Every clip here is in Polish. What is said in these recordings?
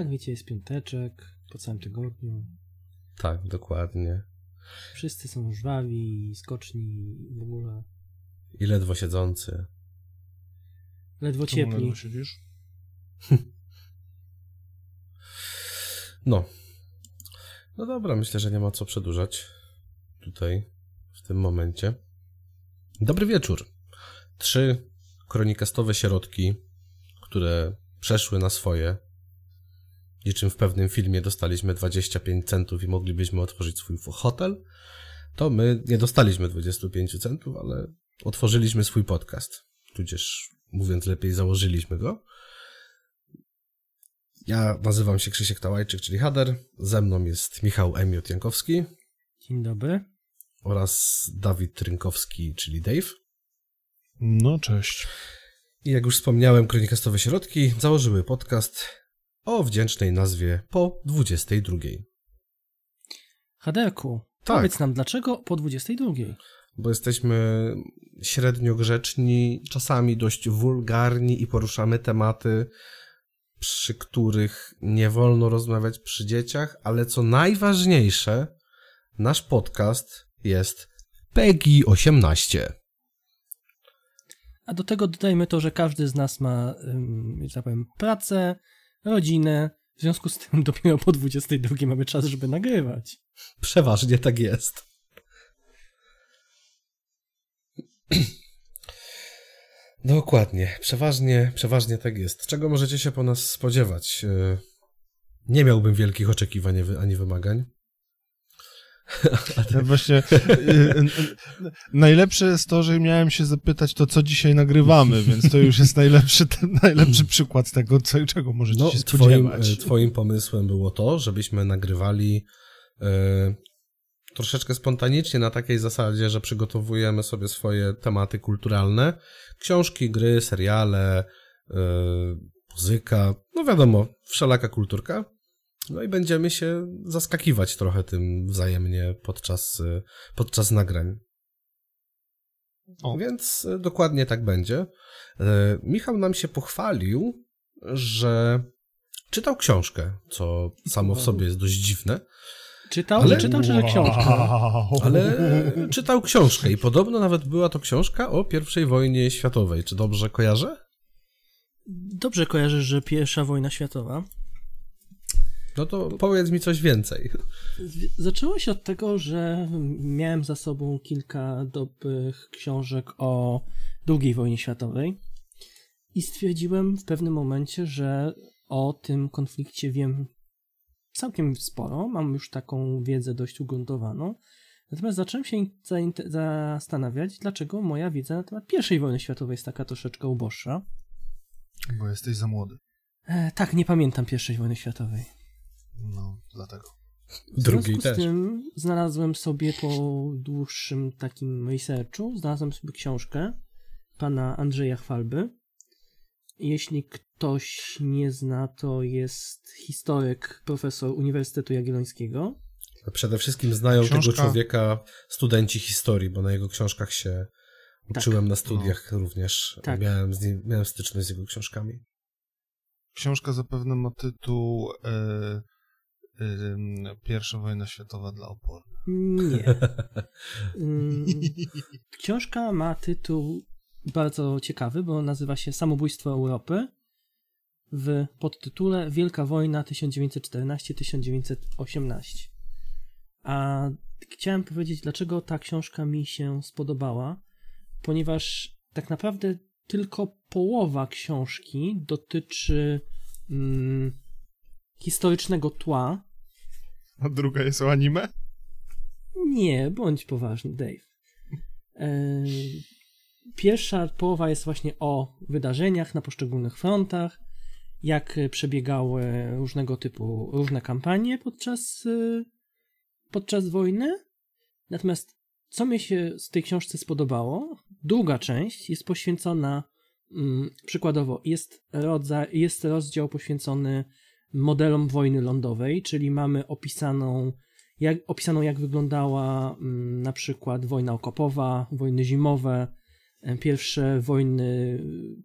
Tak, wiecie, jest piąteczek po całym tygodniu. Tak, dokładnie. Wszyscy są żwawi, skoczni w ogóle. I ledwo siedzący. Ledwo Czemu ciepli. ledwo siedzisz? No. No dobra, myślę, że nie ma co przedłużać tutaj w tym momencie. Dobry wieczór. Trzy kronikastowe środki, które przeszły na swoje. Niczym w pewnym filmie dostaliśmy 25 centów i moglibyśmy otworzyć swój hotel. To my nie dostaliśmy 25 centów, ale otworzyliśmy swój podcast. Tudzież, mówiąc lepiej, założyliśmy go. Ja nazywam się Krzysiek Tałajczyk, czyli Hader. Ze mną jest Michał Emiot Jankowski Dzień dobry. oraz Dawid Trynkowski, czyli Dave. No, cześć. I jak już wspomniałem, Kronikastowe Środki założyły podcast o wdzięcznej nazwie po 22. Haderku, Tak. powiedz nam, dlaczego po 22? Bo jesteśmy średnio grzeczni, czasami dość wulgarni i poruszamy tematy, przy których nie wolno rozmawiać przy dzieciach, ale co najważniejsze, nasz podcast jest PEGI 18. A do tego dodajmy to, że każdy z nas ma, że tak powiem, pracę, rodzinę. W związku z tym dopiero po 22 mamy czas, żeby nagrywać. Przeważnie tak jest. Dokładnie, przeważnie, przeważnie tak jest. Czego możecie się po nas spodziewać? E, Nie miałbym wielkich oczekiwań ani wymagań. Ja Właśnie y, y, najlepsze jest to, że miałem się zapytać to, co dzisiaj nagrywamy, więc to już jest najlepszy, najlepszy przykład tego, co, czego możecie No, się twoim, spodziewać. e, twoim pomysłem było to, żebyśmy nagrywali e, troszeczkę spontanicznie na takiej zasadzie, że przygotowujemy sobie swoje tematy kulturalne, książki, gry, seriale, e, muzyka, no wiadomo, wszelaka kulturka. No i będziemy się zaskakiwać trochę tym wzajemnie podczas, e, podczas nagrań. O. Więc e, dokładnie tak będzie. E, Michał nam się pochwalił, że czytał książkę, co samo w sobie jest dość dziwne, Czytał, Ale- czytał czy że książkę? Wow. ale czytał książkę i podobno nawet była to książka o I wojnie światowej. Czy dobrze kojarzę? Dobrze kojarzysz, że pierwsza wojna światowa. No to powiedz mi coś więcej. Zaczęło się od tego, że miałem za sobą kilka dobrych książek o II wojnie światowej i stwierdziłem w pewnym momencie, że o tym konflikcie wiem całkiem sporo, mam już taką wiedzę dość ugruntowaną. Natomiast zacząłem się zastanawiać, dlaczego moja wiedza na temat I wojny światowej jest taka troszeczkę uboższa. Bo jesteś za młody. E, tak, nie pamiętam I wojny światowej. No, dlatego. W związku też. z tym znalazłem sobie po dłuższym takim researchu, znalazłem sobie książkę pana Andrzeja Chwalby. Jeśli ktoś nie zna, to jest historyk, profesor Uniwersytetu Jagiellońskiego. Przede wszystkim znają Książka- tego człowieka studenci historii, bo na jego książkach się uczyłem na studiach również. Tak. Miałem, z nim, miałem styczność z jego książkami. Książka zapewne ma tytuł e, Pierwsza wojna światowa dla opornych. Nie. Książka ma tytuł bardzo ciekawy, bo nazywa się Samobójstwo Europy w podtytule Wielka Wojna 1914-1918. A chciałem powiedzieć, dlaczego ta książka mi się spodobała, ponieważ tak naprawdę tylko połowa książki dotyczy mm, historycznego tła A druga jest o anime? nie, bądź poważny, Dave. E, Pierwsza połowa jest właśnie o wydarzeniach na poszczególnych frontach, jak przebiegały różnego typu, różne kampanie podczas, e, podczas wojny. Natomiast co mi się z tej książce spodobało, druga część jest poświęcona, mm, przykładowo, jest, rodzaj, jest rozdział poświęcony modelom wojny lądowej, czyli mamy opisaną jak, opisaną, jak wyglądała mm, na przykład wojna okopowa, wojny zimowe, e, pierwsze wojny y,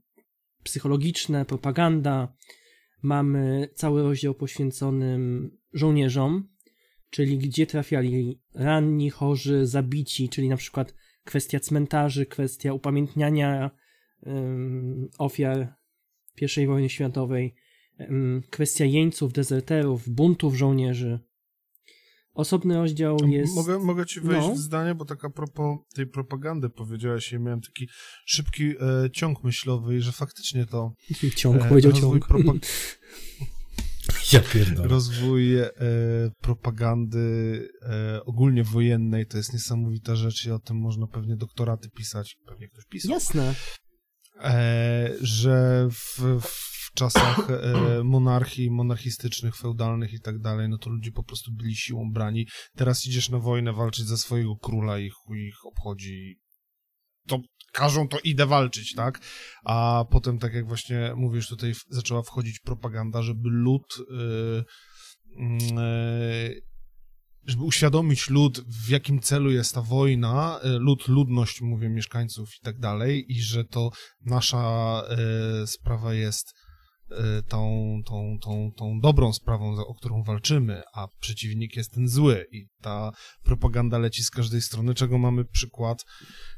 psychologiczne, propaganda. mamy cały rozdział poświęcony żołnierzom, czyli gdzie trafiali ranni, chorzy, zabici, czyli na przykład kwestia cmentarzy, kwestia upamiętniania ofiar I wojny światowej, kwestia jeńców, dezerterów, buntów żołnierzy. Osobny rozdział jest... Mogę, mogę ci wejść No. w zdanie, bo taka propos tej propagandy powiedziałaś i miałem taki szybki e, ciąg myślowy i że faktycznie to Ciąg, e, powiedział rozwój ciąg. propa- Ja pierdolę. rozwój e, propagandy e, ogólnie wojennej to jest niesamowita rzecz i o tym można pewnie doktoraty pisać, pewnie ktoś pisał. Jasne. e, że w, w czasach e, monarchii, monarchistycznych, feudalnych i tak dalej, no to ludzie po prostu byli siłą brani. Teraz idziesz na wojnę walczyć za swojego króla i ich obchodzi. To każą, to idę walczyć, tak? A potem, tak jak właśnie mówisz, tutaj zaczęła wchodzić propaganda, żeby lud e, żeby uświadomić lud, w jakim celu jest ta wojna, lud, ludność, mówię, mieszkańców i tak dalej, i że to nasza sprawa jest tą, tą, tą, tą dobrą sprawą, o którą walczymy, a przeciwnik jest ten zły i ta propaganda leci z każdej strony, czego mamy przykład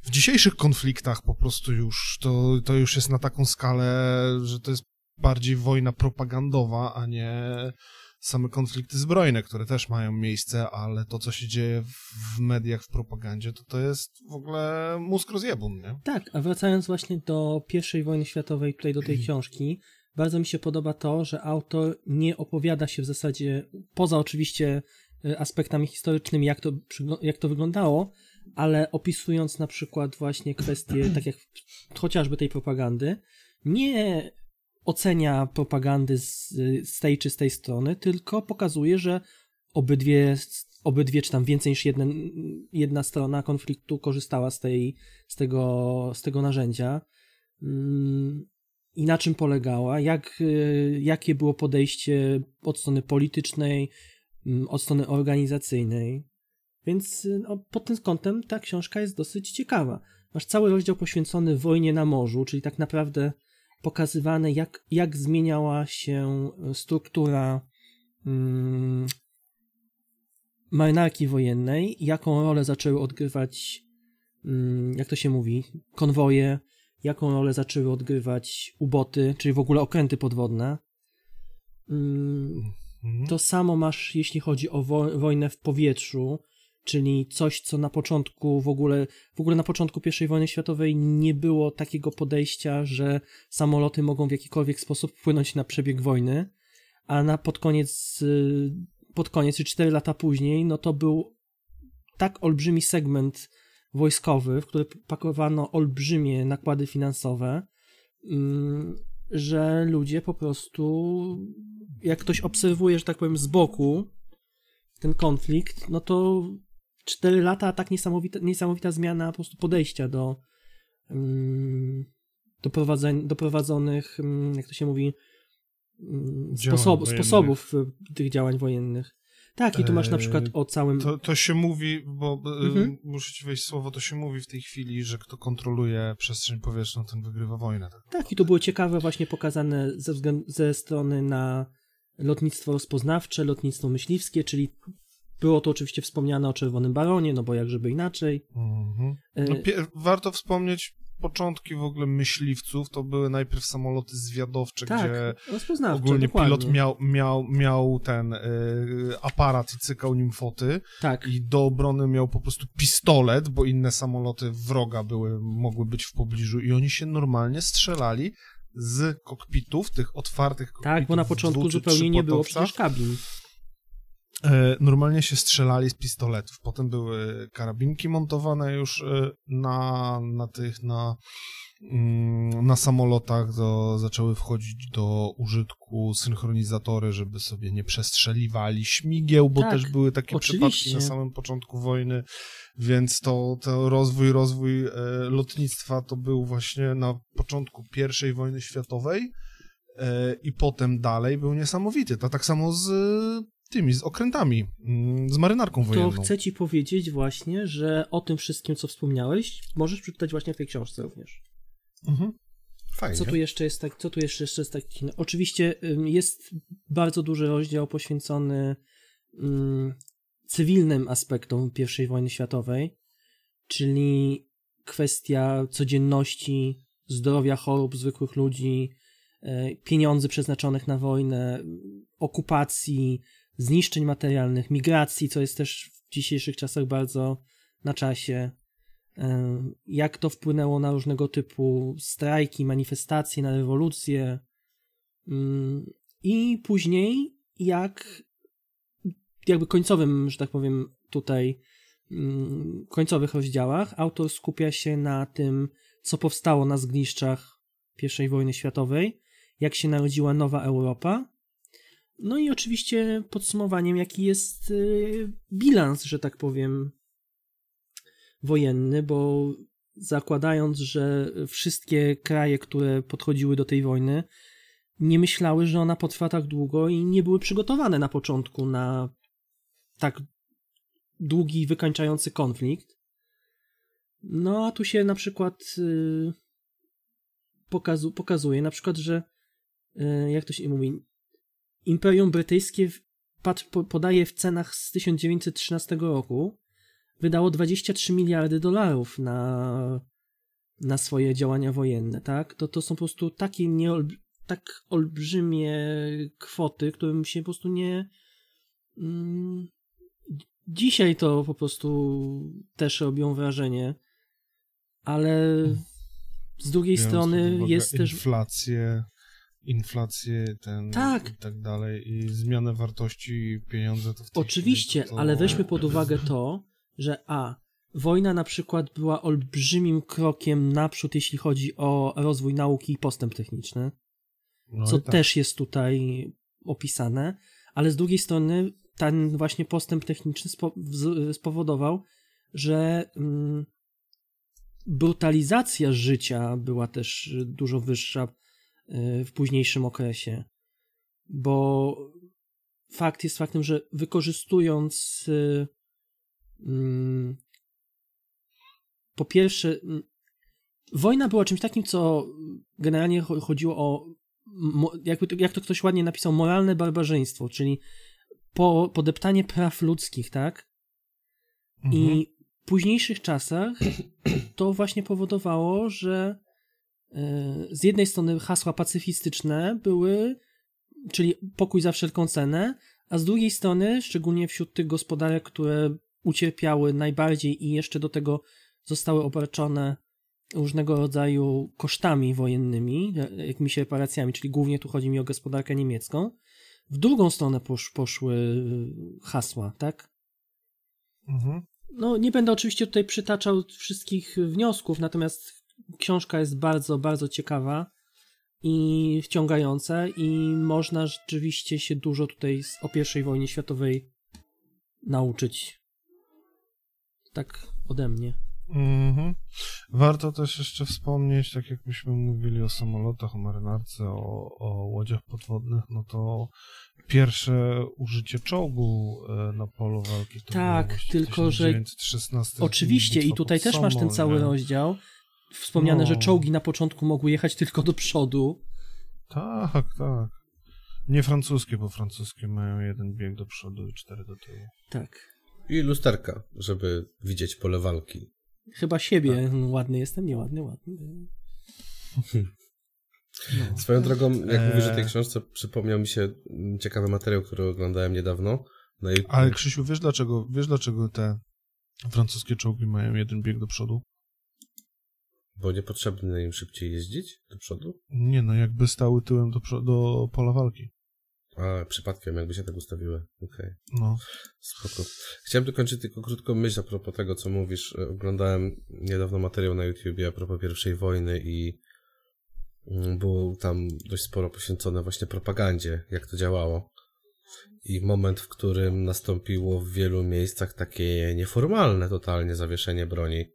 w dzisiejszych konfliktach po prostu już, to, to już jest na taką skalę, że to jest bardziej wojna propagandowa, a nie same konflikty zbrojne, które też mają miejsce, ale to, co się dzieje w, w mediach, w propagandzie, to to jest w ogóle mózg rozjebun, nie? Tak, a wracając właśnie do I wojny światowej, tutaj do tej książki, bardzo mi się podoba to, że autor nie opowiada się w zasadzie, poza oczywiście y, aspektami historycznymi, jak to, jak to wyglądało, ale opisując na przykład właśnie kwestie, tak jak chociażby tej propagandy, nie ocenia propagandy z, z tej czy z tej strony, tylko pokazuje, że obydwie, obydwie czy tam więcej niż jedna, jedna strona konfliktu korzystała z, tej, z, tego, z tego narzędzia. I na czym polegała, jak, y, jakie było podejście od strony politycznej, mm, od strony organizacyjnej. Więc y, no, pod tym kątem ta książka jest dosyć ciekawa. Masz cały rozdział poświęcony wojnie na morzu, czyli tak naprawdę pokazywane, jak, jak zmieniała się struktura mm, marynarki wojennej, jaką rolę zaczęły odgrywać, mm, jak to się mówi, konwoje, jaką rolę zaczęły odgrywać uboty, czyli w ogóle okręty podwodne. Mm, Mhm. to samo masz, jeśli chodzi o wo- wojnę w powietrzu, czyli coś, co na początku w ogóle, w ogóle na początku I wojny światowej nie było takiego podejścia, że samoloty mogą w jakikolwiek sposób wpłynąć na przebieg wojny, a na pod koniec, y, pod koniec, czy 4 lata później, no to był tak olbrzymi segment wojskowy, w który pakowano olbrzymie nakłady finansowe, mm, że ludzie po prostu, jak ktoś obserwuje, że tak powiem, z boku ten konflikt, no to 4 lata, tak niesamowita, niesamowita zmiana po prostu podejścia do, mm, do, prowadzeń, do prowadzonych, mm, jak to się mówi, sposob, sposobów tych działań wojennych. Tak, i tu masz na przykład o całym... To, to się mówi, bo e, Mhm. muszę ci wejść słowo, to się mówi w tej chwili, że kto kontroluje przestrzeń powietrzną, ten wygrywa wojnę. Tak? Tak, i to było ciekawe właśnie pokazane ze, ze strony na lotnictwo rozpoznawcze, lotnictwo myśliwskie, czyli było to oczywiście wspomniane o Czerwonym Baronie, no bo jak żeby inaczej. Mhm. E, No, warto wspomnieć początki w ogóle myśliwców, to były najpierw samoloty zwiadowcze, tak, gdzie ogólnie dokładnie. pilot miał, miał, miał ten y, aparat i cykał nim foty Tak, i do obrony miał po prostu pistolet, bo inne samoloty wroga były, mogły być w pobliżu i oni się normalnie strzelali z kokpitów, tych otwartych kokpitów. tak, bo na początku zupełnie nie było przecież kabin. E, Normalnie się strzelali z pistoletów. Potem były karabinki montowane już e, na, na tych, na, mm, na samolotach. To zaczęły wchodzić do użytku synchronizatory, żeby sobie nie przestrzeliwali śmigieł, bo Tak, też były takie oczywiście. przypadki na samym początku wojny. Więc to, to rozwój, rozwój e, lotnictwa to był właśnie na początku I wojny światowej i potem dalej był niesamowity. To tak samo z tymi, z okrętami, mm, z marynarką To wojenną. chcę ci powiedzieć właśnie, że o tym wszystkim, co wspomniałeś, możesz przeczytać właśnie w tej książce również. Mhm. Fajnie. Co tu jeszcze jest tak, co tu jeszcze, jeszcze jest taki? No, oczywiście jest bardzo duży rozdział poświęcony ym, cywilnym aspektom I wojny światowej, czyli kwestia codzienności, zdrowia, chorób zwykłych ludzi, e, pieniędzy przeznaczonych na wojnę, okupacji, zniszczeń materialnych, migracji, co jest też w dzisiejszych czasach bardzo na czasie. Jak to wpłynęło na różnego typu strajki, manifestacje, na rewolucję. Mm, I później, jak jakby końcowym, że tak powiem, tutaj mm, końcowych rozdziałach autor skupia się na tym, co powstało na zgliszczach I wojny światowej, jak się narodziła nowa Europa. No i oczywiście podsumowaniem, jaki jest y, bilans, że tak powiem, wojenny, bo zakładając, że wszystkie kraje, które podchodziły do tej wojny, nie myślały, że ona potrwa tak długo i nie były przygotowane na początku na tak długi, wykańczający konflikt. No a tu się na przykład yy, pokazu, pokazuje, na przykład, że yy, jak to się mówi, Imperium Brytyjskie podaje w cenach z 1913 roku wydało 23 miliardy dolarów na, na swoje działania wojenne, tak? To, to są po prostu takie nieolb, tak olbrzymie kwoty, którym się po prostu nie... Mm, dzisiaj to po prostu też robią wrażenie, ale z drugiej Biorąc strony jest też... Inflację, inflację ten Tak. i tak dalej i zmianę wartości pieniądza to Oczywiście, to, ale weźmy pod uwagę to, że a, wojna na przykład była olbrzymim krokiem naprzód, jeśli chodzi o rozwój nauki i postęp techniczny, No co tak. też jest tutaj opisane, ale z drugiej strony ten właśnie postęp techniczny spowodował, że mm, brutalizacja życia była też dużo wyższa w późniejszym okresie, bo fakt jest faktem, że wykorzystując y, mm, po pierwsze mm, wojna była czymś takim, co generalnie cho- chodziło o jakby jak to ktoś ładnie napisał, moralne barbarzyństwo, czyli po, podeptanie praw ludzkich, tak? Mhm. I w późniejszych czasach to właśnie powodowało, że z jednej strony hasła pacyfistyczne były, czyli pokój za wszelką cenę, a z drugiej strony, szczególnie wśród tych gospodarek, które ucierpiały najbardziej i jeszcze do tego zostały obarczone różnego rodzaju kosztami wojennymi, e, jakimiś reparacjami, czyli głównie tu chodzi mi o gospodarkę niemiecką, w drugą stronę posz, poszły e, hasła, tak? Mhm. No, nie będę oczywiście tutaj przytaczał wszystkich wniosków, natomiast książka jest bardzo, bardzo ciekawa i wciągająca i można rzeczywiście się dużo tutaj o I wojnie światowej nauczyć. Tak ode mnie. Mhm. Warto też jeszcze wspomnieć, tak jak myśmy mówili o samolotach, o marynarce, o, o łodziach podwodnych, no to pierwsze użycie czołgu e, na polu walki to Tak, tylko że- 1916 Oczywiście, i tutaj też masz ten cały rozdział. Wspomniane, No. że czołgi na początku mogły jechać tylko do przodu. Tak, tak. Nie francuskie, bo francuskie mają jeden bieg do przodu i cztery do tyłu. Tak. I lusterka, żeby widzieć pole walki. Chyba siebie. Tak. No, Ładny jestem, nieładny, ładny. No. Swoją drogą, jak Eee. mówisz o tej książce, przypomniał mi się ciekawy materiał, który oglądałem niedawno. Na YouTube. Ale Krzysiu, wiesz dlaczego, wiesz dlaczego te francuskie czołgi mają jeden bieg do przodu? Bo niepotrzebny im szybciej jeździć do przodu? Nie no, jakby stały tyłem do, do pola walki. A, przypadkiem, jakby się tak ustawiły. Okej, No. spoko. Chciałem dokończyć tylko krótką myśl a propos tego, co mówisz. E, Oglądałem niedawno materiał na YouTubie a propos pierwszej wojny i mm, było tam dość sporo poświęcone właśnie propagandzie, jak to działało. I moment, w którym nastąpiło w wielu miejscach takie nieformalne totalnie zawieszenie broni,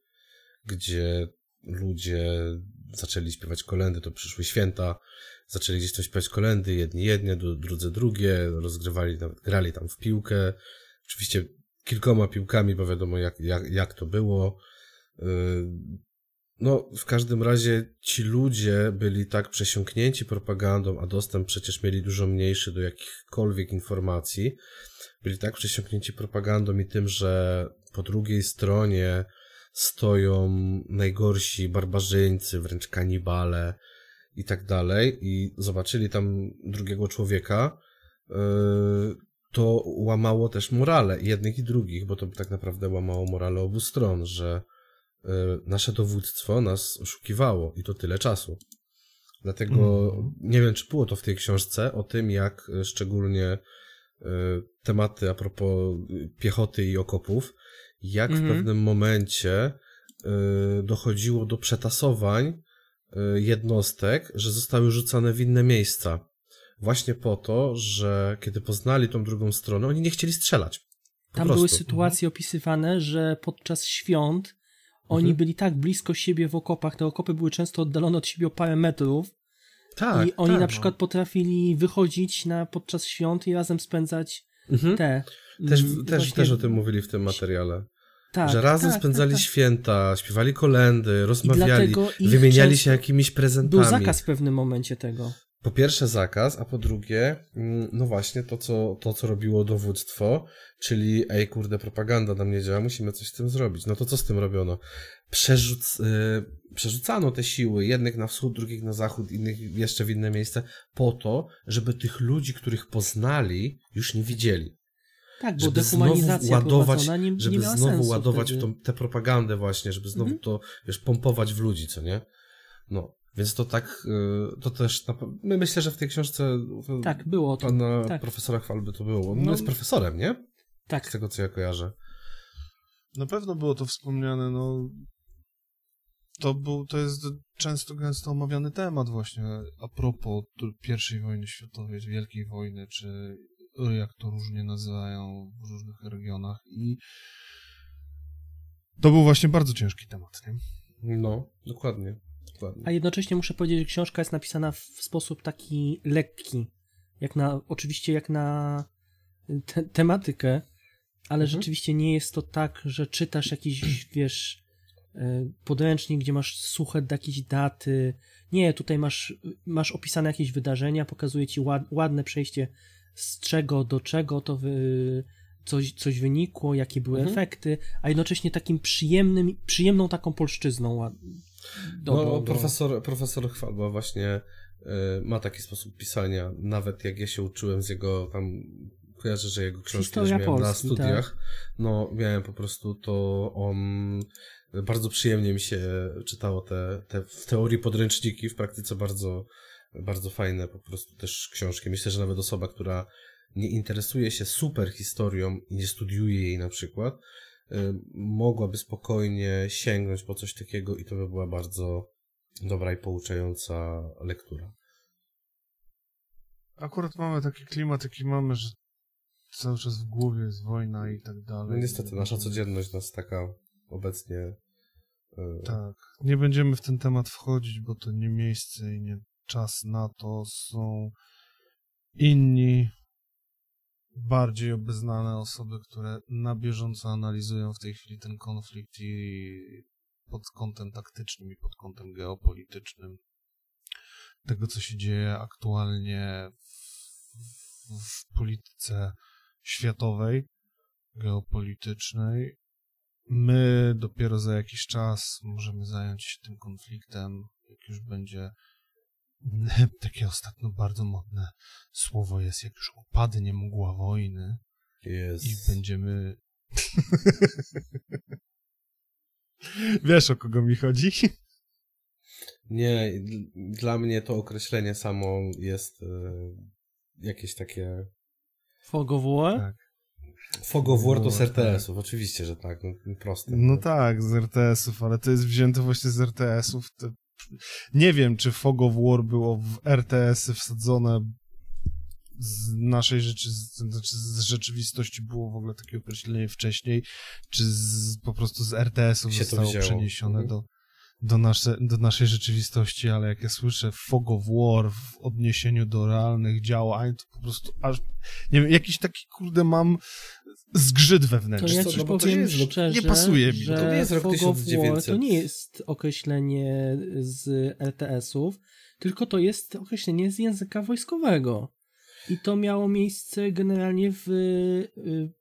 gdzie ludzie zaczęli śpiewać kolendy, to przyszły święta, zaczęli gdzieś tam śpiewać kolendy, jedni jedne, dru- drudzy drugie, rozgrywali, grali tam w piłkę, oczywiście kilkoma piłkami, bo wiadomo jak, jak, jak to było. Yy, no, w każdym razie ci ludzie byli tak przesiąknięci propagandą, a dostęp przecież mieli dużo mniejszy do jakichkolwiek informacji. Byli tak przesiąknięci propagandą i tym, że po drugiej stronie stoją najgorsi barbarzyńcy, wręcz kanibale i tak dalej, i zobaczyli tam drugiego człowieka, yy, to łamało też morale jednych i drugich, bo to tak naprawdę łamało morale obu stron, że yy, nasze dowództwo nas oszukiwało i to tyle czasu. Dlatego mm. nie wiem, czy było to w tej książce o tym, jak szczególnie yy, tematy a propos piechoty i okopów, jak -hmm. w mhm. pewnym momencie y, dochodziło do przetasowań y, jednostek, że zostały rzucane w inne miejsca. Właśnie po to, że kiedy poznali tą drugą stronę, oni nie chcieli strzelać. Tam prostu. były sytuacje mhm. opisywane, że podczas świąt oni mhm. byli tak blisko siebie w okopach, te okopy były często oddalone od siebie o parę metrów. Tak, I oni tak, na przykład no. potrafili wychodzić na, podczas świąt i razem spędzać mhm. te. Też, mm, też, też o tym mówili w tym materiale. Tak, że razem tak, spędzali tak, tak. święta, śpiewali kolendy, rozmawiali, wymieniali się jakimiś prezentami. Był zakaz w pewnym momencie tego. Po pierwsze zakaz, a po drugie, mm, no właśnie to, co, to, co robiło dowództwo, czyli ej, kurde, propaganda nam nie działa, musimy coś z tym zrobić. No to co z tym robiono? Przerzuc, yy, przerzucano te siły, jednych na wschód, drugich na zachód, innych jeszcze w inne miejsce, po to, żeby tych ludzi, których poznali, już nie widzieli. Tak, bo żeby znowu ładować, nie, żeby nie znowu ładować w tą, tę propagandę właśnie, żeby znowu -hmm. to, wiesz, pompować w ludzi, co nie? No, więc to tak, y, to też, my myślę, że w tej książce tak, było to. pana tak. profesora Chwalby to było. On no, jest profesorem, nie? Tak. Z tego, co ja kojarzę. Na pewno było to wspomniane, no to, był, to jest często gęsto omawiany temat właśnie a propos I wojny światowej, Wielkiej Wojny, czy jak to różnie nazywają w różnych regionach i to był właśnie bardzo ciężki temat, nie? No, dokładnie. dokładnie. A jednocześnie muszę powiedzieć, że książka jest napisana w sposób taki lekki, jak na, oczywiście jak na te tematykę, ale mhm. rzeczywiście nie jest to tak, że czytasz jakiś, wiesz, e, podręcznik, gdzie masz suche jakieś daty. Nie, tutaj masz, masz opisane jakieś wydarzenia, pokazuje ci ład, ładne przejście z czego do czego to wy, coś, coś wynikło, jakie były mhm. efekty, a jednocześnie takim przyjemnym, przyjemną taką polszczyzną. No, do, do... Profesor, profesor Chwalba właśnie y, ma taki sposób pisania, nawet jak ja się uczyłem z jego tam kojarzę, że jego książki też miałem Polski, na studiach, tak. no miałem po prostu to on bardzo przyjemnie mi się czytało te, te w teorii podręczniki, w praktyce bardzo bardzo fajne po prostu też książki. Myślę, że nawet osoba, która nie interesuje się super historią i nie studiuje jej na przykład, y, mogłaby spokojnie sięgnąć po coś takiego i to by była bardzo dobra i pouczająca lektura. Akurat mamy taki klimat, jaki mamy, że cały czas w głowie jest wojna i tak dalej. No niestety, nasza codzienność nas taka obecnie. Y, tak. Nie będziemy w ten temat wchodzić, bo to nie miejsce i nie czas na to są inni, bardziej obeznane osoby, które na bieżąco analizują w tej chwili ten konflikt i pod kątem taktycznym i pod kątem geopolitycznym tego, co się dzieje aktualnie w, w polityce światowej, geopolitycznej. My dopiero za jakiś czas możemy zająć się tym konfliktem, jak już będzie takie ostatnio bardzo modne słowo jest, jak już opadnie mgła wojny yes. i będziemy... Wiesz, o kogo mi chodzi? Nie, dla mnie to określenie samo jest e, jakieś takie... Fog of War? Tak. Fog of War to z RTS-ów, tak. oczywiście, że tak, no, proste. No tak, z RTS-ów, ale to jest wzięte właśnie z RTS-ów, nie wiem, czy Fog of War było w RTS-y wsadzone z naszej rzeczy, znaczy z rzeczywistości było w ogóle takie określenie wcześniej, czy z, po prostu z RTS-ów zostało przeniesione mhm. do, do, nasze, do naszej rzeczywistości, ale jak ja słyszę Fog of War w odniesieniu do realnych działań, to po prostu aż, nie wiem, jakiś taki, kurde, mam zgrzyt wewnętrzny. To ja ci no bo to szczerze, nie pasuje mi. że To nie jest rok Fog of War 1900. to nie jest określenie z RTS-ów, tylko to jest określenie z języka wojskowego. I to miało miejsce generalnie w y,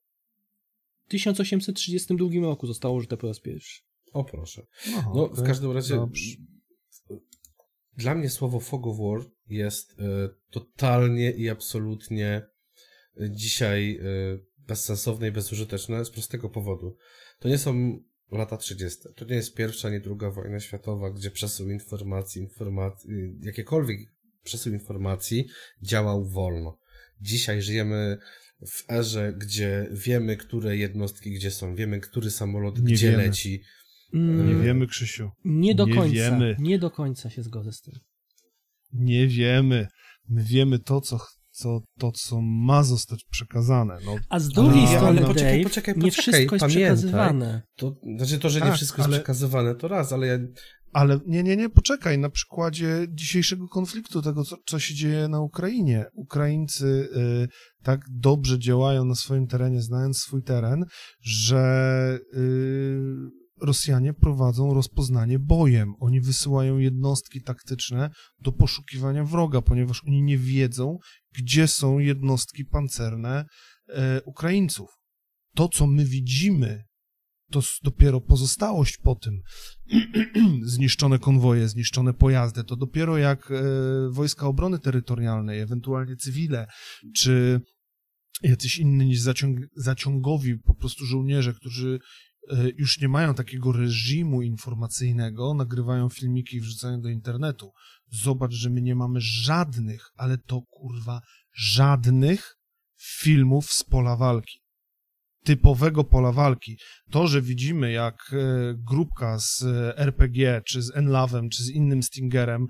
1832 roku zostało użyte po raz pierwszy. O proszę. Aha, No, w każdym razie Dobrze. dla mnie słowo Fog of War jest e, totalnie i absolutnie e, dzisiaj e, bezsensowne i bezużyteczne z prostego powodu. To nie są lata 30. To nie jest pierwsza, ani druga wojna światowa, gdzie przesył informacji, informacji jakiekolwiek przesył informacji działał wolno. Dzisiaj żyjemy w erze, gdzie wiemy, które jednostki gdzie są, wiemy, który samolot Nie gdzie wiemy. leci. Mm, Nie wiemy, Krzysiu. Nie do Nie końca. wiemy. Nie do końca się zgodzę z tym. Nie wiemy. My wiemy to, co, co, to, co ma zostać przekazane. No, A z drugiej Ale strony, poczekaj, Dave, poczekaj, nie poczekaj, wszystko jest pamiętaj. przekazywane. To znaczy to, że nie Tak, wszystko ale- jest przekazywane, to raz, ale ja Ale nie, nie, nie, poczekaj. Na przykładzie dzisiejszego konfliktu, tego, co, co się dzieje na Ukrainie. Ukraińcy y, tak dobrze działają na swoim terenie, znając swój teren, że y, Rosjanie prowadzą rozpoznanie bojem. Oni wysyłają jednostki taktyczne do poszukiwania wroga, ponieważ oni nie wiedzą, gdzie są jednostki pancerne e, Ukraińców. To, co my widzimy, to dopiero pozostałość po tym. zniszczone konwoje, zniszczone pojazdy, to dopiero jak e, wojska obrony terytorialnej, ewentualnie cywile, czy jacyś inni niż zaciąg zaciągowi po prostu żołnierze, którzy już nie mają takiego reżimu informacyjnego, nagrywają filmiki i wrzucają do internetu. Zobacz, że my nie mamy żadnych, ale to kurwa żadnych filmów z pola walki. Typowego pola walki. To, że widzimy, jak e, grupka z e, RPG, czy z Enlawem, czy z innym Stingerem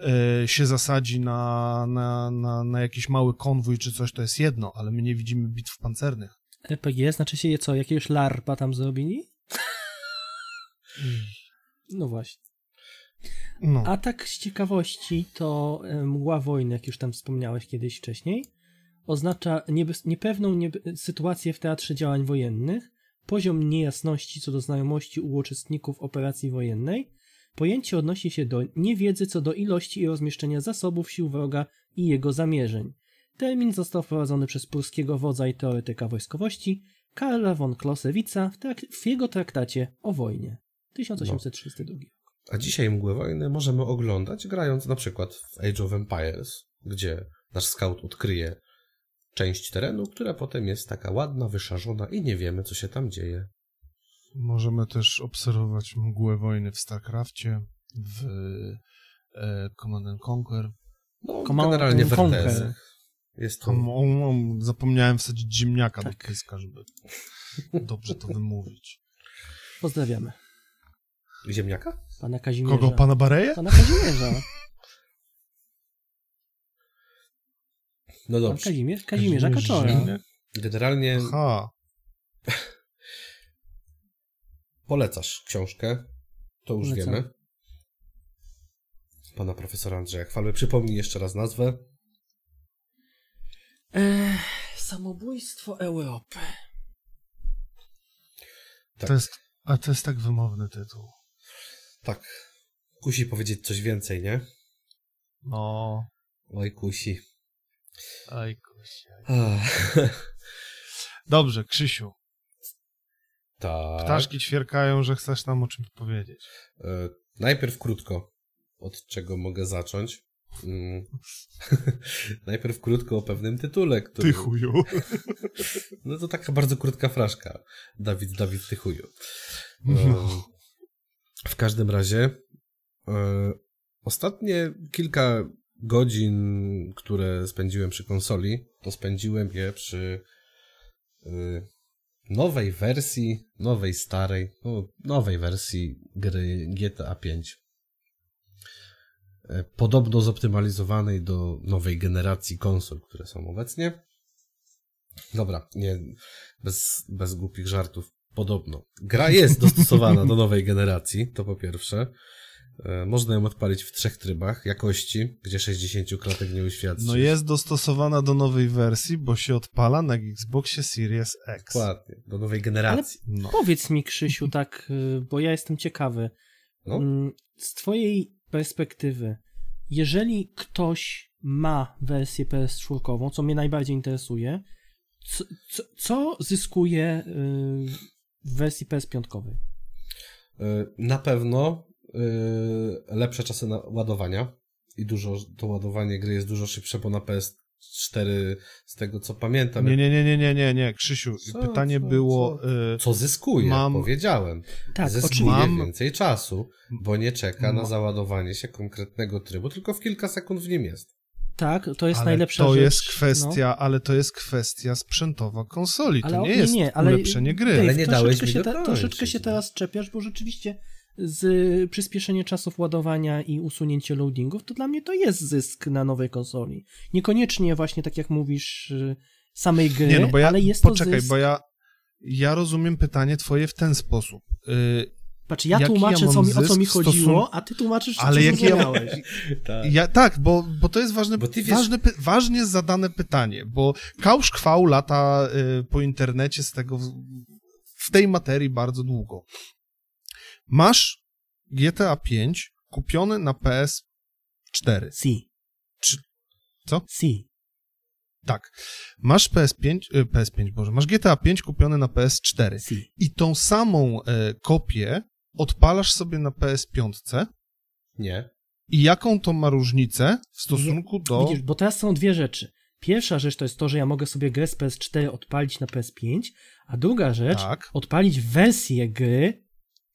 e, się zasadzi na, na, na, na jakiś mały konwój, czy coś, to jest jedno, ale my nie widzimy bitw pancernych. RPG, znaczy się je co, jakiegoś larpa tam zrobili? No właśnie. No. A tak z ciekawości, to e, mgła wojny, jak już tam wspomniałeś kiedyś wcześniej, oznacza niebe- niepewną niebe- sytuację w teatrze działań wojennych, poziom niejasności co do znajomości u uczestników operacji wojennej, pojęcie odnosi się do niewiedzy co do ilości i rozmieszczenia zasobów sił wroga i jego zamierzeń. Termin został wprowadzony przez pruskiego wodza i teoretyka wojskowości Karla von Clausewitza w, trak- w jego traktacie o wojnie 1832. A dzisiaj Mgłę Wojny możemy oglądać grając na przykład w Age of Empires, gdzie nasz scout odkryje część terenu, która potem jest taka ładna, wyszarzona i nie wiemy, co się tam dzieje. Możemy też obserwować mgłę wojny w StarCrafcie, w e, Command and Conquer. No, Command generalnie w Conquer. RTS-ach. Jest to... Tam, zapomniałem wsadzić ziemniaka Tak. do pyska, żeby dobrze to wymówić. Pozdrawiamy. Ziemniaka? Pana Kazimierza. Kogo? Pana Bareja? Pana Kazimierza. No Pan dobrze. Kazimierz, Kazimierza Kazimierz Kaczora. Generalnie Aha, polecasz książkę, to już Polecam. wiemy. Pana profesora Andrzeja Chwalby. Przypomnij jeszcze raz nazwę. Samobójstwo Europy. Tak. to jest, a to jest tak wymowny tytuł. Tak. Kusi powiedzieć coś więcej, nie? No, Oj, kusi. aj kusia. Ach, Dobrze, Krzysiu, tak. ptaszki ćwierkają, że chcesz nam o czymś powiedzieć. E, najpierw krótko, od czego mogę zacząć. Mm. Najpierw krótko o pewnym tytule, który... Ty chuju. no to taka bardzo krótka fraszka. Dawid, Dawid, ty chuju. No. E, w każdym razie e, ostatnie kilka godzin, które spędziłem przy konsoli, to spędziłem je przy e, nowej wersji, nowej starej, no, nowej wersji gry GTA 5. Podobno zoptymalizowanej do nowej generacji konsol, które są obecnie. Dobra, nie, bez, bez głupich żartów. Podobno. Gra jest dostosowana do nowej generacji, to po pierwsze. E, Można ją odpalić w trzech trybach jakości, gdzie 60 klatek nie uświadczy. No jest dostosowana do nowej wersji, bo się odpala na Xboxie Series X. Dokładnie, do nowej generacji. No. Powiedz mi, Krzysiu, tak, y, bo ja jestem ciekawy. No. Mm, Z twojej perspektywy, jeżeli ktoś ma wersję PS4, co mnie najbardziej interesuje, co, co, co zyskuje y, w wersji PS5? E, Na pewno e, lepsze czasy ładowania i dużo, to ładowanie gry jest dużo szybsze, bo na PS4 z tego co pamiętam. Nie, nie, nie, nie, nie, nie, nie, Krzysiu, Co, pytanie co, było... y, Co zyskuje, Mam- powiedziałem. Tak, zyskuje. Mam- więcej czasu, bo nie czeka na załadowanie się konkretnego trybu, tylko w kilka sekund w nim jest. Tak, to jest ale najlepsza to rzecz. jest kwestia, no. ale to jest kwestia sprzętowa konsoli, to Ale o- nie jest nie, ale ulepszenie gry. Dave, Ale nie dałeś mi się, dokończyć, troszeczkę się no. teraz czepiasz, bo rzeczywiście z przyspieszenie czasów ładowania i usunięcie loadingów, to dla mnie to jest zysk na nowej konsoli. Niekoniecznie właśnie tak jak mówisz y, samej gry, Nie, no bo ja, ale jest poczekaj, to zysk. bo ja, ja rozumiem pytanie twoje w ten sposób. Y, Patrz, ja tłumaczę, ja co mi, o co mi chodziło, stosun- a ty tłumaczysz, Ale co jaki ja. Tak. ja, tak, bo, bo to jest ważne, Bo ty wiesz- ważne, ważnie zadane pytanie, bo kałsz chwał lata y, po internecie z tego, w tej materii bardzo długo. Masz GTA 5 kupione na PS4. Si. Czy- co? Si. Tak. Masz PS5, y, PS5, Boże, masz GTA 5 kupione na PS4. Si. I tą samą e, kopię odpalasz sobie na PS5 Nie. i jaką to ma różnicę w stosunku do... Widzisz, bo teraz są dwie rzeczy. Pierwsza rzecz to jest to, że ja mogę sobie grę z PS4 odpalić na PS5, a druga rzecz, Tak. odpalić wersję gry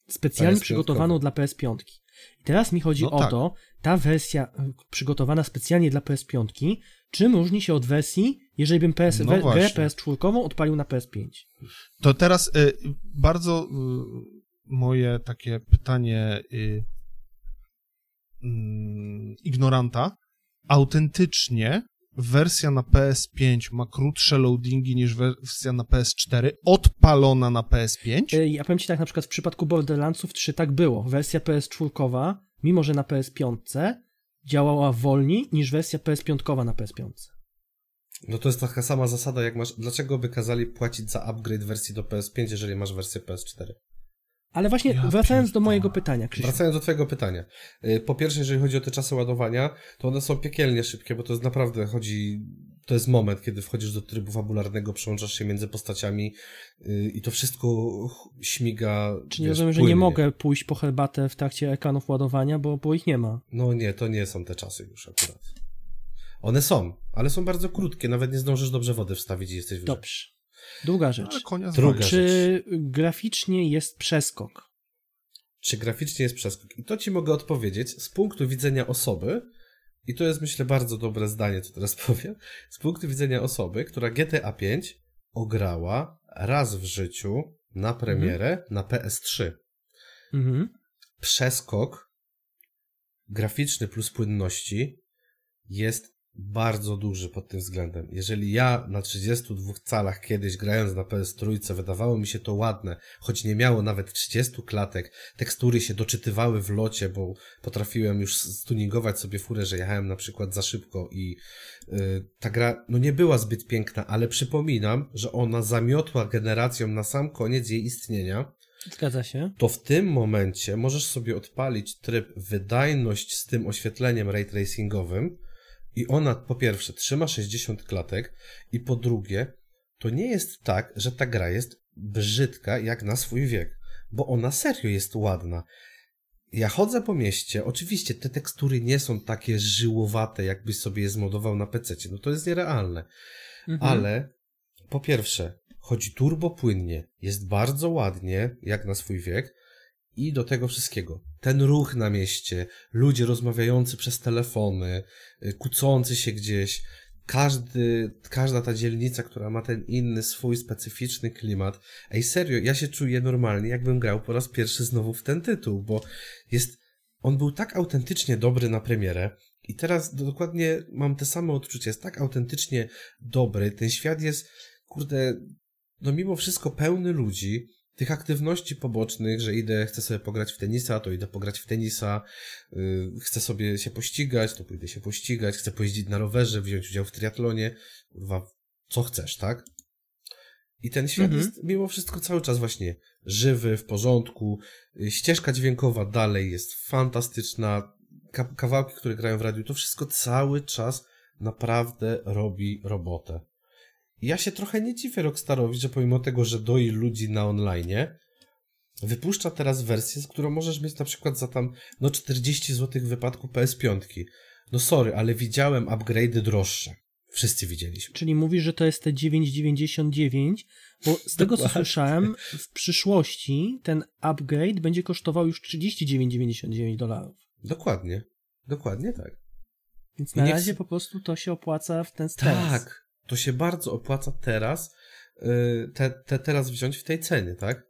specjalnie PS5. przygotowaną dla PS5. I teraz mi chodzi No o tak. to, ta wersja y, przygotowana specjalnie dla PS5, czym różni się od wersji, jeżeli bym PS, No grę właśnie. PS4 odpalił na PS5? To teraz e, bardzo y, moje takie pytanie y, mm, ignoranta. Autentycznie wersja na PS5 ma krótsze loadingi niż wersja na PS4 odpalona na PS5? Y, Ja powiem ci tak, na przykład w przypadku Borderlandsów 3 tak było. Wersja PS4, mimo że na PS5 działała wolniej niż wersja PS5 na PS5. No to jest taka sama zasada, jak masz. Dlaczego by kazali płacić za upgrade wersji do PS5, jeżeli masz wersję PS4? Ale właśnie Ja wracając do mojego pytania, Krzysiu. Wracając do Twojego pytania. Y, Po pierwsze, jeżeli chodzi o te czasy ładowania, to one są piekielnie szybkie, bo to jest naprawdę chodzi. To jest moment, kiedy wchodzisz do trybu fabularnego, przełączasz się między postaciami y, i to wszystko śmiga. Czyli wiesz, rozumiem, że nie mogę pójść po herbatę w trakcie ekranów ładowania, bo, bo ich nie ma. No nie, to nie są te czasy już akurat. One są, ale są bardzo krótkie, nawet nie zdążysz dobrze wody wstawić i jesteś w. Dobrze. Druga rzecz. Druga. Czy graficznie jest przeskok? Czy graficznie jest przeskok? I to ci mogę odpowiedzieć z punktu widzenia osoby, i to jest myślę bardzo dobre zdanie, co teraz powiem, z punktu widzenia osoby, która GTA 5 ograła raz w życiu na premierę na PS3. Mhm. Przeskok graficzny plus płynności jest bardzo duży pod tym względem. Jeżeli ja na 32 calach kiedyś grając na PS3 wydawało mi się to ładne, choć nie miało nawet 30 klatek, tekstury się doczytywały w locie, bo potrafiłem już stuningować sobie furę, że jechałem na przykład za szybko i yy, ta gra no nie była zbyt piękna, ale przypominam, że ona zamiotła generacją na sam koniec jej istnienia Zgadza się. to w tym momencie możesz sobie odpalić tryb wydajność z tym oświetleniem ray tracingowym i ona po pierwsze trzyma 60 klatek i po drugie to nie jest tak, że ta gra jest brzydka jak na swój wiek, bo ona serio jest ładna. Ja chodzę po mieście, oczywiście te tekstury nie są takie żyłowate, jakbyś sobie je zmodował na PC, no to jest nierealne. Mhm. Ale po pierwsze, chodzi turbo płynnie, jest bardzo ładnie, jak na swój wiek, i do tego wszystkiego. Ten ruch na mieście, ludzie rozmawiający przez telefony, y, kłócący się gdzieś, każdy, każda ta dzielnica, która ma ten inny, swój specyficzny klimat. Ej, serio, ja się czuję normalnie, jakbym grał po raz pierwszy znowu w ten tytuł, bo jest, on był tak autentycznie dobry na premierę, i teraz dokładnie mam te same odczucia. Jest tak autentycznie dobry. Ten świat jest, kurde, no mimo wszystko pełny ludzi. Tych aktywności pobocznych, że idę, chcę sobie pograć w tenisa, to idę pograć w tenisa, yy, chcę sobie się pościgać, to pójdę się pościgać, chcę pojeździć na rowerze, wziąć udział w triatlonie, kurwa, co chcesz, tak? I ten świat Mhm. jest mimo wszystko cały czas właśnie żywy, w porządku. Y, Ścieżka dźwiękowa dalej jest fantastyczna. Ka- kawałki, które grają w radiu, to wszystko cały czas naprawdę robi robotę. Ja się trochę nie dziwię Rockstarowi, że pomimo tego, że doi ludzi na online, wypuszcza teraz wersję, z którą możesz mieć na przykład za tam no 40 zł w wypadku PS5. No sorry, ale widziałem upgrade'y droższe. Wszyscy widzieliśmy. Czyli mówisz, że to jest te 9,99, bo z tego co słyszałem, w przyszłości ten upgrade będzie kosztował już 39,99 dolarów. Dokładnie. Dokładnie tak. Więc na razie po prostu to się opłaca w ten stres. Tak. To się bardzo opłaca teraz, yy, te, te teraz wziąć w tej cenie, tak?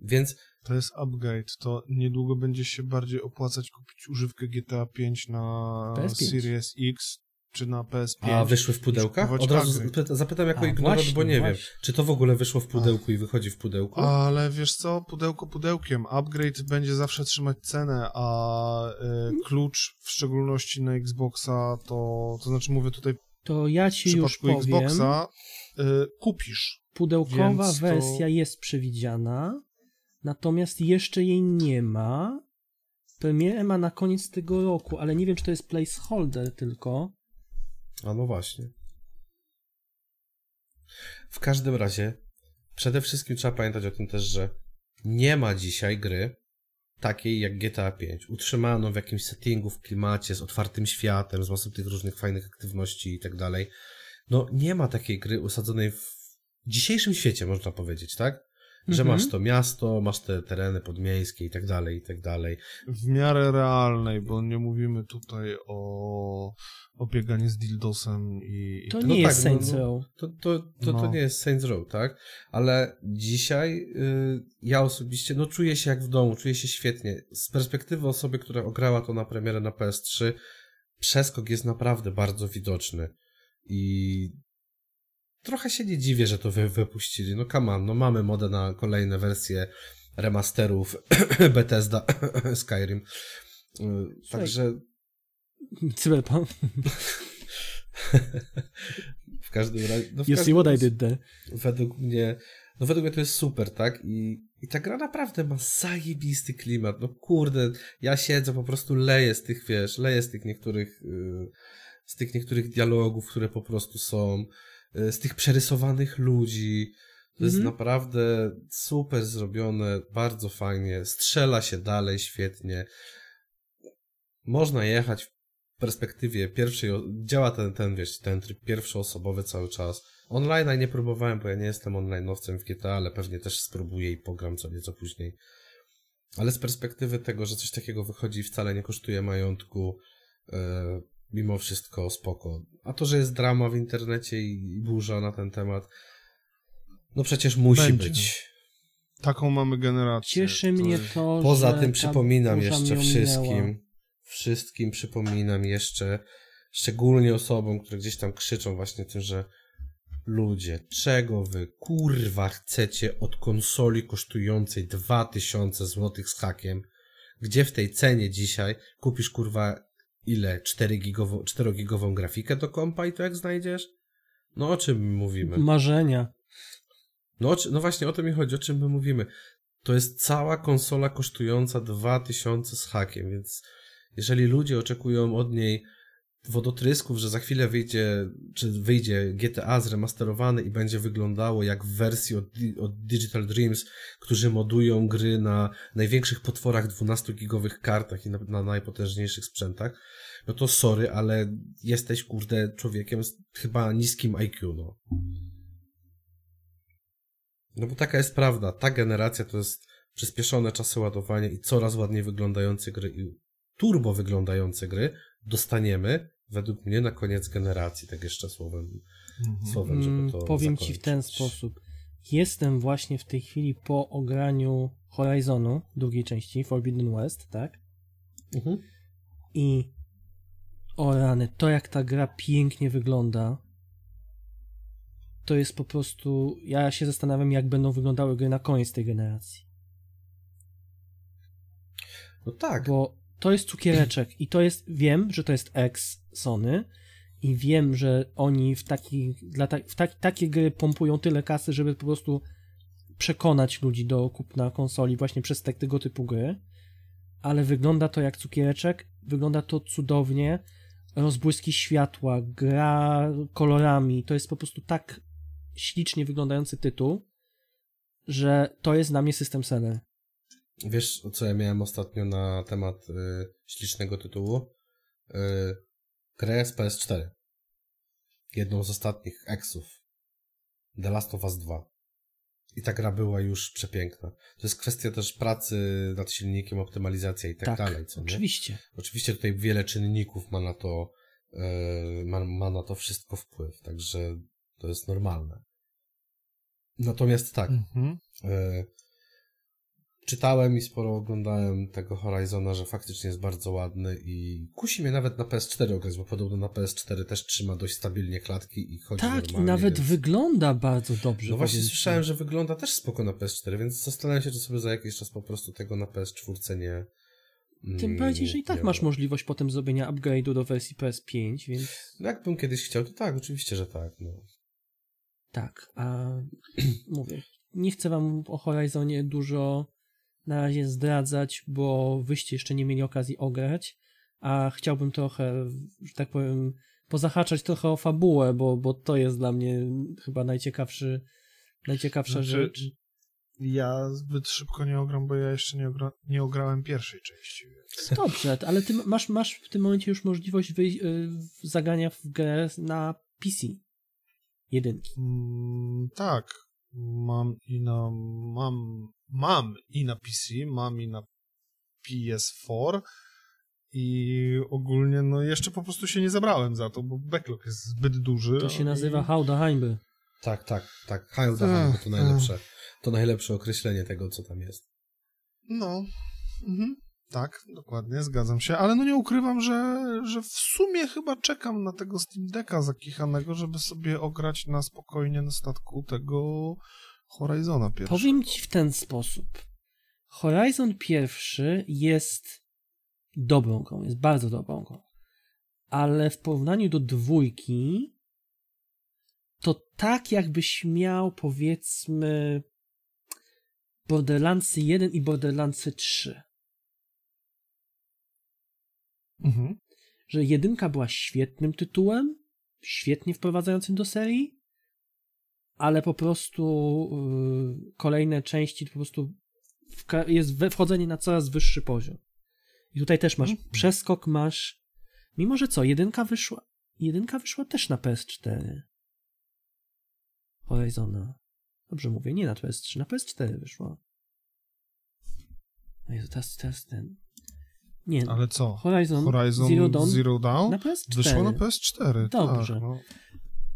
Więc To jest upgrade. To niedługo będzie się bardziej opłacać kupić używkę GTA 5 na PS5. Series X czy na PS5. A wyszły w pudełkach? Od razu zapytam jako A, ignorant, właśnie, bo nie wiem. właśnie. Czy to w ogóle wyszło w pudełku i wychodzi w pudełku? Ale wiesz co, pudełko pudełkiem. Upgrade będzie zawsze trzymać cenę, a y, klucz, w szczególności na Xboxa, to, to znaczy mówię tutaj To ja w ci już przypadku powiem, Xboxa, y, kupisz. pudełkowa to- wersja jest przewidziana, natomiast jeszcze jej nie ma. Premierę ma na koniec tego roku, ale nie wiem, czy to jest placeholder tylko. A no właśnie. W każdym razie, przede wszystkim trzeba pamiętać o tym też, że nie ma dzisiaj gry takiej jak GTA 5. Utrzymano w jakimś settingu, w klimacie, z otwartym światem, z masą tych różnych fajnych aktywności i tak dalej. No nie ma takiej gry usadzonej w dzisiejszym świecie, można powiedzieć, tak? Że Mhm. masz to miasto, masz te tereny podmiejskie i tak dalej, i tak dalej. W miarę realnej, bo nie mówimy tutaj o, o bieganiu z dildosem i... i To tak nie No jest tak, no, Saints no. Row. To, to, to, to No. nie jest Saints Row, tak? Ale dzisiaj y, ja osobiście no, czuję się jak w domu, czuję się świetnie. Z perspektywy osoby, która ograła to na premierę na PS3, przeskok jest naprawdę bardzo widoczny. I trochę się nie dziwię, że to wy, wypuścili. No come on, no mamy modę na kolejne wersje remasterów Bethesda Skyrim. Y, Także Cyberpunk. w każdym razie... No w You see what I did there. według mnie, no według mnie to jest super, tak? I, i ta gra naprawdę ma zajebisty klimat. No kurde, ja siedzę, po prostu leję z tych, wiesz, leję z tych niektórych, yy, z tych niektórych dialogów, które po prostu są, z tych przerysowanych ludzi. To jest Mhm. naprawdę super zrobione, bardzo fajnie, strzela się dalej świetnie. Można jechać w perspektywie pierwszej, działa ten, ten, wiesz, ten tryb pierwszoosobowy cały czas. Online'a nie próbowałem, bo ja nie jestem online'owcem w GTA, ale pewnie też spróbuję i pogram co nieco później. Ale z perspektywy tego, że coś takiego wychodzi i wcale nie kosztuje majątku, e, mimo wszystko spoko. A to, że jest drama w internecie i, burza na ten temat, no przecież musi Będzie. być. Taką mamy generację. Cieszy mnie jest- to, Poza że tym przypominam jeszcze mnie wszystkim, wszystkim przypominam jeszcze, szczególnie osobom, które gdzieś tam krzyczą właśnie tym, że ludzie, czego wy kurwa chcecie od konsoli kosztującej 2000 zł z hakiem, gdzie w tej cenie dzisiaj kupisz kurwa ile? 4 gigową, 4 gigową grafikę do kompa i to jak znajdziesz? No o czym mówimy? Marzenia. No, no właśnie o to mi chodzi, o czym my mówimy. To jest cała konsola kosztująca 2000 z hakiem, więc jeżeli ludzie oczekują od niej wodotrysków, że za chwilę wyjdzie, czy wyjdzie GTA zremasterowany i będzie wyglądało jak w wersji od, od Digital Dreams, którzy modują gry na największych potworach 12-gigowych kartach i na, na najpotężniejszych sprzętach, no to sorry, ale jesteś, kurde, człowiekiem z chyba niskim IQ, no. No bo taka jest prawda. Ta generacja to jest przyspieszone czasy ładowania i coraz ładniej wyglądające gry i turbo wyglądające gry dostaniemy według mnie na koniec generacji, tak jeszcze słowem, Mhm. słowem żeby Mm, to Powiem ci w zakończyć. ten sposób. Jestem właśnie w tej chwili po ograniu Horizonu, drugiej części, Forbidden West, tak? Mhm. I o rany, to jak ta gra pięknie wygląda, to jest po prostu. Ja się zastanawiam, jak będą wyglądały gry na koniec tej generacji. No tak. Bo to jest cukiereczek i to jest. Wiem, że to jest ex Sony i wiem, że oni w, taki, dla ta, w tak, takie gry pompują tyle kasy, żeby po prostu przekonać ludzi do kupna konsoli właśnie przez te, tego typu gry. Ale wygląda to jak cukiereczek, wygląda to cudownie rozbłyski światła, gra kolorami, to jest po prostu tak ślicznie wyglądający tytuł, że to jest dla mnie system seller. Wiesz, co ja miałem ostatnio na temat y, ślicznego tytułu? Y, grę z PS4. Jedną z ostatnich eksów. The Last of Us 2. I ta gra była już przepiękna. To jest kwestia też pracy nad silnikiem, optymalizacja i tak, Tak, dalej, co nie? Oczywiście. Oczywiście tutaj wiele czynników ma na to, e, ma, ma na to wszystko wpływ, także to jest normalne. Natomiast tak, Mhm. e, czytałem i sporo oglądałem tego Horizona, że faktycznie jest bardzo ładny i kusi mnie nawet na PS4 ograć, bo podobno na PS4 też trzyma dość stabilnie klatki i chodzi Tak, i normalnie. nawet więc... wygląda bardzo dobrze. No właśnie słyszałem, że wygląda też spoko na PS4, więc zastanawiam się, czy sobie za jakiś czas po prostu tego na PS4 nie... Tym mm, bardziej, że i tak masz możliwość potem zrobienia upgrade'u do wersji PS5, więc No jakbym kiedyś chciał, to tak, oczywiście, że tak. No. tak. A mówię, nie chcę wam o Horizonie dużo na razie zdradzać, bo wyście jeszcze nie mieli okazji ograć, a chciałbym trochę, że tak powiem, pozahaczać trochę o fabułę, bo, bo to jest dla mnie chyba najciekawszy, najciekawsza Znaczy, rzecz. Ja zbyt szybko nie ogram, bo ja jeszcze nie, ogra, nie ograłem pierwszej części. Więc... Dobrze, ale ty masz, masz w tym momencie już możliwość wyj- y, zagania w grę na PC. Jedynki. Mm, tak, mam i na mam, mam i na PC, mam i na PS4 i ogólnie no jeszcze po prostu się nie zabrałem za to, bo backlog jest zbyt duży. To się i- nazywa Hałda Hańby. Tak, tak, tak. Ech, Hail, to najlepsze. To najlepsze określenie tego, co tam jest. No, mhm. Tak, dokładnie, zgadzam się, ale no nie ukrywam, że, że w sumie chyba czekam na tego Steam Decka zakichanego, żeby sobie ograć na spokojnie na statku tego Horizona pierwszego. Powiem ci w ten sposób. Horizon pierwszy jest dobrą grą, jest bardzo dobrą grą. Ale w porównaniu do dwójki to tak jakbyś miał powiedzmy Borderlandsy 1 i Borderlandsy 3. Mhm. Że jedynka była świetnym tytułem, świetnie wprowadzającym do serii, ale po prostu yy, kolejne części po prostu jest wchodzenie na coraz wyższy poziom. I tutaj też masz Mhm. przeskok, masz. Mimo że co, jedynka wyszła. Jedynka wyszła też na PS4. Horizona. Dobrze mówię, nie na PS3, na PS4 wyszła. No Jezu, teraz, teraz ten. Nie, Ale co? Horizon, Horizon Zero Dawn Zero Dawn na PS4. wyszło na PS4. Dobrze. Tak, no.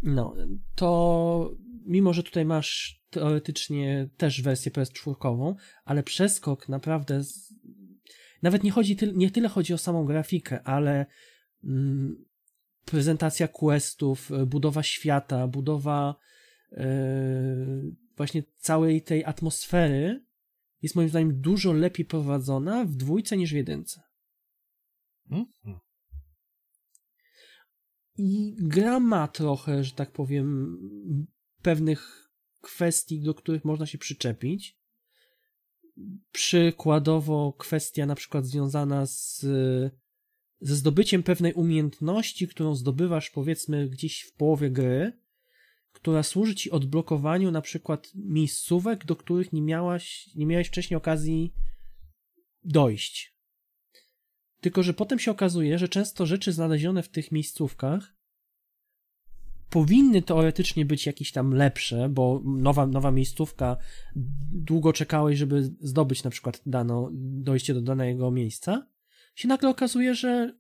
No, to mimo, że tutaj masz teoretycznie też wersję PS4, ale przeskok naprawdę z... nawet nie chodzi ty... nie tyle chodzi o samą grafikę, ale mm, prezentacja questów, budowa świata, budowa e, właśnie całej tej atmosfery jest moim zdaniem dużo lepiej prowadzona w dwójce niż w jedynce. Mhm. I gra ma trochę, że tak powiem, pewnych kwestii, do których można się przyczepić. Przykładowo kwestia na przykład związana z, ze zdobyciem pewnej umiejętności, którą zdobywasz powiedzmy gdzieś w połowie gry, która służy ci odblokowaniu na przykład miejscówek, do których nie miałaś, nie miałeś wcześniej okazji dojść. Tylko, że potem się okazuje, że często rzeczy znalezione w tych miejscówkach powinny teoretycznie być jakieś tam lepsze, bo nowa, nowa miejscówka, długo czekałeś, żeby zdobyć na przykład dano, dojście do danego miejsca, się nagle okazuje, że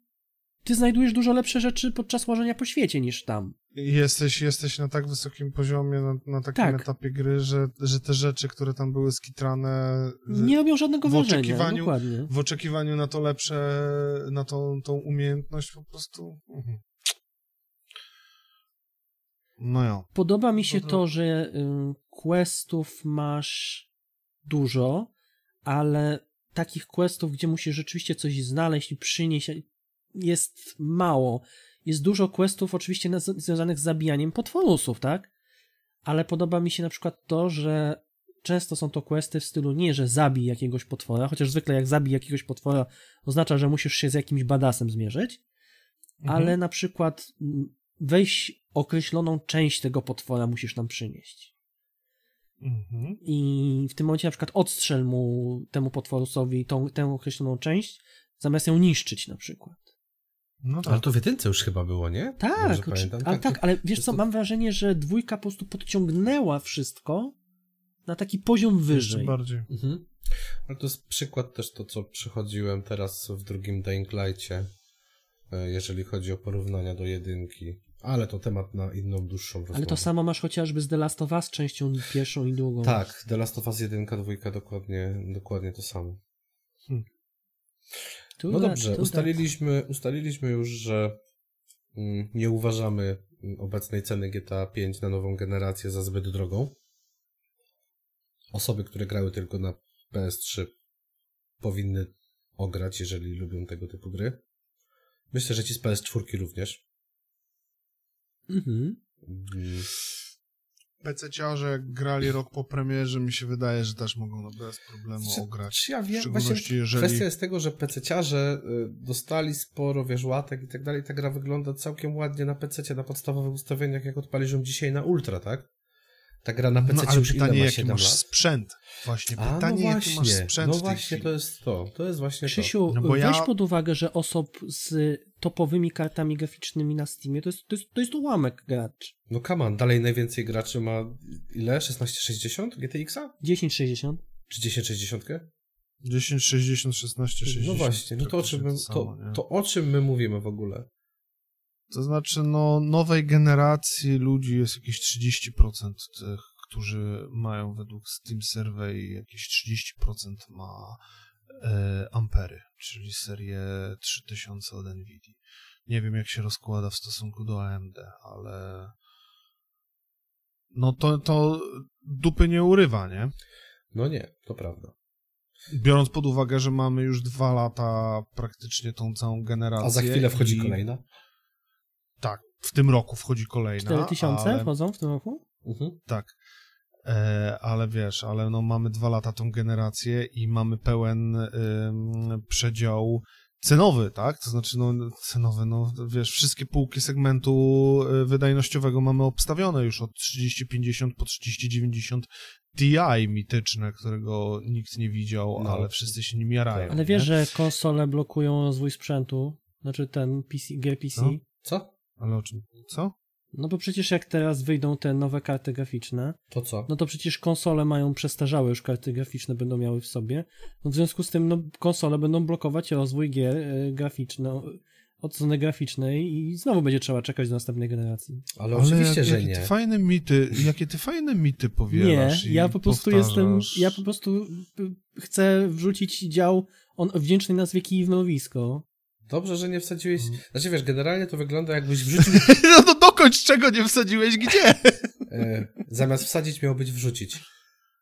ty znajdujesz dużo lepsze rzeczy podczas łożenia po świecie niż tam. Jesteś, jesteś na tak wysokim poziomie, na, na takim Tak. etapie gry, że, że te rzeczy, które tam były skitrane Nie robią żadnego w wrażenia. oczekiwaniu- Dokładnie. w oczekiwaniu na to lepsze, na tą, tą umiejętność po prostu. Mhm. No ja. Podoba mi się No to- to, że y, questów masz dużo, ale takich questów, gdzie musisz rzeczywiście coś znaleźć i przynieść, jest mało. Jest dużo questów oczywiście związanych z zabijaniem potworusów, tak? Ale podoba mi się na przykład to, że często są to questy w stylu nie, że zabij jakiegoś potwora, chociaż zwykle jak zabij jakiegoś potwora oznacza, że musisz się z jakimś badasem zmierzyć, Mhm. ale na przykład weź określoną część tego potwora musisz nam przynieść. Mhm. I w tym momencie na przykład odstrzel mu temu potworusowi tą, tę określoną część, zamiast ją niszczyć na przykład. No tak. Ale to w jedynce już chyba było, nie? Tak, pamiętam. ale tak, ale wiesz to- co, mam wrażenie, że dwójka po prostu podciągnęła wszystko na taki poziom Jeszcze wyżej. bardziej. Mhm. Ale to jest przykład też to, co przechodziłem teraz w drugim Dying Light'cie, e, jeżeli chodzi o porównania do jedynki. Ale to temat na inną, dłuższą rozmowę. Ale to samo masz chociażby z The Last of Us częścią pierwszą i drugą. Tak, The Last of Us 1, 2, dokładnie, dokładnie to samo. No tak, dobrze, tak. ustaliliśmy, ustaliliśmy już, że mm, nie uważamy mm, obecnej ceny GTA 5 na nową generację za zbyt drogą. Osoby, które grały tylko na PS3 powinny ograć, jeżeli lubią tego typu gry. Myślę, że ci z PS4 również. Mhm. Mm, PC-ciarze grali rok po premierze, mi się wydaje, że też mogą no bez problemu Czy, ograć. czy ja W wiem, szczególności właśnie jeżeli... kwestia jest tego, że PC-ciarze y, dostali sporo, wiesz, łatek i tak dalej. Ta gra wygląda całkiem ładnie na PC, na podstawowych ustawieniach, jak odpalisz ją dzisiaj na Ultra, tak? Ta gra na PC No ale już ile pytanie, ma jaki 7 masz lat? sprzęt. Właśnie, A, pytanie, no jaki masz właśnie, sprzęt no w właśnie, to jest to. To jest właśnie Krzysiu, No bo weź ja- pod uwagę, że osób z topowymi kartami graficznymi na Steamie to jest, to jest, to jest ułamek graczy. No come on, dalej najwięcej graczy ma ile? 1660 GTX-a? 1060. Czy 1060? 1060, 16, 60. No właśnie, no to o, czym my, to, samo, to o czym my mówimy w ogóle? To znaczy, no, nowej generacji ludzi jest jakieś 30% tych, którzy mają według Steam Survey jakieś 30% ma ampery, czyli serię 3000 od NVIDIA. Nie wiem, jak się rozkłada w stosunku do AMD, ale no to, to dupy nie urywa, nie? No nie, to prawda. Biorąc pod uwagę, że mamy już dwa lata praktycznie tą całą generację. A za chwilę wchodzi i- kolejna? Tak, w tym roku wchodzi kolejna. 4000 ale... wchodzą w tym roku? Mhm. Tak. E, ale wiesz, ale no mamy dwa lata tą generację i mamy pełen przedział cenowy, tak? To znaczy, no cenowy, no wiesz, wszystkie półki segmentu y, wydajnościowego mamy obstawione już od 3050 po 3090 Ti mityczne, którego nikt nie widział, No. ale wszyscy się nim jarają. Ale wiesz, nie? że konsole blokują rozwój sprzętu? Znaczy ten PC, gier PC? No. Co? Ale o czym? Co? No bo przecież jak teraz wyjdą te nowe karty graficzne, To co? no to przecież konsole mają przestarzałe już karty graficzne, będą miały w sobie. No w związku z tym, no konsole będą blokować rozwój gier e, graficzne, od strony graficznej i znowu będzie trzeba czekać do następnej generacji. Ale, oczywiście, jak, że jakie nie. Ty fajne mity, jakie ty fajne mity Nie, powielasz ja i po prostu powtarzasz. jestem, ja po prostu y, chcę wrzucić dział on, o wdzięcznej nazwie kij w mrowisko. Dobrze, że nie wsadziłeś... Mhm. Znaczy wiesz, generalnie to wygląda jakbyś wrzucił... No to dokończ, czego nie wsadziłeś, gdzie? e, zamiast wsadzić miał być wrzucić.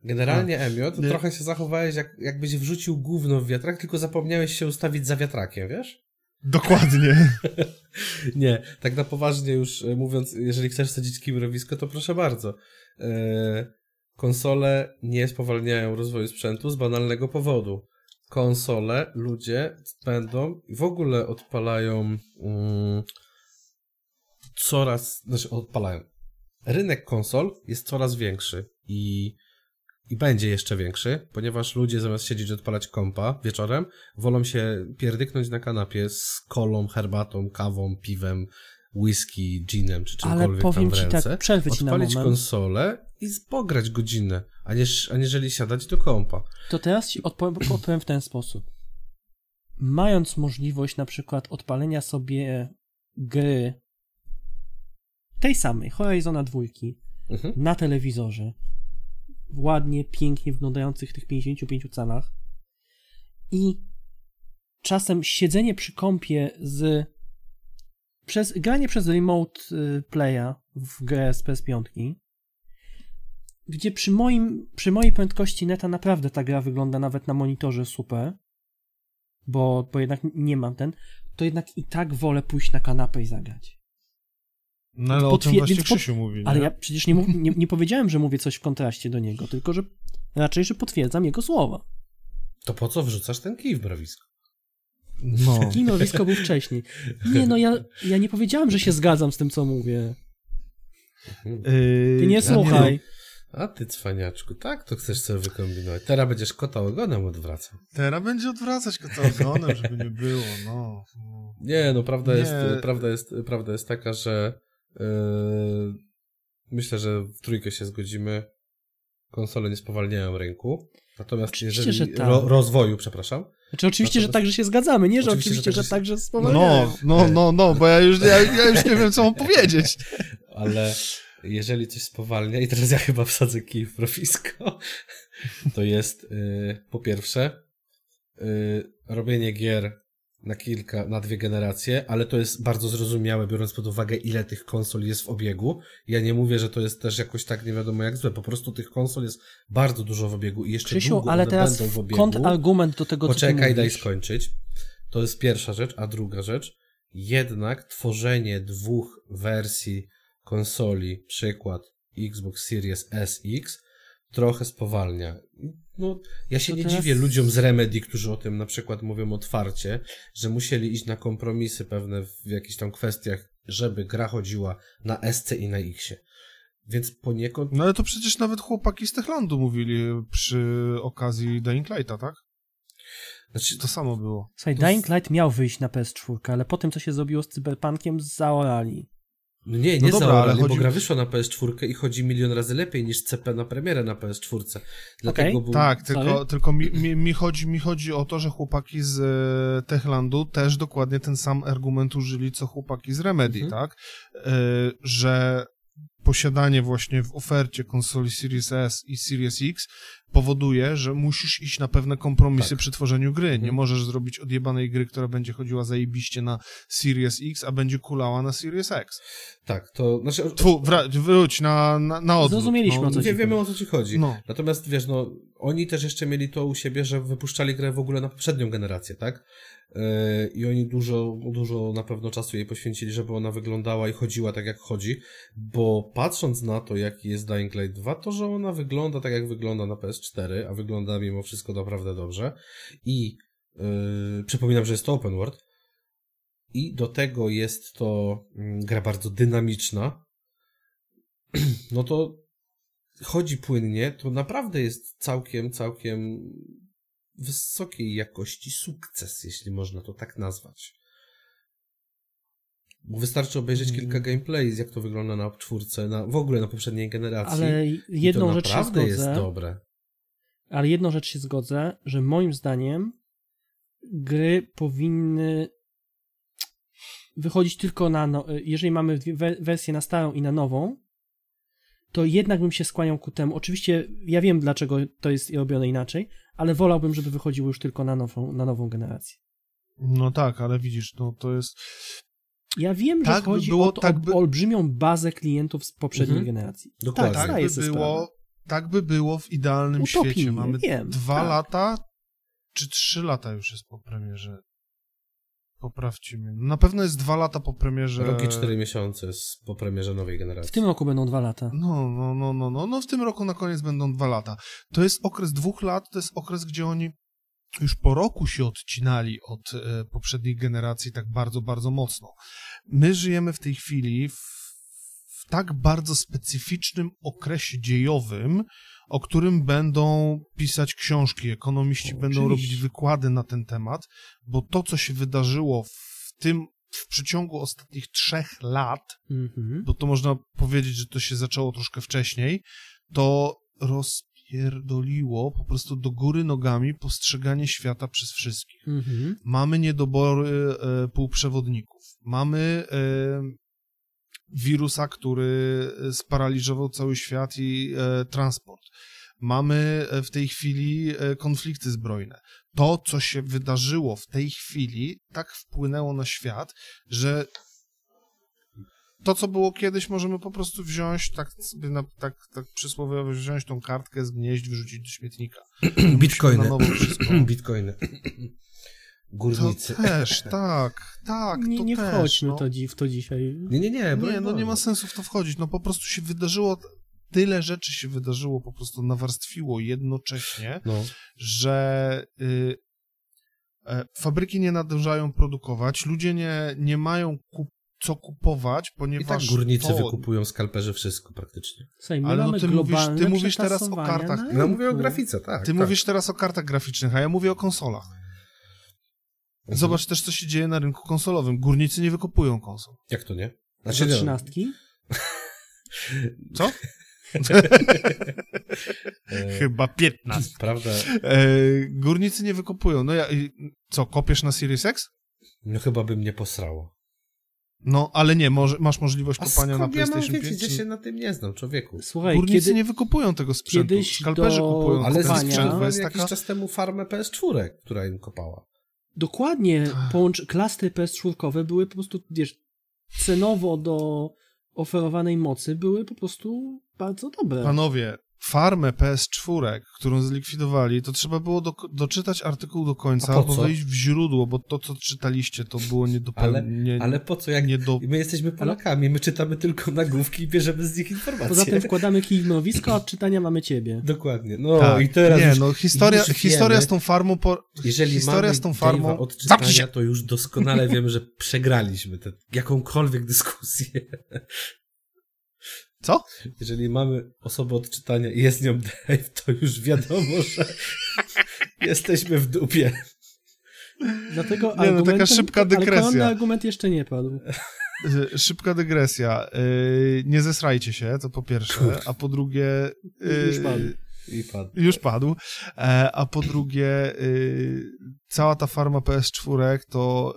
Generalnie, Emio, to Nie. trochę się zachowałeś jak, jakbyś wrzucił gówno w wiatrak, tylko zapomniałeś się ustawić za wiatrakiem, wiesz? Dokładnie. Nie, tak na poważnie już e, mówiąc, jeżeli chcesz wsadzić kibrowisko, to proszę bardzo. E, konsole nie spowalniają rozwoju sprzętu z banalnego powodu. Konsole ludzie będą i w ogóle odpalają mm, coraz, znaczy odpalają. Rynek konsol jest coraz większy i, i będzie jeszcze większy, ponieważ ludzie zamiast siedzieć i odpalać kompa wieczorem, wolą się pierdyknąć na kanapie z kolą, herbatą, kawą, piwem, whisky, ginem czy Ale czymkolwiek powiem tam w ci ręce. tak, przerwę ci na odpalić moment. konsolę i pograć godzinę, aniż, aniżeli siadać do kompa. To teraz ci odpowiem, odpowiem w ten sposób. Mając możliwość na przykład odpalenia sobie gry tej samej, Horizona dwójki, Mhm. na telewizorze, ładnie, pięknie wyglądających tych 55 calach i czasem siedzenie przy kąpie z przez granie przez remote y, playa w grę z PS5, gdzie przy, moim, przy mojej prędkości neta naprawdę ta gra wygląda nawet na monitorze super, bo, bo jednak nie mam ten, to jednak i tak wolę pójść na kanapę i zagrać. No ale o tym Potwier- właśnie Krzysiu mówi, nie? Ale ja przecież nie, mów, nie, nie powiedziałem, że mówię coś w kontraście do niego, tylko że raczej, że potwierdzam jego słowa. To po co wrzucasz ten kij w brawisko? No. Kinowisko był wcześniej. Nie no, ja, ja nie powiedziałem, że się zgadzam z tym, co mówię. Ty Yy, nie ja słuchaj. A ty cwaniaczku, tak to chcesz sobie wykombinować. Teraz będziesz kota ogonem odwracał. Teraz będzie odwracać kota ogonem, żeby nie było, no. no. Nie, no prawda, Nie. Jest, prawda, jest, prawda jest taka, że yy, myślę, że w trójkę się zgodzimy. Konsole nie spowalniają rynku. Natomiast Oczywiście, jeżeli że tak. ro, rozwoju, przepraszam. Znaczy oczywiście, że Natomiast- tak, że się zgadzamy, nie, że Oczywiście, oczywiście, że że tak, tak, że No, spowalniają. no, no, no, bo ja już, ja, ja już nie wiem, co mam powiedzieć. Ale jeżeli coś spowalnia, i teraz ja chyba wsadzę kij w profisko, to jest yy, po pierwsze yy, robienie gier na kilka, na dwie generacje, ale to jest bardzo zrozumiałe, biorąc pod uwagę, ile tych konsol jest w obiegu. Ja nie mówię, że to jest też jakoś tak nie wiadomo jak złe, po prostu tych konsol jest bardzo dużo w obiegu i jeszcze Krzysiu, długo ale teraz będą w obiegu. kontrargument do tego, Poczekaj, daj skończyć. To jest pierwsza rzecz, a druga rzecz, jednak tworzenie dwóch wersji konsoli, przykład Xbox Series SX, trochę spowalnia. No, ja się To nie teraz- dziwię ludziom z Remedy, którzy o tym na przykład mówią otwarcie, że musieli iść na kompromisy pewne w jakichś tam kwestiach, żeby gra chodziła na SC i na Xie. Więc poniekąd No ale to przecież nawet chłopaki z Techlandu mówili przy okazji Dying Lighta, tak? znaczy, To samo było. Słuchaj, To Dying Light miał wyjść na PS4, ale po tym, co się zrobiło z Cyberpunkiem, zaorali. No nie, No nie dobra, zaorali, ale bo chodzi- gra wyszła na PS4 i chodzi milion razy lepiej niż CP na premierę na PS4. Dlatego Okej, był... Tak, tylko, Sorry? tylko mi, mi, mi, chodzi, mi chodzi o to, że chłopaki z e, Techlandu też dokładnie ten sam argument użyli, co chłopaki z Remedy, Mhm. tak? E, że posiadanie właśnie w ofercie konsoli Series S i Series X powoduje, że musisz iść na pewne kompromisy Tak. przy tworzeniu gry. Nie Mhm. możesz zrobić odjebanej gry, która będzie chodziła zajebiście na Series X, a będzie kulała na Series X. Tak, to znaczy... Tfu, wróć na, na, na odwrót. Zrozumieliśmy, no, o co Wie, ci wiemy chodzi. o co ci chodzi. No. Natomiast wiesz, no, oni też jeszcze mieli to u siebie, że wypuszczali grę w ogóle na poprzednią generację, tak? Yy, I oni dużo, dużo na pewno czasu jej poświęcili, żeby ona wyglądała i chodziła tak jak chodzi, bo patrząc na to, jaki jest Dying Light 2, to że ona wygląda tak jak wygląda na PS4, a wygląda mimo wszystko naprawdę dobrze. I yy, przypominam, że jest to open world. I do tego jest to mm, gra bardzo dynamiczna. No to chodzi płynnie, to naprawdę jest całkiem, całkiem wysokiej jakości sukces, jeśli można to tak nazwać. Bo wystarczy obejrzeć Mhm. kilka gameplays, jak to wygląda na czwórce, na, w ogóle na poprzedniej generacji. Ale I jedną to rzecz się naprawdę jest zgodzę, dobre. Ale jedną rzecz się zgodzę, że moim zdaniem gry powinny wychodzić tylko na, no, jeżeli mamy we- wersję na starą i na nową, to jednak bym się skłaniał ku temu. Oczywiście ja wiem, dlaczego to jest robione inaczej, ale wolałbym, żeby wychodziło już tylko na nową, na nową generację. No tak, ale widzisz, no to jest... Ja wiem, Tak że by chodzi było, o, to, tak o by- olbrzymią bazę klientów z poprzedniej Mhm. generacji. Dokładnie. Tak, Tak by sobie było, sprawę. Tak by było w idealnym świecie. Mamy wiem, dwa tak. lata, czy trzy lata już jest po premierze. Poprawcie mnie. Na pewno jest dwa lata po premierze. Rok i cztery miesiące z, po premierze nowej W generacji. tym roku będą dwa lata. No, no, no, no, no, no w tym roku na koniec będą dwa lata. To jest okres dwóch lat, to jest okres, gdzie oni już po roku się odcinali od e, poprzedniej generacji tak bardzo, bardzo mocno. My żyjemy w tej chwili w, w tak bardzo specyficznym okresie dziejowym, o którym będą pisać książki, ekonomiści będą robić wykłady na ten temat, bo to, co się wydarzyło w tym, w przeciągu ostatnich trzech lat, Mhm. bo to można powiedzieć, że to się zaczęło troszkę wcześniej, to rozpierdoliło po prostu do góry nogami postrzeganie świata przez wszystkich. Mhm. Mamy niedobory e, półprzewodników, mamy e, wirusa, który sparaliżował cały świat i e, transport. Mamy e, w tej chwili e, konflikty zbrojne. To, co się wydarzyło w tej chwili, tak wpłynęło na świat, że to, co było kiedyś, możemy po prostu wziąć, tak na, tak, tak przysłowiowo wziąć tą kartkę, zgnieść, wyrzucić do śmietnika. Bitcoiny. Na Bitcoiny. To Górnicy. też, tak, tak, nie, to nie też, wchodźmy no. to, dzi- w to dzisiaj. Nie, nie, nie. Nie, no nie ma sensu w to wchodzić, no po prostu się wydarzyło, tyle rzeczy się wydarzyło, po prostu nawarstwiło jednocześnie, No. że y, e, fabryki nie nadążają produkować, ludzie nie, nie mają kup, co kupować, I tak ponieważ górnicy to, wykupują skalperzy wszystko praktycznie. Słuchaj, my Ale no ty mówisz- ty mówisz teraz o kartach. No mówię o grafice, tak. Ty tak. mówisz teraz o kartach graficznych, a ja mówię o konsolach. Mhm. Zobacz też, co się dzieje na rynku konsolowym. Górnicy nie wykupują konsol. Jak to nie? Za Znaczy, nie, trzynastki? Co? e, Chyba 15. Prawda, E, górnicy nie wykupują. No ja, i- co, kopiesz na Series X? no chyba by mnie posrało. No, ale nie, może, masz możliwość A kopania na skąd ja mam PlayStation wiedzieć, 5? że się na tym nie znam, człowieku? Słuchaj, Górnicy kiedy... nie wykupują tego sprzętu. kiedyś Skalperzy do- kupują Ale ten sprzęt, jest jakiś taka... czas temu farmę PS4, która im kopała. Dokładnie, Tak. połącz... klasy PS4 były po prostu, wiesz, cenowo do oferowanej mocy były po prostu bardzo dobre. Panowie, farmę PS4, którą zlikwidowali, to trzeba było do, doczytać artykuł do końca, albo wejść w źródło, bo to, co czytaliście, to było nie do... Ale- Ale po co, jak nie do... my jesteśmy Polakami, my czytamy tylko nagłówki i bierzemy z nich informacje. Poza tym wkładamy kij w mrowisko, a od czytania mamy ciebie. Dokładnie. No Tak. i teraz nie, już, no historia, już historia wiemy, z tą farmą... Po... jeżeli historia mamy z tą farmą... Od czytania, to już doskonale wiemy, że przegraliśmy tę jakąkolwiek dyskusję. Co? Jeżeli mamy osobę od czytania i jest nią Dave, to już wiadomo, że jesteśmy w dupie. Dlatego Nie, no, taka szybka Ale dygresja. argument jeszcze nie padł. Szybka dygresja. Y, Nie zesrajcie się, to po pierwsze, a po drugie... y, Już padł. I padł. Już padł. E, A po drugie, y, cała ta farma PS4 to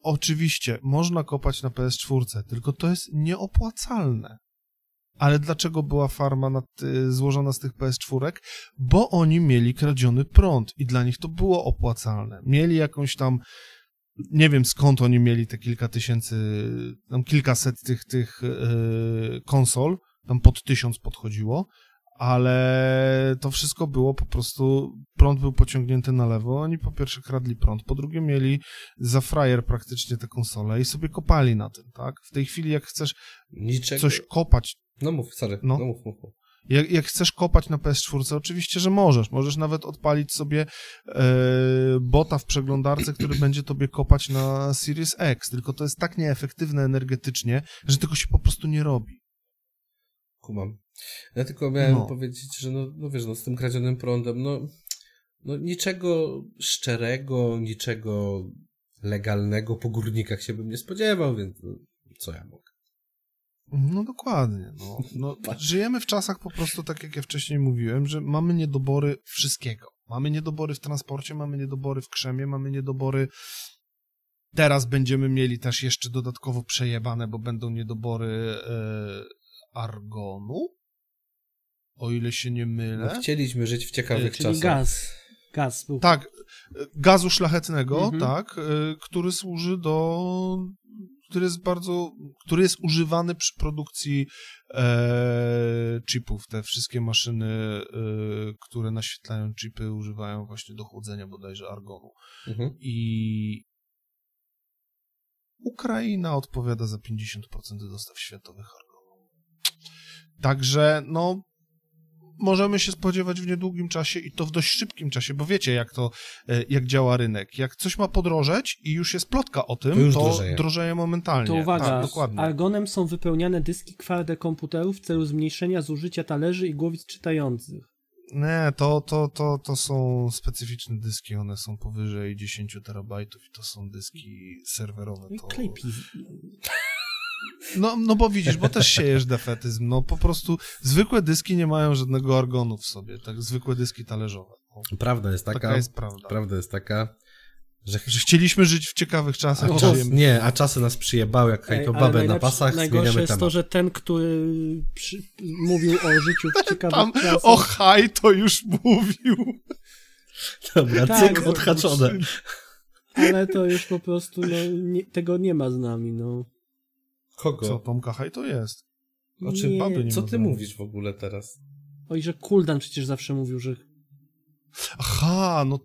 oczywiście można kopać na PS4, tylko to jest nieopłacalne. Ale dlaczego była farma nad, y, złożona z tych PS4? Bo oni mieli kradziony prąd i dla nich to było opłacalne. Mieli jakąś tam, nie wiem skąd oni mieli te kilka tysięcy, tam kilkaset tych, tych y, konsol, tam pod tysiąc podchodziło, ale to wszystko było po prostu, prąd był pociągnięty na lewo, oni po pierwsze kradli prąd, po drugie mieli za frajer praktycznie te konsole i sobie kopali na tym, tak? W tej chwili jak chcesz Niczego. coś kopać, No mów, sorry. No, No. mów, mów, mów. jak, jak chcesz kopać na PS4, oczywiście, że możesz, możesz nawet odpalić sobie e, bota w przeglądarce, który będzie tobie kopać na Series X, tylko to jest tak nieefektywne energetycznie, że tego się po prostu nie robi. Kumam. Ja tylko miałem No. powiedzieć, że no, no wiesz, no z tym kradzionym prądem, no, no niczego szczerego, niczego legalnego po górnikach się bym nie spodziewał, więc no, co ja mogę. No dokładnie. No, no, żyjemy w czasach po prostu, tak jak ja wcześniej mówiłem, że mamy niedobory wszystkiego. Mamy niedobory w transporcie, mamy niedobory w krzemie, mamy niedobory. Teraz będziemy mieli też jeszcze dodatkowo przejebane, bo będą niedobory e, argonu. O ile się nie No, mylę. chcieliśmy żyć w ciekawych Czyli czasach. gaz. Gaz był. Tak, e, gazu szlachetnego, Mhm. tak, e, który służy do. Który jest bardzo. który jest używany przy produkcji e, chipów. Te wszystkie maszyny, e, które naświetlają chipy, używają właśnie do chłodzenia bodajże argonu. Mhm. I Ukraina odpowiada za 50% dostaw światowych argonu. Także, no, możemy się spodziewać w niedługim czasie i to w dość szybkim czasie, bo wiecie, jak to, e, jak działa rynek. Jak coś ma podrożeć i już jest plotka o tym, To to, drożeje. drożeje. momentalnie. To uwaga, Tak, dokładnie. argonem są wypełniane dyski twarde komputerów w celu zmniejszenia zużycia talerzy i głowic czytających. Nie, to, to, to, to są specyficzne dyski, one są powyżej 10 terabajtów i to są dyski serwerowe. I To... klej piz... No, no bo widzisz, bo też siejesz defetyzm. No po prostu zwykłe dyski nie mają żadnego argonu w sobie, tak zwykłe dyski talerzowe. O, Prawda jest taka, taka jest prawda. prawda jest taka, że Że chcieliśmy żyć w ciekawych czasach. a czas, nie, a czasy nas przyjebały jak Ej, hejto babę na pasach, Najgorsze jest temat. to, że ten, który przy... mówił o życiu w ciekawych Tam czasach... o haj to już mówił. Dobra, Tak, cyk odhaczone. Ale to już po prostu, no, nie, tego nie ma z nami, no. Kogo? Co, Tom Kachaj to jest. O czym Nie. baby nie Co ty domu. mówisz w ogóle teraz? Oj, że Kuldan przecież zawsze mówił, że Aha, no...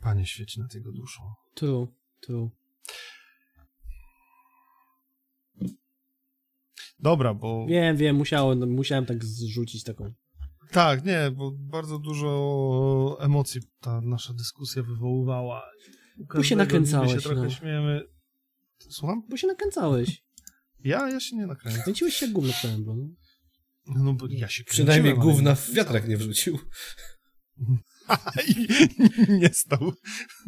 Panie świeci nad jego duszą. tu, tu. Dobra, bo... Wiem, wiem, musiałem, musiałem tak zrzucić taką. Tak, nie, bo bardzo dużo emocji ta nasza dyskusja wywoływała. U się nakręcałeś, się trochę no. śmiejemy. Słucham? Bo się nakręcałeś. Ja, ja się nie nakręcam. Kręciłeś się gówno w całym blogu. No bo ja się Przynajmniej gówna nie w wiatrak nie wrzucił. I nie stał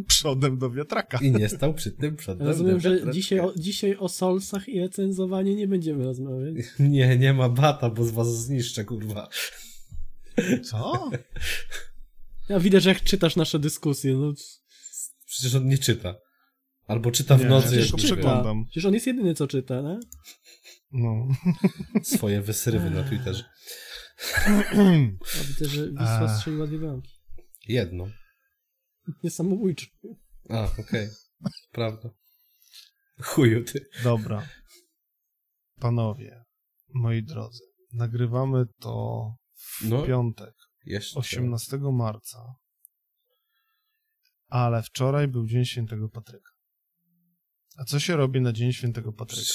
przodem do wiatraka. I nie stał przy tym przodem. Rozumiem, że dzisiaj o, dzisiaj o solsach i recenzowaniu nie będziemy rozmawiać. Nie, nie ma bata, bo z was zniszczę, kurwa. Co? Ja widzę, że jak czytasz nasze dyskusje, no Przecież on nie czyta. Albo czyta w Nie, nocy, ja jak tylko przeglądam. Przecież on jest jedyny, co czyta, nie? No. swoje wysrywy na Twitterze. Ja widzę, że Wisła Ech. strzeliła dwie bramki. Jedną. Nie samobójczy. A, okej. Prawda. Chuju ty. Dobra. Panowie, moi drodzy, nagrywamy to w No. piątek, Jeszcze. 18 marca. Ale wczoraj był Dzień Świętego Patryka. A co się robi na Dzień Świętego Patryka?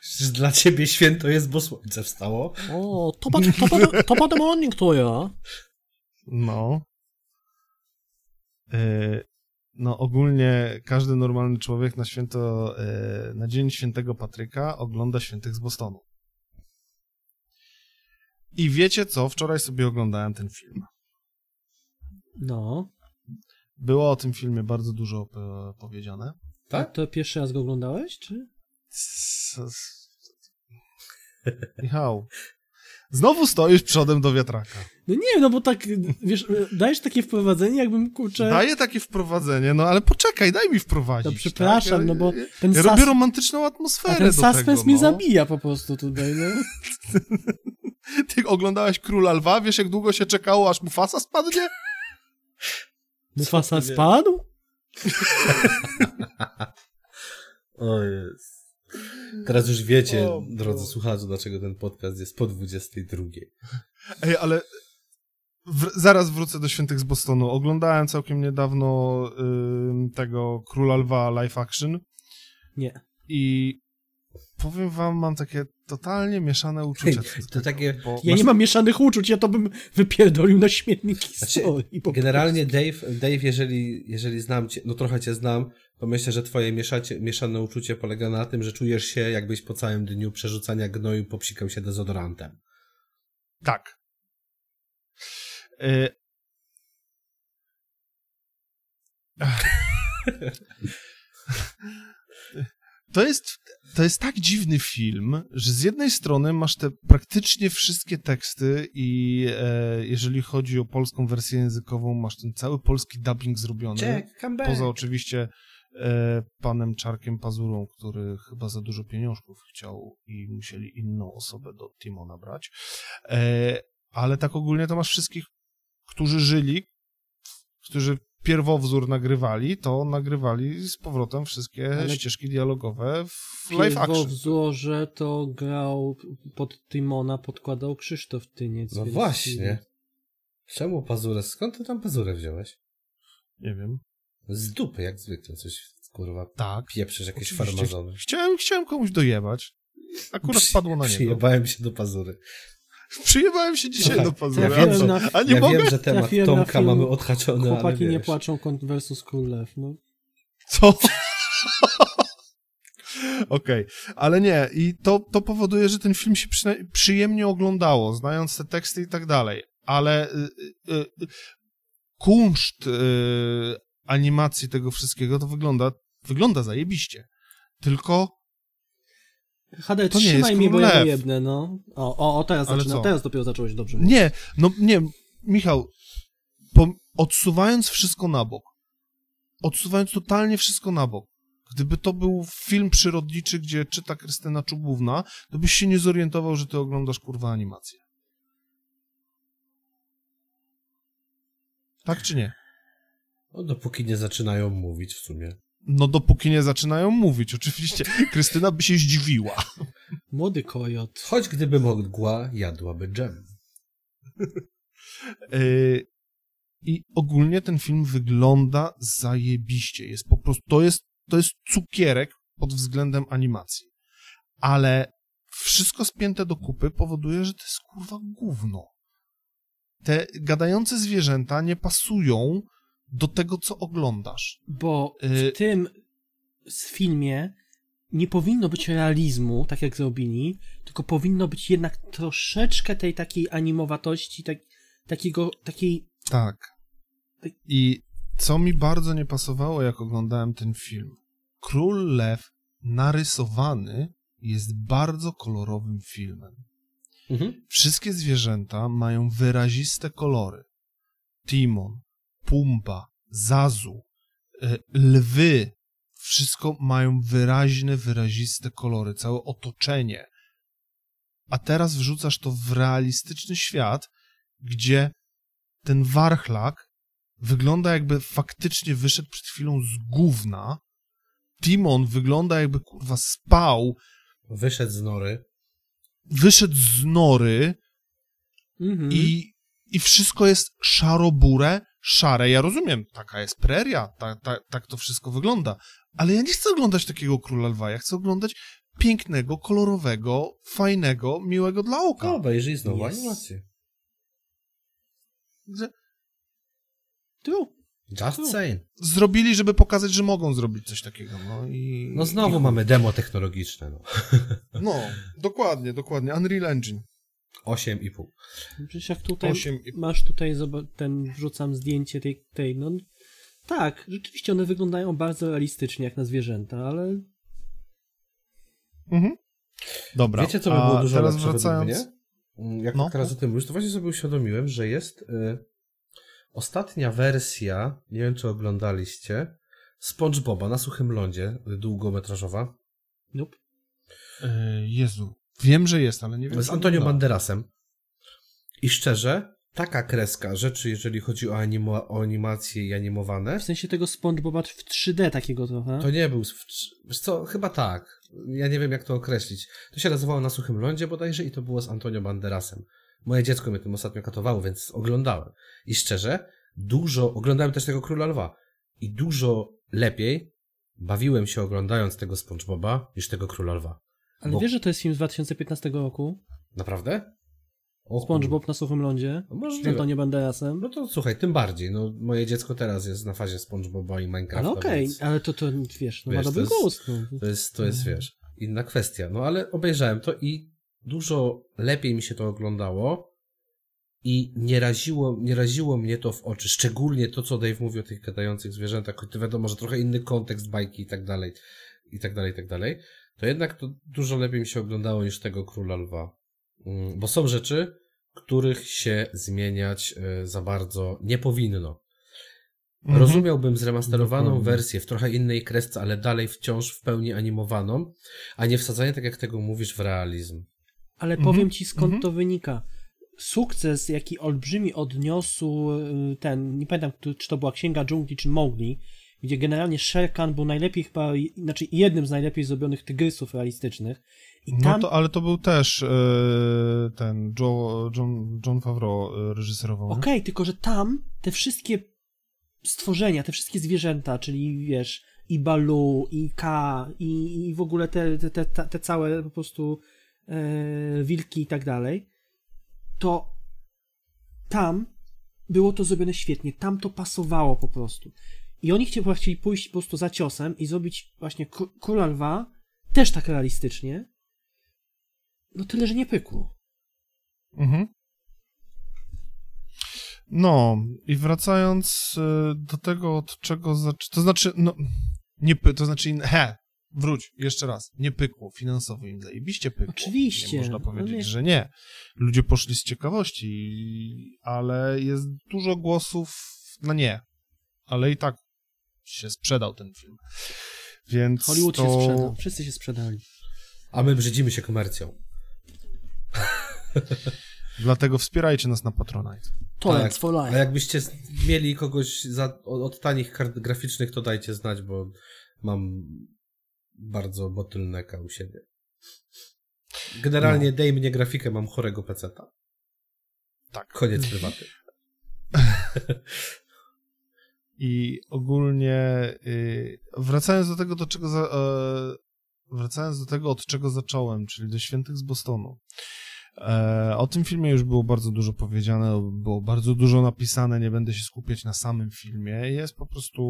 Przecież, dla ciebie święto jest, bo słońce wstało. O, to pa, to pa, to the morning to ja. No. E, no ogólnie każdy normalny człowiek na święto, e, na Dzień Świętego Patryka ogląda Świętych z Bostonu. I wiecie co? Wczoraj sobie oglądałem ten film. No. Było o tym filmie bardzo dużo e, powiedziane. Tak? To pierwszy raz go oglądałeś, czy? Michał, znowu stoisz przodem do wiatraka. No nie, no bo tak, wiesz, dajesz takie wprowadzenie, jakbym, kurczę... Daję takie wprowadzenie, no ale poczekaj, daj mi wprowadzić. To przepraszam, tak? no bo ten, Ja sas... robię romantyczną atmosferę a ten suspens tego, mnie no. zabija po prostu tutaj, no. Ty oglądałeś Króla Lwa, wiesz jak długo się czekało, aż Mufasa spadnie? Mufasa spadł? O jest. Teraz już wiecie, O, drodzy słuchacze, dlaczego ten podcast jest po 22. Ej, ale w, zaraz wrócę do Świętych z Bostonu. Oglądałem całkiem niedawno ym, tego Króla Lwa live action Nie. i powiem wam, mam takie totalnie mieszane uczucia. To tego, takie- Bo Ja nie mam mieszanych uczuć, ja to bym wypierdolił na śmietnik Znaczy, po Generalnie Dave, Dave jeżeli, jeżeli znam cię, no trochę cię znam, to myślę, że twoje mieszacie, mieszane uczucie polega na tym, że czujesz się jakbyś po całym dniu przerzucania gnoju popsikał się dezodorantem. Tak. Y... To jest, to jest tak dziwny film, że z jednej strony masz te praktycznie wszystkie teksty i e, jeżeli chodzi o polską wersję językową, masz ten cały polski dubbing zrobiony. come back. Poza oczywiście e, panem Czarkiem Pazurą, który chyba za dużo pieniążków chciał i musieli inną osobę do Timona brać. E, ale tak ogólnie to masz wszystkich, którzy żyli, którzy pierwowzór nagrywali, to nagrywali z powrotem wszystkie Ale- ścieżki dialogowe w live W action. wzorze to grał pod Timona, podkładał Krzysztof Tyniec. No właśnie. Czemu pazurę? Skąd ty tam pazurę wziąłeś? Nie wiem. Z dupy, jak zwykle, coś, kurwa, Tak. pieprzysz jakieś farmazony. Chciałem, chciałem komuś dojebać. Akurat spadło na niego. Przyjebałem się do pazury. Przyjebałem się dzisiaj Słuchaj, do pazury. ja na- A nie ja mogę? wiem, że temat Tomka film mamy odhaczony, ale Chłopaki nie płaczą versus Król Lew, no. Co? Okej, ale nie, i to, to powoduje, że ten film się przyjemnie oglądało, znając te teksty i tak dalej, ale y, y, y, kunszt y, animacji tego wszystkiego to wygląda, wygląda zajebiście. Tylko, HD, To nie trzymaj jest mnie, bo ja Król go Lew. jednę, no. O, o, o teraz Ale zaczyna, co? teraz dopiero zacząłeś dobrze mówić. nie, no nie, Michał, po, odsuwając wszystko na bok, odsuwając totalnie wszystko na bok, gdyby to był film przyrodniczy, gdzie czyta Krystyna Czubówna, to byś się nie zorientował, że ty oglądasz kurwa animację. Tak czy nie? No, dopóki nie zaczynają mówić w sumie. No dopóki nie zaczynają mówić, oczywiście. Krystyna by się zdziwiła. Młody kojot. Choć gdyby mogła, jadłaby dżem. Yy, I ogólnie ten film wygląda zajebiście. Jest po prostu, to jest, to jest cukierek pod względem animacji. Ale wszystko spięte do kupy powoduje, że to jest kurwa gówno. Te gadające zwierzęta nie pasują do tego, co oglądasz. Bo Y- w tym z filmie nie powinno być realizmu, tak jak zrobili, tylko powinno być jednak troszeczkę tej takiej animowatości, tak, takiego, takiej... Tak. I co mi bardzo nie pasowało, jak oglądałem ten film. Król Lew narysowany jest bardzo kolorowym filmem. Mhm. Wszystkie zwierzęta mają wyraziste kolory. Timon, Pumba, Zazu, e, lwy, wszystko mają wyraźne, wyraziste kolory, całe otoczenie. A teraz wrzucasz to w realistyczny świat, gdzie ten warchlak wygląda jakby faktycznie wyszedł przed chwilą z gówna. Timon wygląda jakby kurwa spał, Wyszedł z nory. wyszedł z nory, Mhm. I, I wszystko jest szaro-burę, szare. Ja rozumiem, taka jest preria, ta, ta, tak to wszystko wygląda. Ale ja nie chcę oglądać takiego króla lwa. Ja chcę oglądać pięknego, kolorowego, fajnego, miłego dla oka. No, obejrzyj znowu Yes. animację. Tu. Just No. saying. Zrobili, żeby pokazać, że mogą zrobić coś takiego. No, i, No znowu i, mamy demo technologiczne, no. No, dokładnie, dokładnie. Unreal Engine. 8,5. Przecież jak tutaj Osiem i- masz tutaj ten, wrzucam zdjęcie tej, tej, no tak, rzeczywiście one wyglądają bardzo realistycznie jak na zwierzęta, ale Mhm. Dobra. Wiecie, co by a było dużo teraz lepsze wracając... Jak No. teraz o tym mówisz, to właśnie sobie uświadomiłem, że jest y, ostatnia wersja, nie wiem czy oglądaliście, SpongeBoba na suchym lądzie, y, długometrażowa, nope. E, Jezu. Wiem, że jest, ale nie wiem. z Antonio. Banderasem. I szczerze, taka kreska rzeczy, jeżeli chodzi o, animo- o animacje i animowane, W sensie tego SpongeBoba w 3D takiego trochę. to nie był, w- wiesz co, chyba tak. Ja nie wiem jak to określić. To się nazywało Na suchym lądzie bodajże i to było z Antonio Banderasem. Moje dziecko mnie tym ostatnio katowało, więc oglądałem. I szczerze, dużo, oglądałem też tego Króla Lwa i dużo lepiej bawiłem się oglądając tego SpongeBoba niż tego Króla Lwa. Ale bo- wiesz, że to jest film z 2015 roku? Naprawdę? O, SpongeBob na suchym lądzie? No możliwe. Antonio Banderasem? No to słuchaj, tym bardziej. No, moje dziecko teraz jest na fazie SpongeBoba i Minecrafta. Ale okej, więc ale to, to wiesz, no Wiesz, ma to dobry jest- gust. No. To jest, to jest, wiesz, inna kwestia. No ale obejrzałem to i dużo lepiej mi się to oglądało i nie raziło, nie raziło mnie to w oczy. Szczególnie to, co Dave mówi o tych gadających zwierzętach, choć to wiadomo, że trochę inny kontekst bajki i tak dalej, i tak dalej, i tak dalej. To jednak to dużo lepiej mi się oglądało niż tego Króla Lwa. Mm, Bo są rzeczy, których się zmieniać e, za bardzo nie powinno. Mhm. Rozumiałbym zremasterowaną Dokładnie. wersję w trochę innej kresce, ale dalej wciąż w pełni animowaną, a nie wsadzanie, tak jak tego mówisz, w realizm. Ale Mhm, powiem ci skąd mhm. to wynika. Sukces, jaki olbrzymi odniósł y, ten, nie pamiętam, czy to była Księga Dżungli, czy Mowgli, gdzie generalnie Shere Khan był najlepiej chyba, znaczy jednym z najlepiej zrobionych tygrysów realistycznych. No tam, to, ale to był też e, ten Joe, John, John Favreau e, reżyserował. okej, tylko że tam te wszystkie stworzenia, te wszystkie zwierzęta, czyli wiesz, i Balu, i Ka, i, i w ogóle te, te, te, te całe po prostu e, wilki i tak dalej, to tam było to zrobione świetnie, tam to pasowało po prostu. I oni chcieli, chcieli pójść po prostu za ciosem i zrobić właśnie Kró- Króla Lwa też tak realistycznie, no tyle, że nie pykło. Mhm. No, i wracając e, do tego, od czego zaczę... To znaczy, no, nie py... to znaczy, he, wróć, jeszcze raz, nie pykło, finansowo im zajebiście pykło. Oczywiście. Nie można No powiedzieć, nie. że nie. Ludzie poszli z ciekawości, ale jest dużo głosów na nie. Ale i tak się sprzedał ten film. Więc Hollywood to... się sprzedał, wszyscy się sprzedali. A my brzydzimy się komercją. Dlatego wspierajcie nas na Patronite. Talent Tak. for A life. jakbyście z- mieli kogoś za, od, od tanich kart graficznych, to dajcie znać, bo mam bardzo bottlenecka u siebie. Generalnie no. dej mnie grafikę, mam chorego peceta. Tak. Koniec prywaty. I ogólnie yy, wracając do tego, do czego za, yy, wracając do tego, od czego zacząłem, czyli do Świętych z Bostonu. E, o tym filmie już było bardzo dużo powiedziane, było bardzo dużo napisane, nie będę się skupiać na samym filmie. Jest po prostu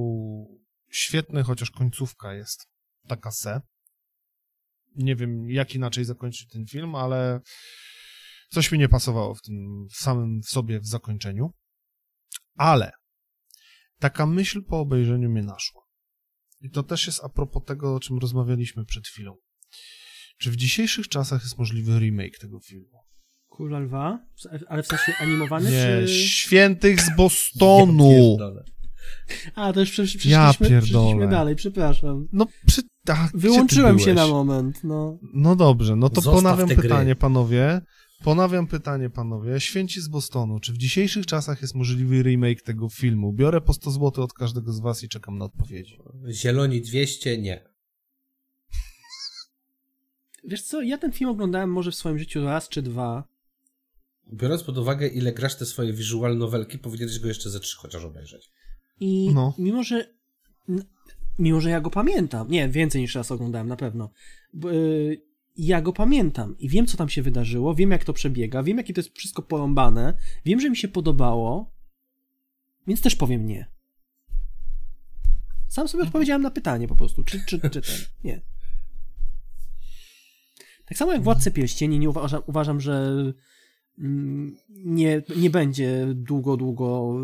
świetny, chociaż końcówka jest taka se. Nie wiem, jak inaczej zakończyć ten film, ale coś mi nie pasowało w tym samym sobie w zakończeniu. Ale taka myśl po obejrzeniu mnie naszła. I to też jest a propos tego, o czym rozmawialiśmy przed chwilą. Czy w dzisiejszych czasach jest możliwy remake tego filmu? Kula Lwa? Ale w sensie animowany, Nie, czy... Świętych z Bostonu! a, to już przeszliśmy, ja przeszliśmy dalej, przepraszam. No, przy... Ach, Wyłączyłem się na moment, no. No dobrze, no to Zostaw ponawiam pytanie, gry. panowie. Ponawiam pytanie, panowie. Święci z Bostonu. Czy w dzisiejszych czasach jest możliwy remake tego filmu? Biorę po 100 zł od każdego z was i czekam na odpowiedzi. Zieloni 200? Nie. Wiesz co, ja ten film oglądałem może w swoim życiu raz czy dwa. Biorąc pod uwagę, ile grasz te swoje visual nowelki, powinieneś go jeszcze ze trzy chociaż obejrzeć. I no. mimo, że mimo, że ja go pamiętam, nie, więcej niż raz oglądałem na pewno, ja go pamiętam i wiem, co tam się wydarzyło, wiem, jak to przebiega, wiem, jakie to jest wszystko porąbane, wiem, że mi się podobało, więc też powiem nie. Sam sobie mhm. odpowiedziałem na pytanie po prostu, czy, czy, czy ten, nie. Tak samo jak Władcy Pierścieni, nie uważam, uważam że mm, nie, nie będzie długo, długo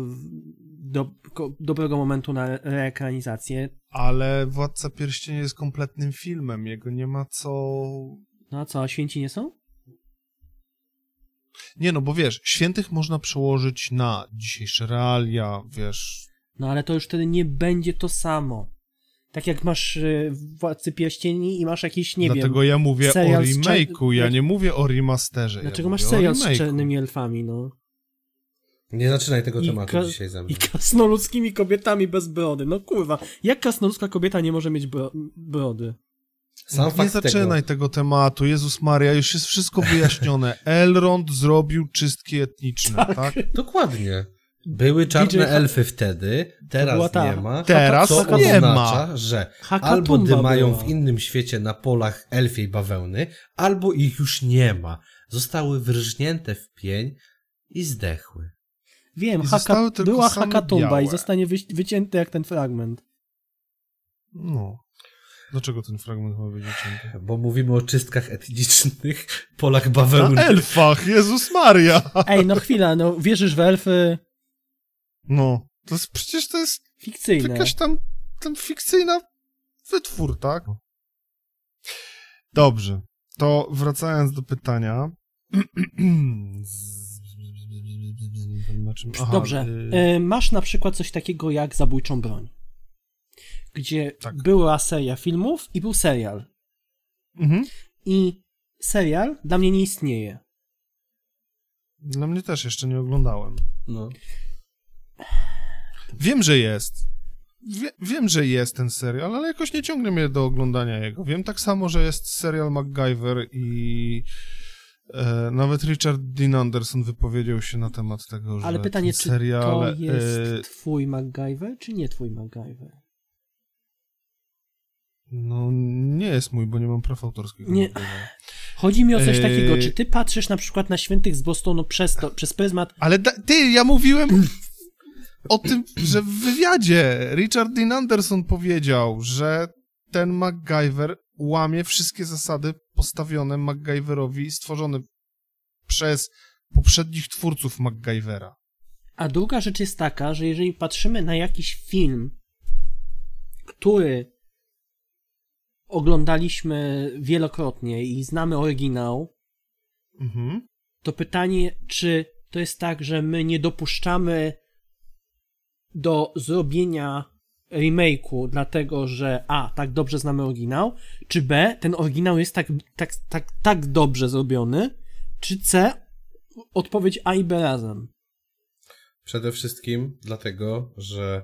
do, dobrego momentu na reekranizację. Ale Władca Pierścieni jest kompletnym filmem, jego nie ma co... No a co, a święci nie są? Nie no, bo wiesz, świętych można przełożyć na dzisiejsze realia, wiesz... No ale to już wtedy nie będzie to samo. Tak jak masz y, Władcy Pierścieni i masz jakiś, nie Dlatego wiem... Dlatego ja mówię o remake'u, ja nie mówię o remasterze. Dlaczego ja masz serial z czarnymi elfami, no? Nie zaczynaj tego tematu dzisiaj ze mną. I krasnoludzkimi kobietami bez brody. No kurwa, jak krasnoludzka kobieta nie może mieć bro brody? Sam nie zaczynaj tego. tego. tematu, Jezus Maria, już jest wszystko wyjaśnione. Elrond zrobił czystki etniczne, tak? tak? Dokładnie. Były czarne DJ elfy wtedy, teraz nie ma. Teraz co nie oznacza, ma. że albo dymają była. w innym świecie na polach elfiej bawełny, albo ich już nie ma. Zostały wyrżnięte w pień i zdechły. Wiem, haka, była hakatumba i zostanie wy, wycięty jak ten fragment. No. Dlaczego ten fragment ma być wycięty? Bo mówimy o czystkach etnicznych, polach bawełny. Na elfach, Jezus Maria! Ej, no chwila, no wierzysz w elfy? No, to jest, przecież to jest fikcyjne. jakaś tam, tam fikcyjna wytwór, tak? Dobrze, to wracając do pytania. Aha, Dobrze. Y... Masz na przykład coś takiego jak Zabójczą Broń, gdzie tak. była seria filmów i był serial. Mhm. I serial dla mnie nie istnieje. Dla mnie też jeszcze nie oglądałem. No. Wiem, że jest. Wie, wiem, że jest ten serial, ale jakoś nie ciągnie mnie do oglądania jego. Wiem tak samo, że jest serial MacGyver i e, nawet Richard Dean Anderson wypowiedział się na temat tego, że Ale pytanie, czy serial, to jest e, twój MacGyver, czy nie twój MacGyver? No, nie jest mój, bo nie mam praw autorskich. Nie. Chodzi mi o coś takiego, czy ty patrzysz na przykład na Świętych z Bostonu przez to, przez pryzmat... Ale da, ty, ja mówiłem o tym, że w wywiadzie Richard Dean Anderson powiedział, że ten MacGyver łamie wszystkie zasady postawione MacGyverowi, stworzone przez poprzednich twórców MacGyvera. A druga rzecz jest taka, że jeżeli patrzymy na jakiś film, który oglądaliśmy wielokrotnie i znamy oryginał, mhm. to pytanie, czy to jest tak, że my nie dopuszczamy do zrobienia remake'u, dlatego że A, tak dobrze znamy oryginał, czy B, ten oryginał jest tak, tak, tak, tak dobrze zrobiony, czy C, odpowiedź A i B razem. Przede wszystkim dlatego, że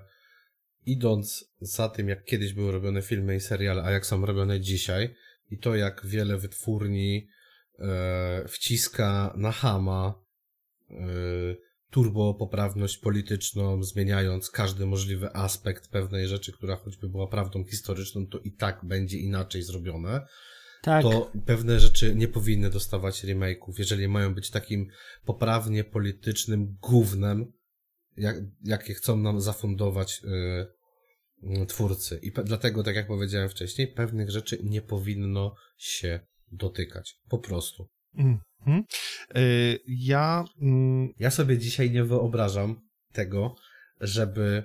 idąc za tym, jak kiedyś były robione filmy i seriale, a jak są robione dzisiaj, i to jak wiele wytwórni e, wciska na hama e, turbo poprawność polityczną, zmieniając każdy możliwy aspekt pewnej rzeczy, która choćby była prawdą historyczną, to i tak będzie inaczej zrobione. Tak. To pewne rzeczy nie powinny dostawać remake'ów, jeżeli mają być takim poprawnie politycznym gównem, jak, jakie chcą nam zafundować yy, twórcy. I pe- dlatego, tak jak powiedziałem wcześniej, pewnych rzeczy nie powinno się dotykać. Po prostu. Mhm. Y, Ja mm, Ja sobie dzisiaj nie wyobrażam tego, żeby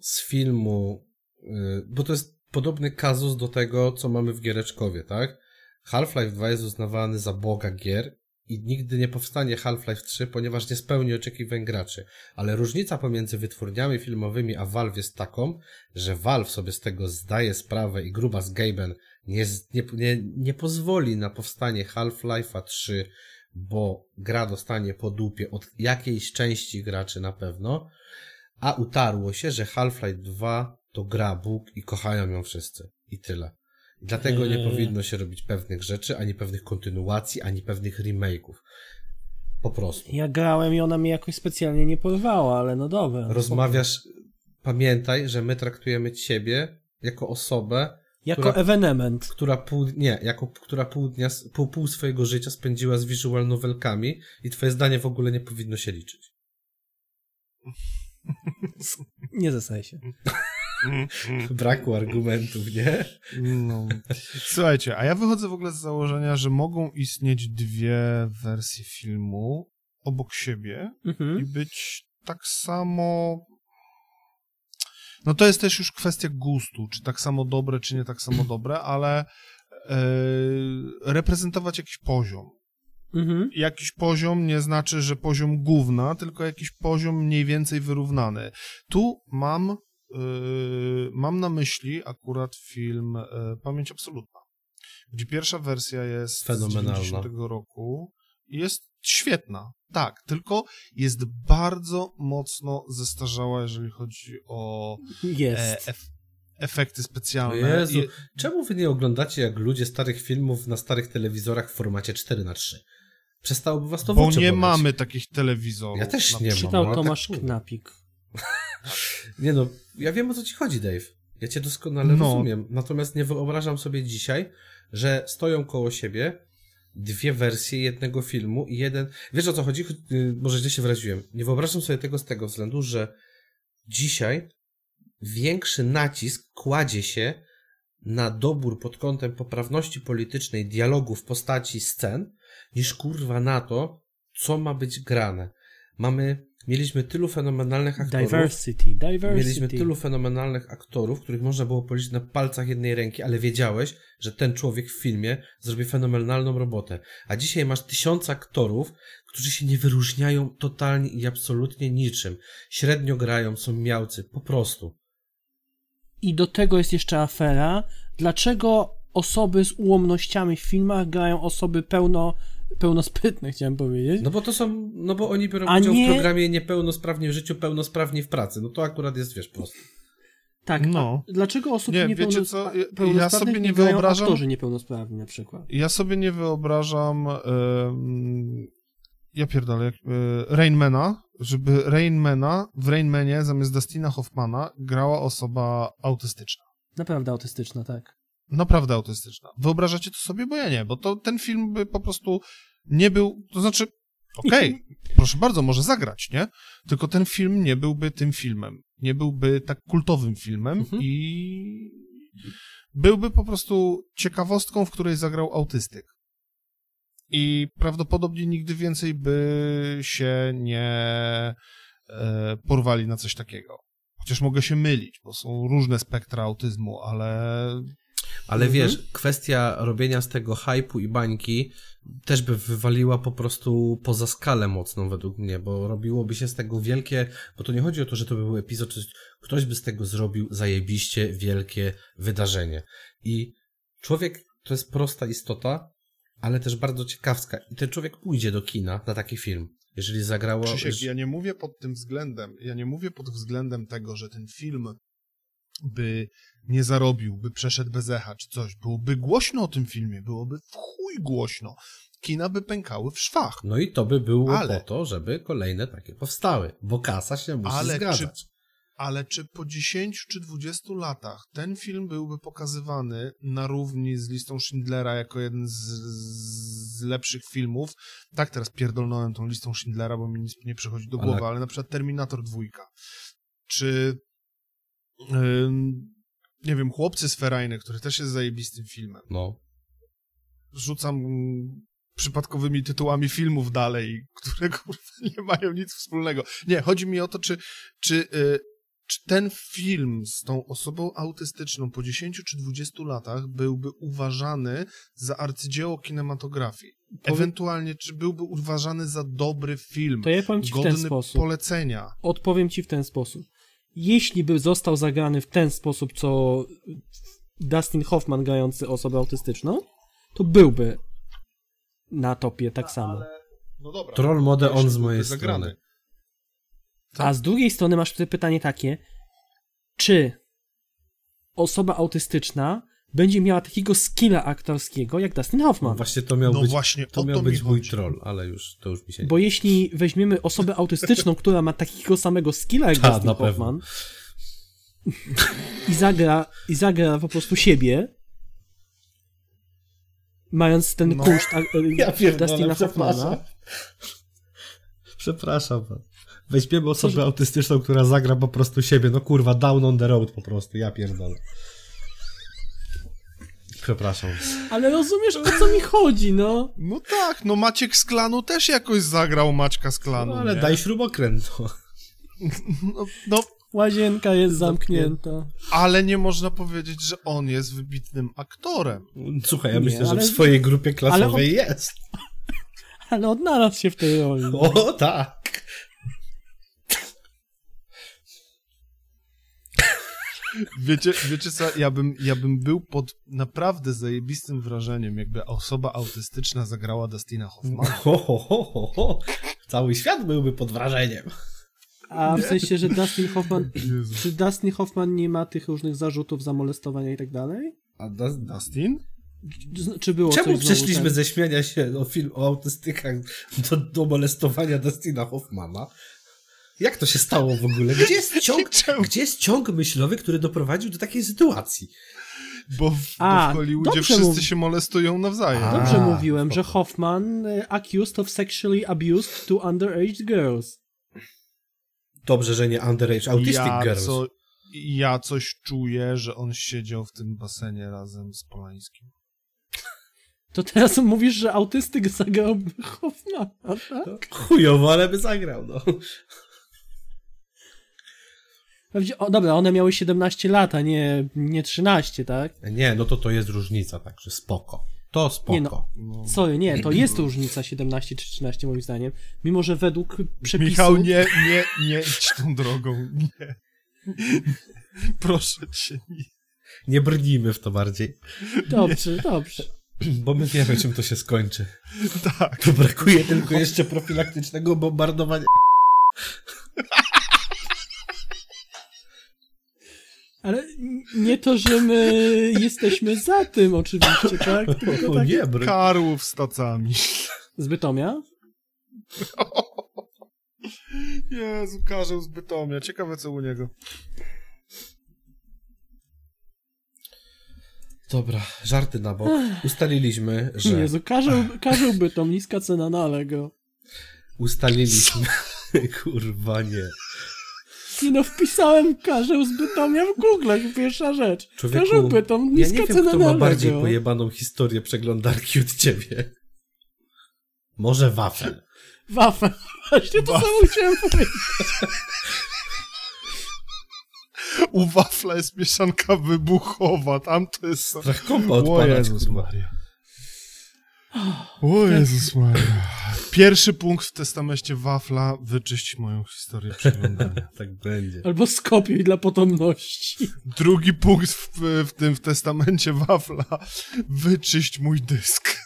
z filmu, yy, bo to jest podobny kazus do tego, co mamy w Giereczkowie, tak? Half-Life 2 jest uznawany za boga gier i nigdy nie powstanie Half-Life 3, ponieważ nie spełni oczekiwań graczy. Ale różnica pomiędzy wytwórniami filmowymi a Valve jest taką, że Valve sobie z tego zdaje sprawę i gruba z Gaben nie, nie, nie, nie pozwoli na powstanie Half-Life'a 3, bo gra dostanie po dupie od jakiejś części graczy na pewno, a utarło się, że Half-Life 2 to gra Bóg i kochają ją wszyscy. I tyle. Dlatego nie Eee. powinno się robić pewnych rzeczy, ani pewnych kontynuacji, ani pewnych remake'ów. Po prostu. Ja grałem i ona mnie jakoś specjalnie nie porwała, ale no dobra. Rozmawiasz, pamiętaj, że my traktujemy ciebie jako osobę, Jako która- ewenement. która pół, nie, jako, która pół dnia, pół, pół swojego życia spędziła z visual novelkami i twoje zdanie w ogóle nie powinno się liczyć. Nie zesaj się. Braku argumentów, nie? No. Słuchajcie, a ja wychodzę w ogóle z założenia, że mogą istnieć dwie wersje filmu obok siebie i Mhm. być tak samo. No to jest też już kwestia gustu, czy tak samo dobre, czy nie tak samo dobre, ale e, reprezentować jakiś poziom. Mhm. Jakiś poziom nie znaczy, że poziom gówna, tylko jakiś poziom mniej więcej wyrównany. Tu mam, yy, mam na myśli akurat film yy, Pamięć Absolutna, gdzie pierwsza wersja jest Fenomenalna. z 90 roku i jest świetna, tak, tylko jest bardzo mocno zestarzała, jeżeli chodzi o e, Jest. ef efekty O specjalne. Jezu, I- czemu wy nie oglądacie jak ludzie starych filmów na starych telewizorach w formacie 4 na 3 Przestałoby was to bo nie mamy takich telewizorów. Ja też nie mam. Czytał no, Tomasz tak mówię. Knapik. Nie no, ja wiem o co ci chodzi, Dave. Ja cię doskonale No. rozumiem. Natomiast nie wyobrażam sobie dzisiaj, że stoją koło siebie dwie wersje jednego filmu i jeden... Wiesz o co chodzi? Y, Może źle się wyraziłem. Nie wyobrażam sobie tego z tego względu, że dzisiaj większy nacisk kładzie się na dobór pod kątem poprawności politycznej dialogu w postaci scen, niż kurwa na to, co ma być grane. Mamy, mieliśmy tylu fenomenalnych aktorów. Diversity, diversity. Mieliśmy tylu fenomenalnych aktorów, których można było policzyć na palcach jednej ręki, ale wiedziałeś, że ten człowiek w filmie zrobi fenomenalną robotę. A dzisiaj masz tysiące aktorów, którzy się nie wyróżniają totalnie i absolutnie niczym. Średnio grają, są miałcy, po prostu. I do tego jest jeszcze afera, dlaczego osoby z ułomnościami w filmach grają osoby pełno, pełnosprytne, chciałem powiedzieć. No bo to są, no bo oni biorą A udział nie- w programie niepełnosprawni w życiu, pełnosprawni w pracy. No to akurat jest, wiesz, proste. tak, no. a dlaczego osoby Nie, wiecie co, ja- sobie nie wyobrażam- aktorzy niepełnosprawni na przykład. Ja sobie nie wyobrażam. em, ja pierdolę, jak, e, Rainmana, żeby Rainmana w Rainmanie zamiast Dustina Hoffmana grała osoba autystyczna. Naprawdę autystyczna, tak. Naprawdę autystyczna. Wyobrażacie to sobie? Bo ja nie, bo to ten film by po prostu nie był. To znaczy, okej, proszę bardzo, może zagrać, nie? Tylko ten film nie byłby tym filmem. Nie byłby tak kultowym filmem Mhm. i byłby po prostu ciekawostką, w której zagrał autystyk. I prawdopodobnie nigdy więcej by się nie e, porwali na coś takiego. Chociaż mogę się mylić, bo są różne spektra autyzmu, ale Ale Mhm. wiesz, kwestia robienia z tego hypu i bańki też by wywaliła po prostu poza skalę mocną według mnie, bo robiłoby się z tego wielkie, bo to nie chodzi o to, że to by był epizod, czy ktoś by z tego zrobił zajebiście wielkie wydarzenie. I człowiek to jest prosta istota, ale też bardzo ciekawska. I ten człowiek pójdzie do kina na taki film. Jeżeli zagrało... Krzysiek, ja nie mówię pod tym względem, ja nie mówię pod względem tego, że ten film by nie zarobił, by przeszedł bez echa czy coś, byłoby głośno o tym filmie, byłoby w chuj głośno. Kina by pękały w szwach. No i to by było Ale- po to, żeby kolejne takie powstały, bo kasa się musi Ale zgadzać. Ale czy po 10 czy 20 latach ten film byłby pokazywany na równi z listą Schindlera jako jeden z, z lepszych filmów? Tak, teraz pierdolnąłem tą listą Schindlera, bo mi nic nie przychodzi do Ale- głowy, ale na przykład Terminator 2. Czy nie wiem, Chłopcy z Ferajny, który też jest zajebistym filmem. No. Rzucam przypadkowymi tytułami filmów dalej, które kurwa nie mają nic wspólnego. Nie, chodzi mi o to, czy, czy, y, czy ten film z tą osobą autystyczną po 10 czy 20 latach byłby uważany za arcydzieło kinematografii? Powie- Ewentualnie, czy byłby uważany za dobry film, To ja powiem ci w ten godny sposób. polecenia? Odpowiem ci w ten sposób. Jeśli by został zagrany w ten sposób, co Dustin Hoffman grający osobę autystyczną, to byłby na topie tak samo. No dobra. Troll mode on Jeśli z mojej zagrany. strony. A z drugiej strony masz tutaj pytanie takie, czy osoba autystyczna będzie miała takiego skilla aktorskiego jak Dustin Hoffman? Właśnie to miał No być, właśnie, to miał to być mój chodzi. troll, ale już to już mi się nie... Bo jeśli weźmiemy osobę autystyczną, która ma takiego samego skilla jak Ta, Dustin. Hoffman i zagra, i zagra po prostu siebie, mając ten No. kunszt a- Ja pierdolę, Dustina Hoffmana, przepraszam. Weźmiemy osobę autystyczną, która zagra po prostu siebie. No kurwa, down on the road po prostu, ja pierdolę. Przepraszam. ale rozumiesz o co mi chodzi, no. No tak, no Maciek z klanu też jakoś zagrał Maćka z klanu, No ale nie? daj śrubokręt, no. No, no, Łazienka jest zamknięta. ale nie można powiedzieć, że on jest wybitnym aktorem. Słuchaj, ja Nie, myślę, że ale- w swojej grupie klasowej ale jest. Ale odnalazł się w tej roli. O, tak. Wiecie, wiecie co, ja bym, ja bym był pod naprawdę zajebistym wrażeniem, jakby osoba autystyczna zagrała Dustina Hoffmana. Ho, ho, ho, ho, ho. Cały świat byłby pod wrażeniem. A w sensie, że Dustin Hoffman. Jezu. Czy Dustin Hoffman nie ma tych różnych zarzutów za molestowania i tak dalej? A Dustin? Czy- było Czemu przeszliśmy ten- ze śmiania się o film o autystykach do, do molestowania Dustina Hoffmana? Jak to się stało w ogóle? Gdzie jest ciąg, gdzie jest ciąg myślowy, który doprowadził do takiej sytuacji? Bo w, A, bo w Hollywoodzie wszyscy mówi- się molestują nawzajem. A. Dobrze A, mówiłem, że. Hoffman e, accused of sexually abused two underage girls. Dobrze, że nie underage autistic ja, girls. co, ja coś czuję, że on siedział w tym basenie razem z Polańskim. To teraz mówisz, że autystyk zagrał Hoffmana, tak? Chujowo, ale by zagrał, no. O, dobra, one miały 17 lat, a nie, nie 13, tak? Nie, no to to jest różnica, także spoko. To spoko. Nie no. Sorry, nie, to jest różnica 17 czy 13 moim zdaniem. Mimo, że według przepisów... Michał, nie, nie, nie idź tą drogą, nie. Proszę cię, nie. Nie brnijmy w to bardziej, Dobrze, dobrze. bo my wiemy, czym to się skończy. Tak. Tu brakuje tylko jeszcze profilaktycznego bombardowania. Ale nie to, że my jesteśmy za tym oczywiście, tak? Tylko tak nie. Karłów z tacami. z Bytomia. Jezu, Karzeł z Bytomia. Ciekawe, co u niego. Dobra, żarty na bok. Ustaliliśmy, że... Jezu, karzeł, karzeł Bytom, niska cena na Allegro. Ustaliliśmy... Kurwa nie. Nie no, wpisałem karzeł z Bytomia w Google, pierwsza rzecz. Człowieku, karzeł Bytom, Ja niska nie wiem, kto ma bardziej pojebaną historię przeglądarki od ciebie. Może wafel. Wafel. Właśnie to Wafel. samo chciałem powiedzieć. U wafla jest mieszanka wybuchowa. Tam to jest... Strach kompa odpalać, Jezus. Maria. O Jezus Maria. Pierwszy punkt w testamencie wafla. Wyczyść moją historię przeglądania. Tak będzie. Albo skopiuj dla potomności. Drugi punkt w, w tym w testamencie wafla. Wyczyść mój dysk.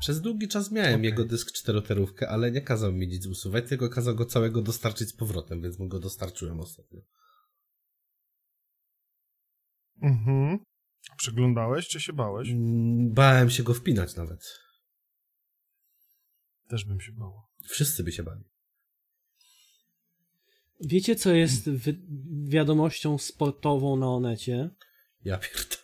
Przez długi czas miałem Okej. jego dysk czteroterówkę, ale nie kazał mi nic usuwać, tylko kazał go całego dostarczyć z powrotem, więc mu go dostarczyłem ostatnio. Mhm. Przeglądałeś, czy się bałeś? Mm, Bałem się go wpinać nawet. Też bym się bał. Wszyscy by się bali. Wiecie, co jest wi- wiadomością sportową na Onecie? Ja pierdolę.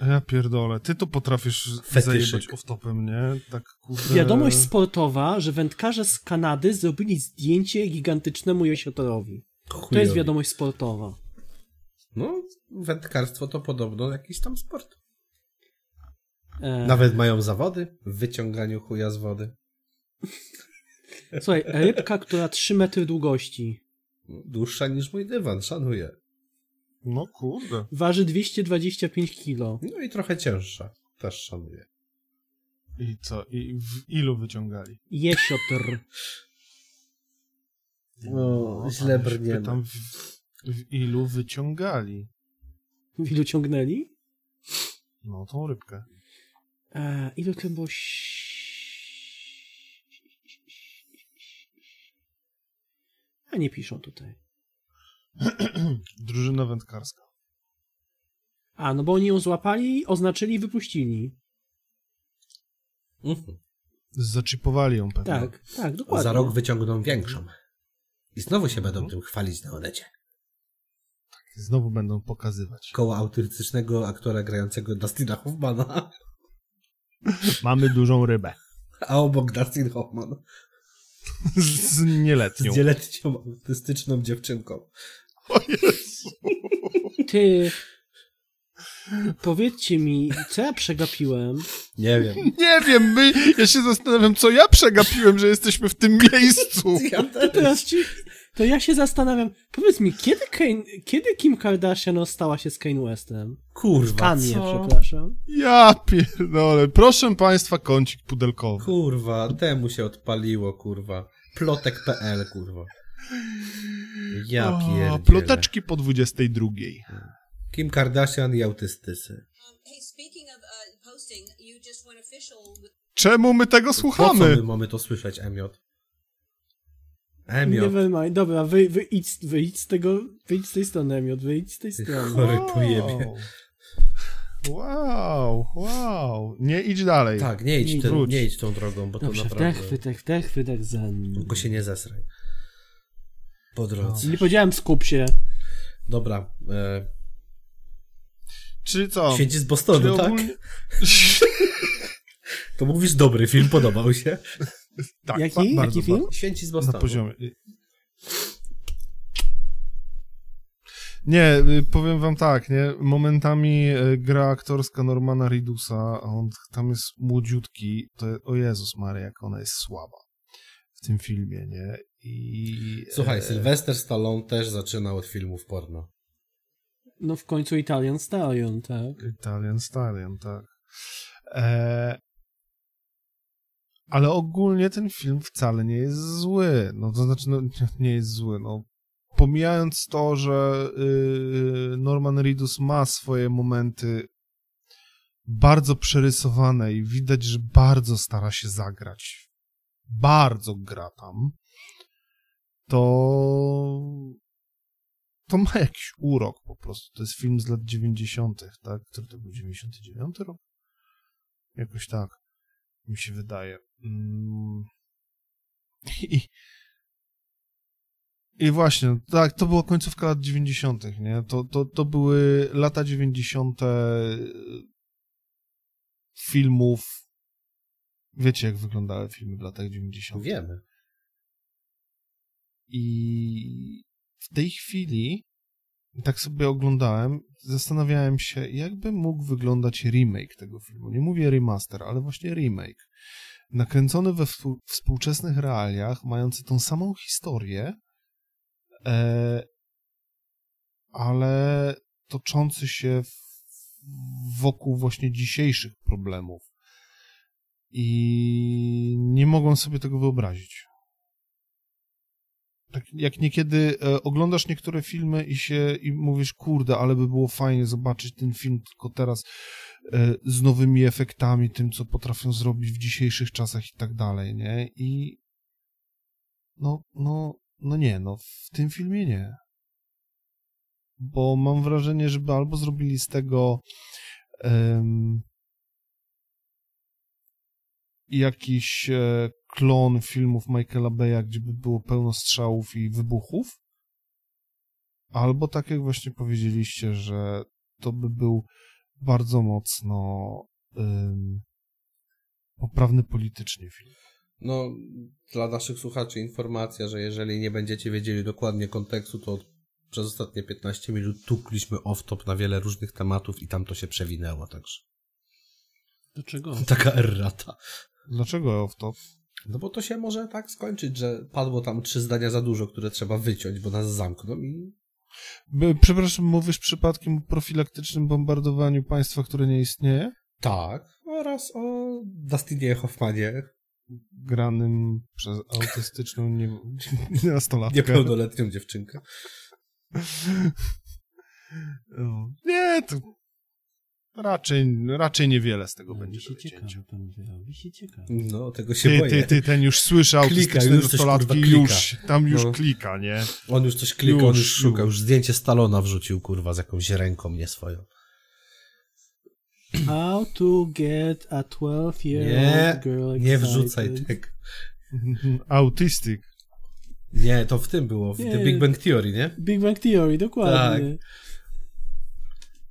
Ja pierdolę, ty to potrafisz Fetyszyk. zajebać off-topem, nie? Tak kurde... Wiadomość sportowa, że wędkarze z Kanady zrobili zdjęcie gigantycznemu jesiotorowi. To jest wiadomość sportowa. No, wędkarstwo to podobno jakiś tam sport. E, Nawet mają zawody w wyciąganiu chuja z wody. Słuchaj, rybka, która 3 metry długości, Dłuższa niż mój dywan, szanuję. No kurde. waży 225 kilo. No i trochę cięższa, też szanuję. I co? I w ilu wyciągali? Jesiotr. No, źle brniemy. Pytam, w, w ilu wyciągali? W ilu ciągnęli? No, tą rybkę. E, ilu to było? A nie piszą tutaj. Drużyna wędkarska. A, no bo oni ją złapali, oznaczyli i wypuścili. Mhm. Zaczipowali ją pewnie. Tak, tak, dokładnie. Za rok wyciągną większą. I znowu się będą tym chwalić na Onecie. Znowu będą pokazywać. Koło autystycznego aktora grającego Dustina Hoffmana, Mamy dużą rybę. a obok Dustin Hoffman Z z nieletnią. dzieletnią autystyczną dziewczynką. O Jezu. Ty, powiedzcie mi, co ja przegapiłem? Nie wiem. Nie wiem, my, ja się zastanawiam, co ja przegapiłem, że jesteśmy w tym miejscu. Ja. Teraz ci, to ja się zastanawiam, powiedz mi, kiedy, Kane, kiedy Kim Kardashian stała się z Kane Westem? Kurwa, Kanye, co? przepraszam. Ja pierdolę. Proszę państwa, kącik pudelkowy. Kurwa, temu się odpaliło, kurwa. Plotek.pl, kurwa. Ja O, pierdzielę. Ploteczki po 22. Kim Kardashian i autystycy. Uh, Czemu my tego Po co słuchamy? my mamy to słyszeć, Emiot? Emiot, Never mind. Dobra, wy, wyjdź, wyjdź z tego, wyjdź z tej strony, Emiot, wyjdź z tej strony. chory pojebie. Wow, wow. Nie idź dalej. Tak, nie idź, wróć. nie idź tą drogą, bo to Dobrze, naprawdę... wdech, wydech, wdech, wydech, zen. Tylko się nie zesraj. Po drodze. Nie powiedziałem skup się. Dobra. E, Czy co? święci z Bostonu, tak? ogólnie- To mówisz dobry film, podobał się. Tak, Jaki? ba- bardzo, Jaki film? bardzo. Święci z Na Bostonu. poziomie. Nie, y, powiem wam tak, nie? Momentami y, gra aktorska Normana Ridusa, a on tam jest młodziutki, to o Jezus Maria, jak ona jest słaba w tym filmie, nie? I... Słuchaj, e, Sylwester Stallone też zaczynał od filmów porno. No w końcu Italian Stallion, tak? Italian Stallion, tak. E... Ale ogólnie ten film wcale nie jest zły. No to znaczy, no, nie jest zły. No, pomijając to, że yy, Norman Reedus ma swoje momenty bardzo przerysowane i widać, że bardzo stara się zagrać. Bardzo gra tam. To to ma jakiś urok po prostu. To jest film z lat 90., tak? Który to był 99 rok? Jakoś tak. Mi się wydaje. Mm. I, I właśnie, tak, to była końcówka lat 90., nie? To, to, to były lata 90. filmów. Wiecie, jak wyglądały filmy w latach 90. Wiemy. I w tej chwili, tak sobie oglądałem, zastanawiałem się, jakby mógł wyglądać remake tego filmu. Nie mówię remaster, ale właśnie remake. Nakręcony we współ- współczesnych realiach, mający tą samą historię, e, ale toczący się wokół właśnie dzisiejszych problemów. I nie mogłem sobie tego wyobrazić. Tak jak niekiedy e, oglądasz niektóre filmy i się i mówisz, kurde, ale by było fajnie zobaczyć ten film tylko teraz z nowymi efektami, tym, co potrafią zrobić w dzisiejszych czasach i tak dalej, nie? I no, no, no nie, no w tym filmie nie. Bo mam wrażenie, żeby albo zrobili z tego em, jakiś e, klon filmów Michaela Beya, gdzie by było pełno strzałów i wybuchów, albo tak jak właśnie powiedzieliście, że to by był bardzo mocno em, poprawny politycznie film. No, dla naszych słuchaczy informacja, że jeżeli nie będziecie wiedzieli dokładnie kontekstu, to przez ostatnie 15 minut tukliśmy off-top na wiele różnych tematów i tam to się przewinęło, także. Dlaczego? Taka errata. Dlaczego to? No bo to się może tak skończyć, że padło tam trzy zdania za dużo, które trzeba wyciąć, bo nas zamkną i... Przepraszam, mówisz przypadkiem o profilaktycznym bombardowaniu państwa, które nie istnieje? Tak. Oraz o Dustinie Hoffmanie, Granym przez autystyczną nie... nastolatkę. niepełnoletnią dziewczynkę. No. Nie, to raczej, raczej niewiele z tego Robi będzie wycięcia. ciekawe, się ciekawe. No, tego się Ty, boję. ty, ty, ten już słyszy Klika, autystyczne już coś, nastolatki, kurwa, klika. już, tam już No. klika, nie? On już coś klika, on Już, już szuka, już. już zdjęcie Stalona wrzucił, kurwa, z jakąś ręką, nie swoją. How to get a 12 year Nie, old girl nie excited. wrzucaj tego. Autystyk. Nie, to w tym było, w Nie. The Big Bang Theory, nie? Big Bang Theory, dokładnie.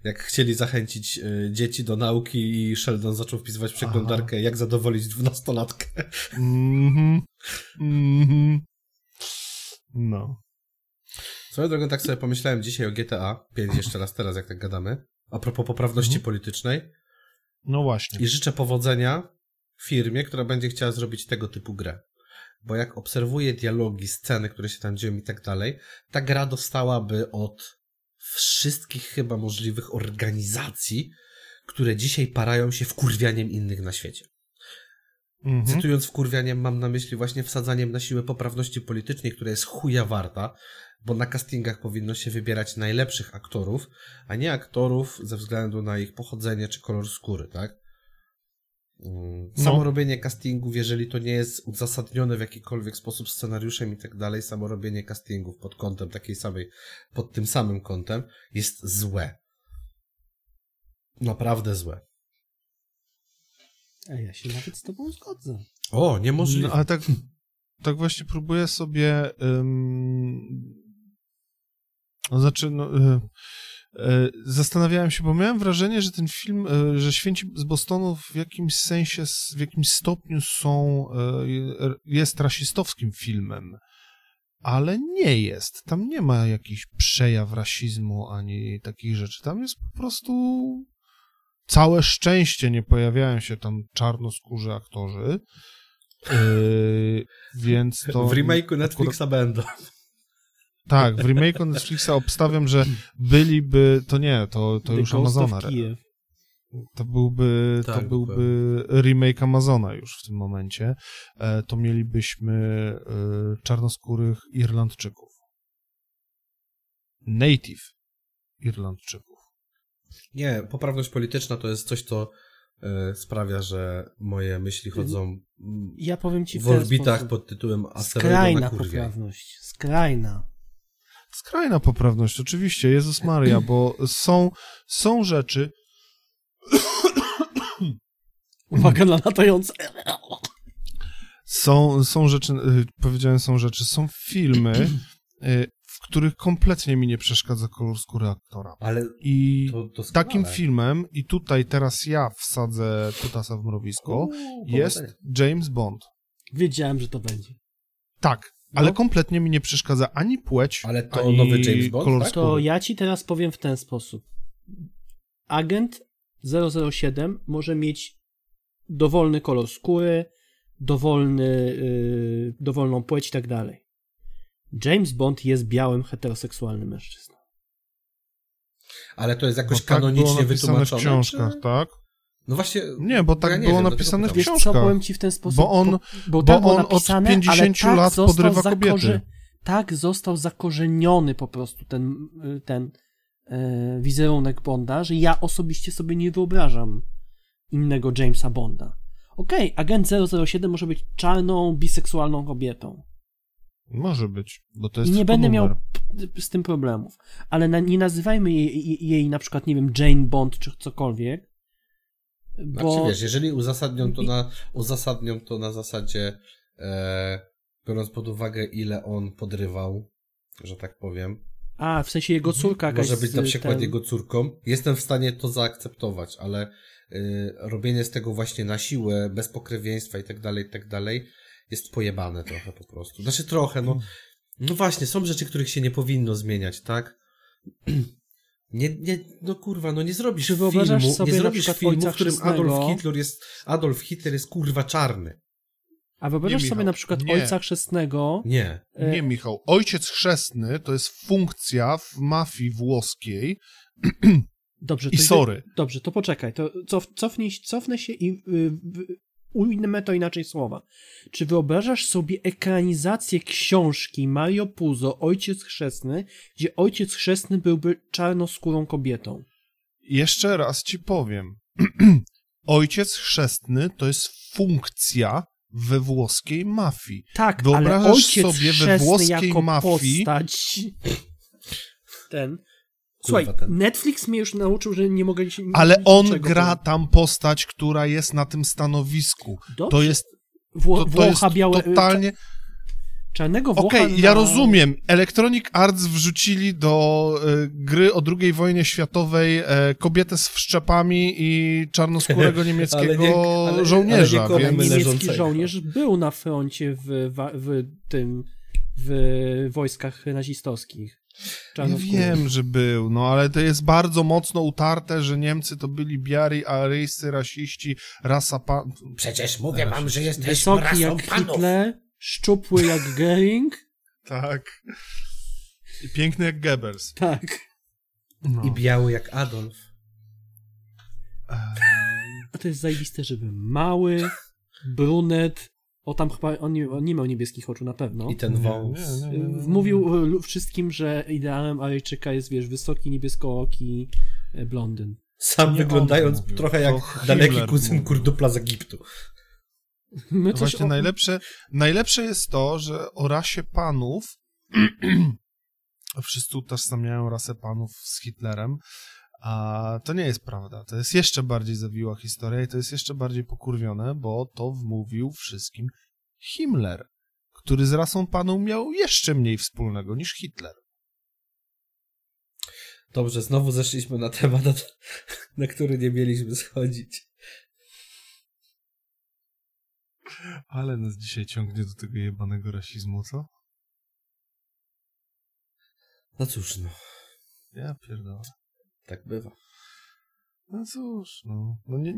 Jak chcieli zachęcić y, dzieci do nauki i Sheldon zaczął wpisywać przeglądarkę, jak zadowolić dwunastolatkę. Mhm. Mhm. No. Swoją drogą tak sobie pomyślałem dzisiaj o GTA 5 jeszcze raz teraz, jak tak gadamy. A propos poprawności Mhm. politycznej. No właśnie. I życzę powodzenia firmie, która będzie chciała zrobić tego typu grę. Bo jak obserwuję dialogi, sceny, które się tam dzieją i tak dalej, ta gra dostałaby od wszystkich chyba możliwych organizacji, które dzisiaj parają się wkurwianiem innych na świecie. Mhm. Cytując wkurwianiem, mam na myśli właśnie wsadzaniem na siłę poprawności politycznej, która jest chuja warta, bo na castingach powinno się wybierać najlepszych aktorów, a nie aktorów ze względu na ich pochodzenie czy kolor skóry, tak? Mm, Samo No. robienie castingów, jeżeli to nie jest uzasadnione w jakikolwiek sposób scenariuszem i tak dalej, samo robienie castingów pod kątem takiej samej, pod tym samym kątem jest złe. Naprawdę złe. A ja się nawet z tobą zgodzę. O, niemożliwe. No, ale tak, tak właśnie próbuję sobie. ym, no, znaczy, no, y, zastanawiałem się, bo miałem wrażenie, że ten film, y, że Święci z Bostonu w jakimś sensie, w jakimś stopniu są, y, jest rasistowskim filmem. Ale nie jest. Tam nie ma jakichś przejaw rasizmu ani takich rzeczy. Tam jest po prostu całe szczęście nie pojawiają się tam czarnoskórzy aktorzy. Yy, więc to. w remake'u akurat- Netflixa będą. Tak, w remake'u Netflixa obstawiam, że byliby. To nie, to, to The już Ghost Amazona. To byłby, to Tak, byłby remake Amazona już w tym momencie. E, to mielibyśmy e, czarnoskórych Irlandczyków. Native Irlandczyków. Nie, poprawność polityczna to jest coś, co e, sprawia, że moje myśli chodzą mm, Ja powiem ci w w orbitach sposób. pod tytułem Asteroida Skrajna na kurwie. poprawność. Skrajna. Skrajna poprawność, oczywiście, Jezus Maria, bo są, są rzeczy, Uwaga na latające. są, są rzeczy, y, powiedziałem są rzeczy, są filmy, y, w których kompletnie mi nie przeszkadza kolor skóry aktora. Ale I to doskonale. takim filmem, i tutaj teraz ja wsadzę kutasa w mrowisko, Uuu, jest. James Bond. Wiedziałem, że to będzie. Tak, ale No. kompletnie mi nie przeszkadza ani płeć, Ale to ani nowy James Bond, kolor tak? To ja ci teraz powiem w ten sposób. Agent 007 może mieć dowolny kolor skóry, dowolny, yy, dowolną płeć i tak dalej. James Bond jest białym, heteroseksualnym mężczyzną. Ale to jest jakoś tak było kanonicznie napisane w wytłumaczone? książkach, czy- tak? No właśnie. Nie, bo tak ja nie było wiem, napisane dlatego w Wiesz książkach. co, powiem ci w ten sposób, Bo on- bo, bo, tak on od napisane, 50 ale tak lat podrywa kobiety. Tak został zakorzeniony po prostu ten, y, ten e, wizerunek Bonda, że ja osobiście sobie nie wyobrażam innego Jamesa Bonda. Okej, agent 007 może być czarną, biseksualną kobietą. Może być, bo to I jest nie tylko będę miał numer. p- z tym problemów. Ale na, nie nazywajmy jej, jej, jej na przykład, nie wiem, Jane Bond czy cokolwiek. Bo Znaczy wiesz, jeżeli uzasadnią to na, uzasadnią to na zasadzie, e, biorąc pod uwagę ile on podrywał, że tak powiem, A, w sensie jego córka jakaś może być na przykład ten- jego córką, jestem w stanie to zaakceptować, ale y, robienie z tego właśnie na siłę, bez pokrewieństwa i tak dalej, i tak dalej, jest pojebane trochę po prostu. Znaczy trochę, no, no właśnie, są rzeczy, których się nie powinno zmieniać, tak? Nie, nie, no kurwa, no nie zrobisz Czy wyobrażasz filmu, sobie nie zrobisz filmu, w którym Chrzestnego? Adolf Hitler jest, Adolf Hitler jest kurwa czarny. A wyobrażasz Nie, sobie Michał, na przykład nie. ojca chrzestnego. Nie. e, Nie, Michał. Ojciec chrzestny to jest funkcja w mafii włoskiej Dobrze, i to sorry. Dobrze, to poczekaj. To cof, cofnij, cofnę się i y, y, ujmę to inaczej słowa. Czy wyobrażasz sobie ekranizację książki Mario Puzo, Ojciec Chrzestny, gdzie ojciec chrzestny byłby czarnoskórą kobietą? Jeszcze raz ci powiem. Ojciec chrzestny to jest funkcja we włoskiej mafii. Tak, Wyobrażasz ale ojciec sobie we włoskiej jako mafii- postać... Ten... Słuchaj, ten. Netflix mnie już nauczył, że nie mogę się... Ale on gra tam postać, która jest na tym stanowisku. Dobrze. To jest, Wło, to, to Włocha jest białe... totalnie... Czarnego Włocha Okej, na... ja rozumiem. Electronic Arts wrzucili do e, gry o II wojnie światowej e, kobietę z wszczepami i czarnoskórego niemieckiego nie- ale- ale żołnierza, nie więc... leżącego. niemiecki żołnierz był na froncie w, wa- w tym w wojskach nazistowskich. Ja wiem, że był, no ale to jest bardzo mocno utarte, że Niemcy to byli biari, aryjscy, rasiści, rasa pan... Przecież mówię wam, że jesteśmy Wysoki rasą jak panów. Hitler, szczupły jak Goering. Tak. I piękny jak Goebbels. Tak. No. I biały jak Adolf. A to jest zajebiste, żeby mały, brunet, o tam chyba on nie, on nie miał niebieskich oczu na pewno. I ten Nie, wąs. nie, nie, nie. Mówił e, wszystkim, że ideałem Aryjczyka jest, wiesz, wysoki, niebieskooki e, blondyn. Sam Nie wyglądając trochę to jak daleki Himmler kuzyn mówił. kurdupla z Egiptu. My No coś Właśnie o- najlepsze, najlepsze jest to, że o rasie panów wszyscy utożsamiają rasę panów z Hitlerem, a to nie jest prawda. To jest jeszcze bardziej zawiła historia i to jest jeszcze bardziej pokurwione, bo to wmówił wszystkim Himmler, który z rasą panów miał jeszcze mniej wspólnego niż Hitler. Dobrze, znowu zeszliśmy na temat, na, na który nie mieliśmy schodzić. Ale nas dzisiaj ciągnie do tego jebanego rasizmu, co? No cóż, no, Ja pierdolę. Tak bywa. No cóż, no. No nie,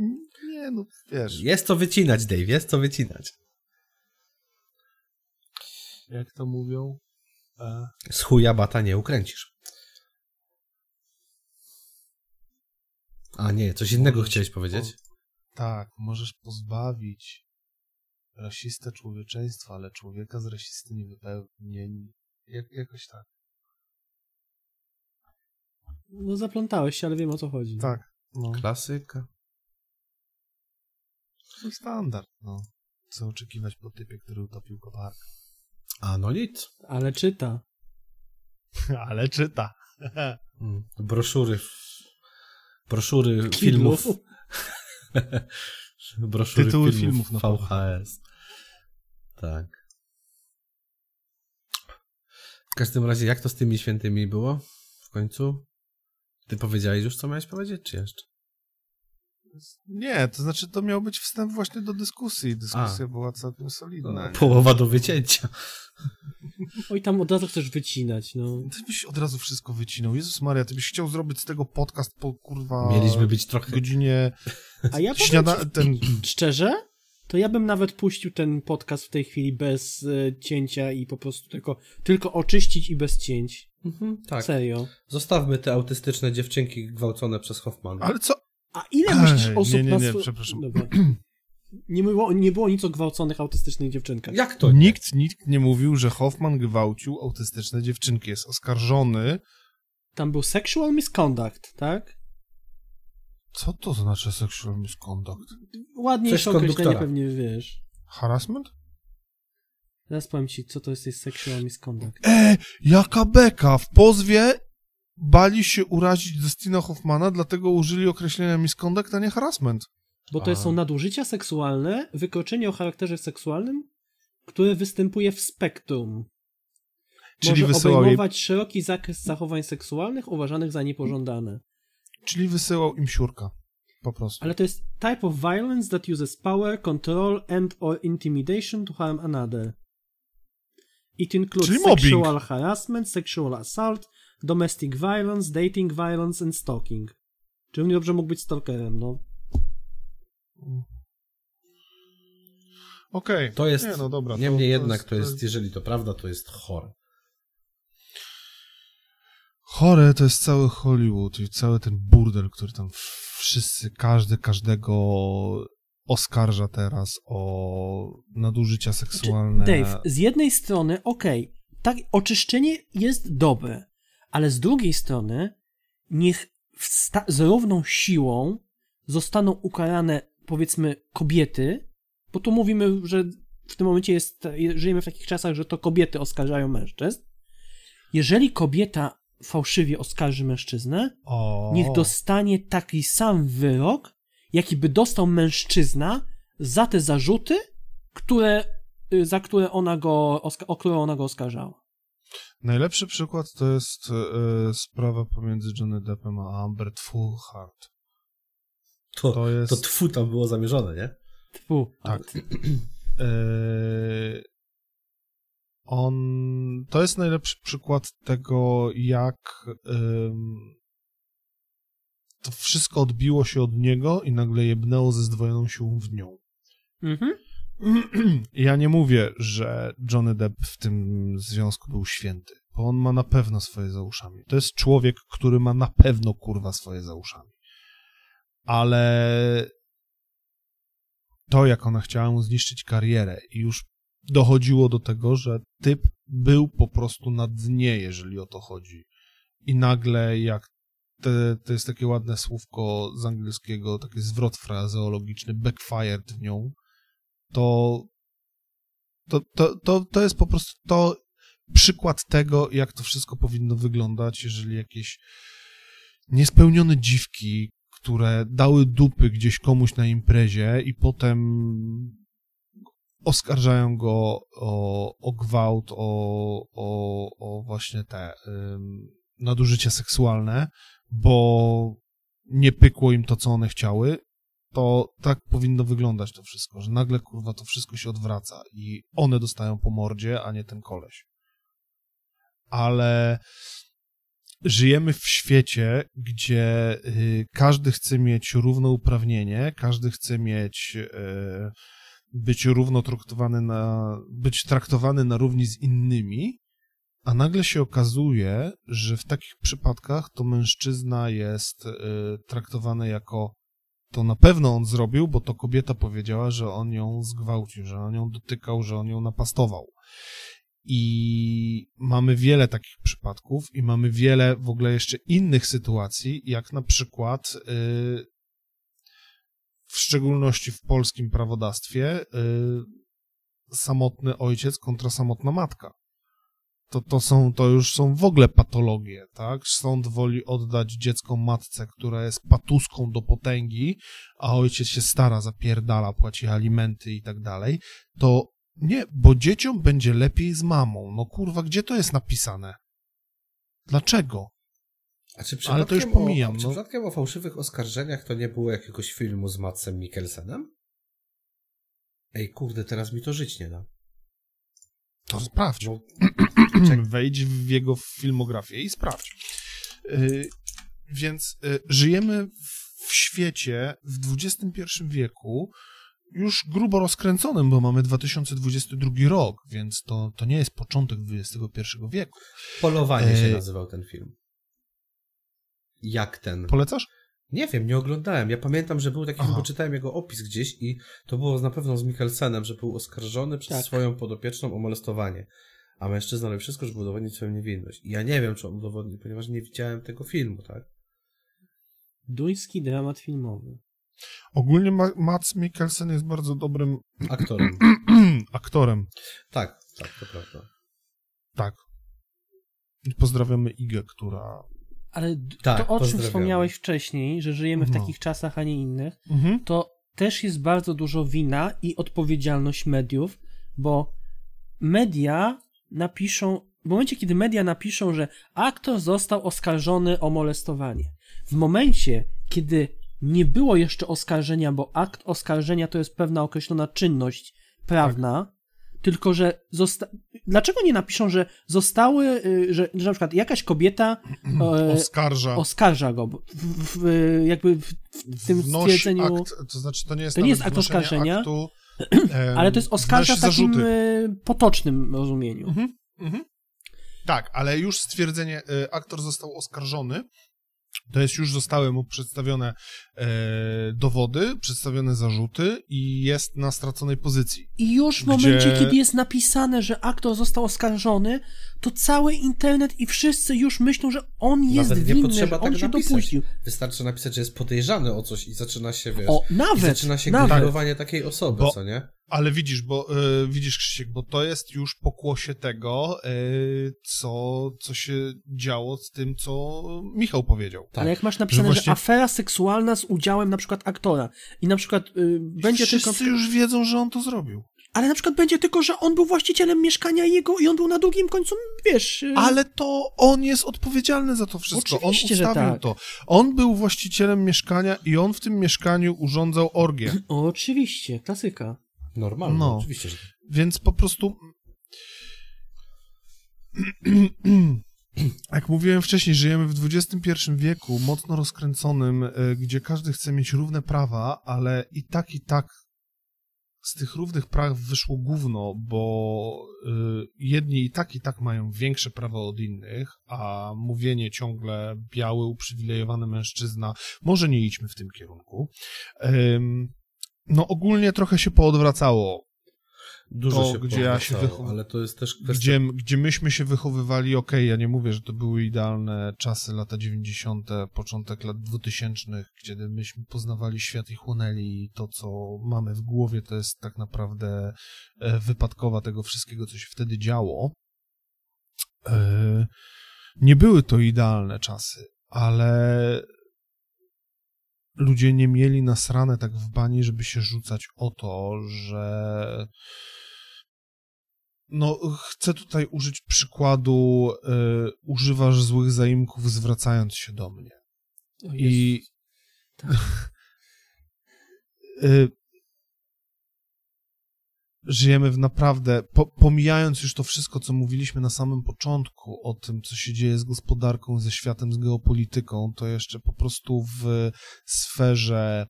nie no wiesz. Jest co wycinać, Dave, jest co wycinać. Jak to mówią? E, Z chuja bata nie ukręcisz. A nie, coś innego Możesz chciałeś powiedzieć? tak, możesz pozbawić rasistę człowieczeństwa, ale człowieka z rasisty nie wypełni. Jak, jakoś tak. No zaplątałeś się, ale wiem o co chodzi. Tak. No, Klasyka. to standard, no. Co oczekiwać po typie, który utopił koparkę. A no nic. Ale czyta. Ale czyta. Mm, Broszury. Broszury Kidlów. filmów. Broszury Tytuły filmów, filmów na VHS. Tak. W każdym razie, jak to z tymi świętymi było w końcu? Ty powiedziałeś już, co miałeś powiedzieć, czy jeszcze? Nie, to znaczy to miał być wstęp właśnie do dyskusji. Dyskusja była całkiem solidna. nie? Połowa do wycięcia. Oj, tam od razu chcesz wycinać, no. Ty byś od razu wszystko wycinał. Jezus Maria, ty byś chciał zrobić z tego podcast po kurwa Mieliśmy być trochę... godzinie A ja powiem śniada... ci, ten... szczerze, to ja bym nawet puścił ten podcast w tej chwili bez e, cięcia i po prostu tylko, tylko oczyścić i bez cięć. Mhm, tak. Serio. Zostawmy te autystyczne dziewczynki gwałcone przez Hoffmana. Ale co? A ile myślisz osób nie, nie, na nie, swo- przepraszam. Dobra. Nie było, nie było nic o gwałconych autystycznych dziewczynkach. Jak to? Nikt, nikt nie mówił, że Hoffman gwałcił autystyczne dziewczynki. Jest oskarżony Tam był sexual misconduct, tak? Co to znaczy sexual misconduct? Ładniejsze określenie pewnie wiesz. Harassment? Teraz powiem ci, co to jest tej sexual misconduct. E, jaka beka! W pozwie bali się urazić Destina Hoffmana, dlatego użyli określenia misconduct, a nie harassment. Bo to A. są nadużycia seksualne, wykroczenie o charakterze seksualnym, które występuje w spektrum. Czyli Może wysyłał, jej, obejmować szeroki zakres zachowań seksualnych uważanych za niepożądane. czyli wysyłał im siurka. Po prostu. Ale to jest type of violence that uses power, control and or intimidation to harm another. It includes Czyli mobbing. sexual harassment, sexual assault, domestic violence, dating violence and stalking. Czy równie dobrze mógł być stalkerem, no. Okej. To jest, Nie, no dobra. niemniej to jednak to jest, jeżeli to prawda, to jest chore. Chore to jest cały Hollywood i cały ten burdel, który tam wszyscy, każdy każdego oskarża teraz o nadużycia seksualne. Dave, z jednej strony, okej, tak, oczyszczenie jest dobre, ale z drugiej strony, niech z równą siłą zostaną ukarane, powiedzmy, kobiety, bo tu mówimy, że w tym momencie jest, żyjemy w takich czasach, że to kobiety oskarżają mężczyzn. Jeżeli kobieta fałszywie oskarży mężczyznę, O, niech dostanie taki sam wyrok, jaki by dostał mężczyzna za te zarzuty, które, y, za które ona go, o które ona go oskarżała. Najlepszy przykład to jest e, sprawa pomiędzy Johnny Deppem a Amber Fullhart. To, To jest... to tfu tam było zamierzone, nie? Tfu. Tak. E, on. To jest najlepszy przykład tego, jak em, to wszystko odbiło się od niego i nagle jebnęło ze zdwojoną siłą w nią. Mhm. Ja nie mówię, że Johnny Depp w tym związku był święty, bo on ma na pewno swoje za uszami. To jest człowiek, który ma na pewno kurwa swoje za uszami. Ale to, jak ona chciała mu zniszczyć karierę i już dochodziło do tego, że typ był po prostu na dnie, jeżeli o to chodzi. I nagle jak te, to jest takie ładne słówko z angielskiego, taki zwrot frazeologiczny, backfired w nią, to, to, to, to, to jest po prostu to przykład tego, jak to wszystko powinno wyglądać, jeżeli jakieś niespełnione dziwki, które dały dupy gdzieś komuś na imprezie i potem oskarżają go o, o gwałt, o, o, o właśnie te nadużycia seksualne, bo nie pykło im to, co one chciały, to tak powinno wyglądać to wszystko, że nagle kurwa to wszystko się odwraca i one dostają po mordzie, a nie ten koleś. Ale żyjemy w świecie, gdzie y, każdy chce mieć równouprawnienie, każdy chce mieć y, być równo traktowany na, być traktowany na równi z innymi, a nagle się okazuje, że w takich przypadkach to mężczyzna jest y, traktowany jako to na pewno on zrobił, bo to kobieta powiedziała, że on ją zgwałcił, że on ją dotykał, że on ją napastował. I mamy wiele takich przypadków i mamy wiele w ogóle jeszcze innych sytuacji, jak na przykład yy, w szczególności w polskim prawodawstwie yy, samotny ojciec kontra samotna matka. To, to, są, to już są w ogóle patologie, tak? Sąd woli oddać dziecko matce, która jest patuską do potęgi, a ojciec się stara, zapierdala, płaci alimenty i tak dalej. To nie, bo dzieciom będzie lepiej z mamą. No kurwa, gdzie to jest napisane? Dlaczego? Czy Ale to już pomijam, O, czy no. przypadkiem o fałszywych oskarżeniach to nie było jakiegoś filmu z Matsem Mikkelsenem? Ej, kurde, teraz mi to żyć nie da. To sprawdź. No, Wejdź w jego filmografię i sprawdź. Yy, więc yy, żyjemy w, w świecie w XXI wieku, już grubo rozkręconym, bo mamy 2022 rok, więc to, to nie jest początek XXI wieku. Polowanie się Ej. nazywał ten film. Jak ten? Polecasz? Nie wiem, nie oglądałem. Ja pamiętam, że był taki Aha. bo czytałem jego opis gdzieś i to było na pewno z Mikkelsenem, że był oskarżony przez Tak. swoją podopieczną o molestowanie. A mężczyzna robi wszystko, żeby udowodnić swoją niewinność. I ja nie wiem, czy on udowodni, ponieważ nie widziałem tego filmu, tak? Duński dramat filmowy. Ogólnie Ma Mats Mikkelsen jest bardzo dobrym Aktorem. aktorem. tak, tak, to prawda. Tak. I pozdrawiamy Igę, która... Ale Tak, to, o czym wspomniałeś wcześniej, że żyjemy w No. takich czasach, a nie innych, Mhm. to też jest bardzo dużo wina i odpowiedzialność mediów, bo media napiszą, w momencie, kiedy media napiszą, że aktor został oskarżony o molestowanie, w momencie, kiedy nie było jeszcze oskarżenia, bo akt oskarżenia to jest pewna określona czynność prawna, tylko że zosta... dlaczego nie napiszą, że zostały, y, że, że na przykład jakaś kobieta e, Oskarża. oskarża go, w, w, jakby w, w tym Wnosi stwierdzeniu... Akt, to znaczy, to nie jest, To nie jest akt oskarżenia, Aktu, Ale to jest oskarża w takim zarzuty. e, potocznym rozumieniu. Mhm, mhm. Tak, ale już stwierdzenie, y, aktor został oskarżony, to jest już zostały mu przedstawione e, dowody, przedstawione zarzuty i jest na straconej pozycji. I już w Gdzie- momencie, kiedy jest napisane, że aktor został oskarżony, to cały internet i wszyscy już myślą, że on jest Nawet nie winny, potrzeba że on tak się napisać. dopuścił. Wystarczy napisać, że jest podejrzany o coś i zaczyna się, wiesz, O, nawet, zaczyna się nawet. takiej osoby, Bo- co nie? Ale widzisz, bo y, widzisz, Krzysiek, bo to jest już pokłosie tego, y, co, co się działo z tym, co Michał powiedział. Tak. Ale jak masz napisane, Że że, właśnie- afera seksualna z udziałem na przykład aktora i na przykład y, będzie Wszyscy tylko... już wiedzą, że on to zrobił. Ale na przykład będzie tylko, że on był właścicielem mieszkania jego i on był na drugim końcu, wiesz... y, Ale to on jest odpowiedzialny za to wszystko. Oczywiście, on że ustawił tak. to. On był właścicielem mieszkania i on w tym mieszkaniu urządzał orgię. Oczywiście, klasyka. Normalnie, No. oczywiście, że Więc po prostu. Jak mówiłem wcześniej, żyjemy w XXI wieku, mocno rozkręconym, y, gdzie każdy chce mieć równe prawa, ale i tak, i tak z tych równych praw wyszło gówno, bo y, jedni i tak, i tak mają większe prawa od innych, a mówienie ciągle biały, uprzywilejowany mężczyzna, może nie idźmy w tym kierunku. Ym, no ogólnie trochę się poodwracało dużo To, się gdzie ja się wychow- ale to jest też kwestia... gdzie, gdzie myśmy się wychowywali, okej, ja nie mówię, że to były idealne czasy, lata 90., początek lat 2000, kiedy myśmy poznawali świat i chłonęli i to, co mamy w głowie, to jest tak naprawdę e, wypadkowa tego wszystkiego, co się wtedy działo. E, Nie były to idealne czasy, ale ludzie nie mieli nasrane tak w bani, żeby się rzucać o to, że no, chcę tutaj użyć przykładu, y, używasz złych zaimków zwracając się do mnie. I. Tak. y, żyjemy w naprawdę, po, pomijając już to wszystko, co mówiliśmy na samym początku o tym, co się dzieje z gospodarką, ze światem, z geopolityką, to jeszcze po prostu w sferze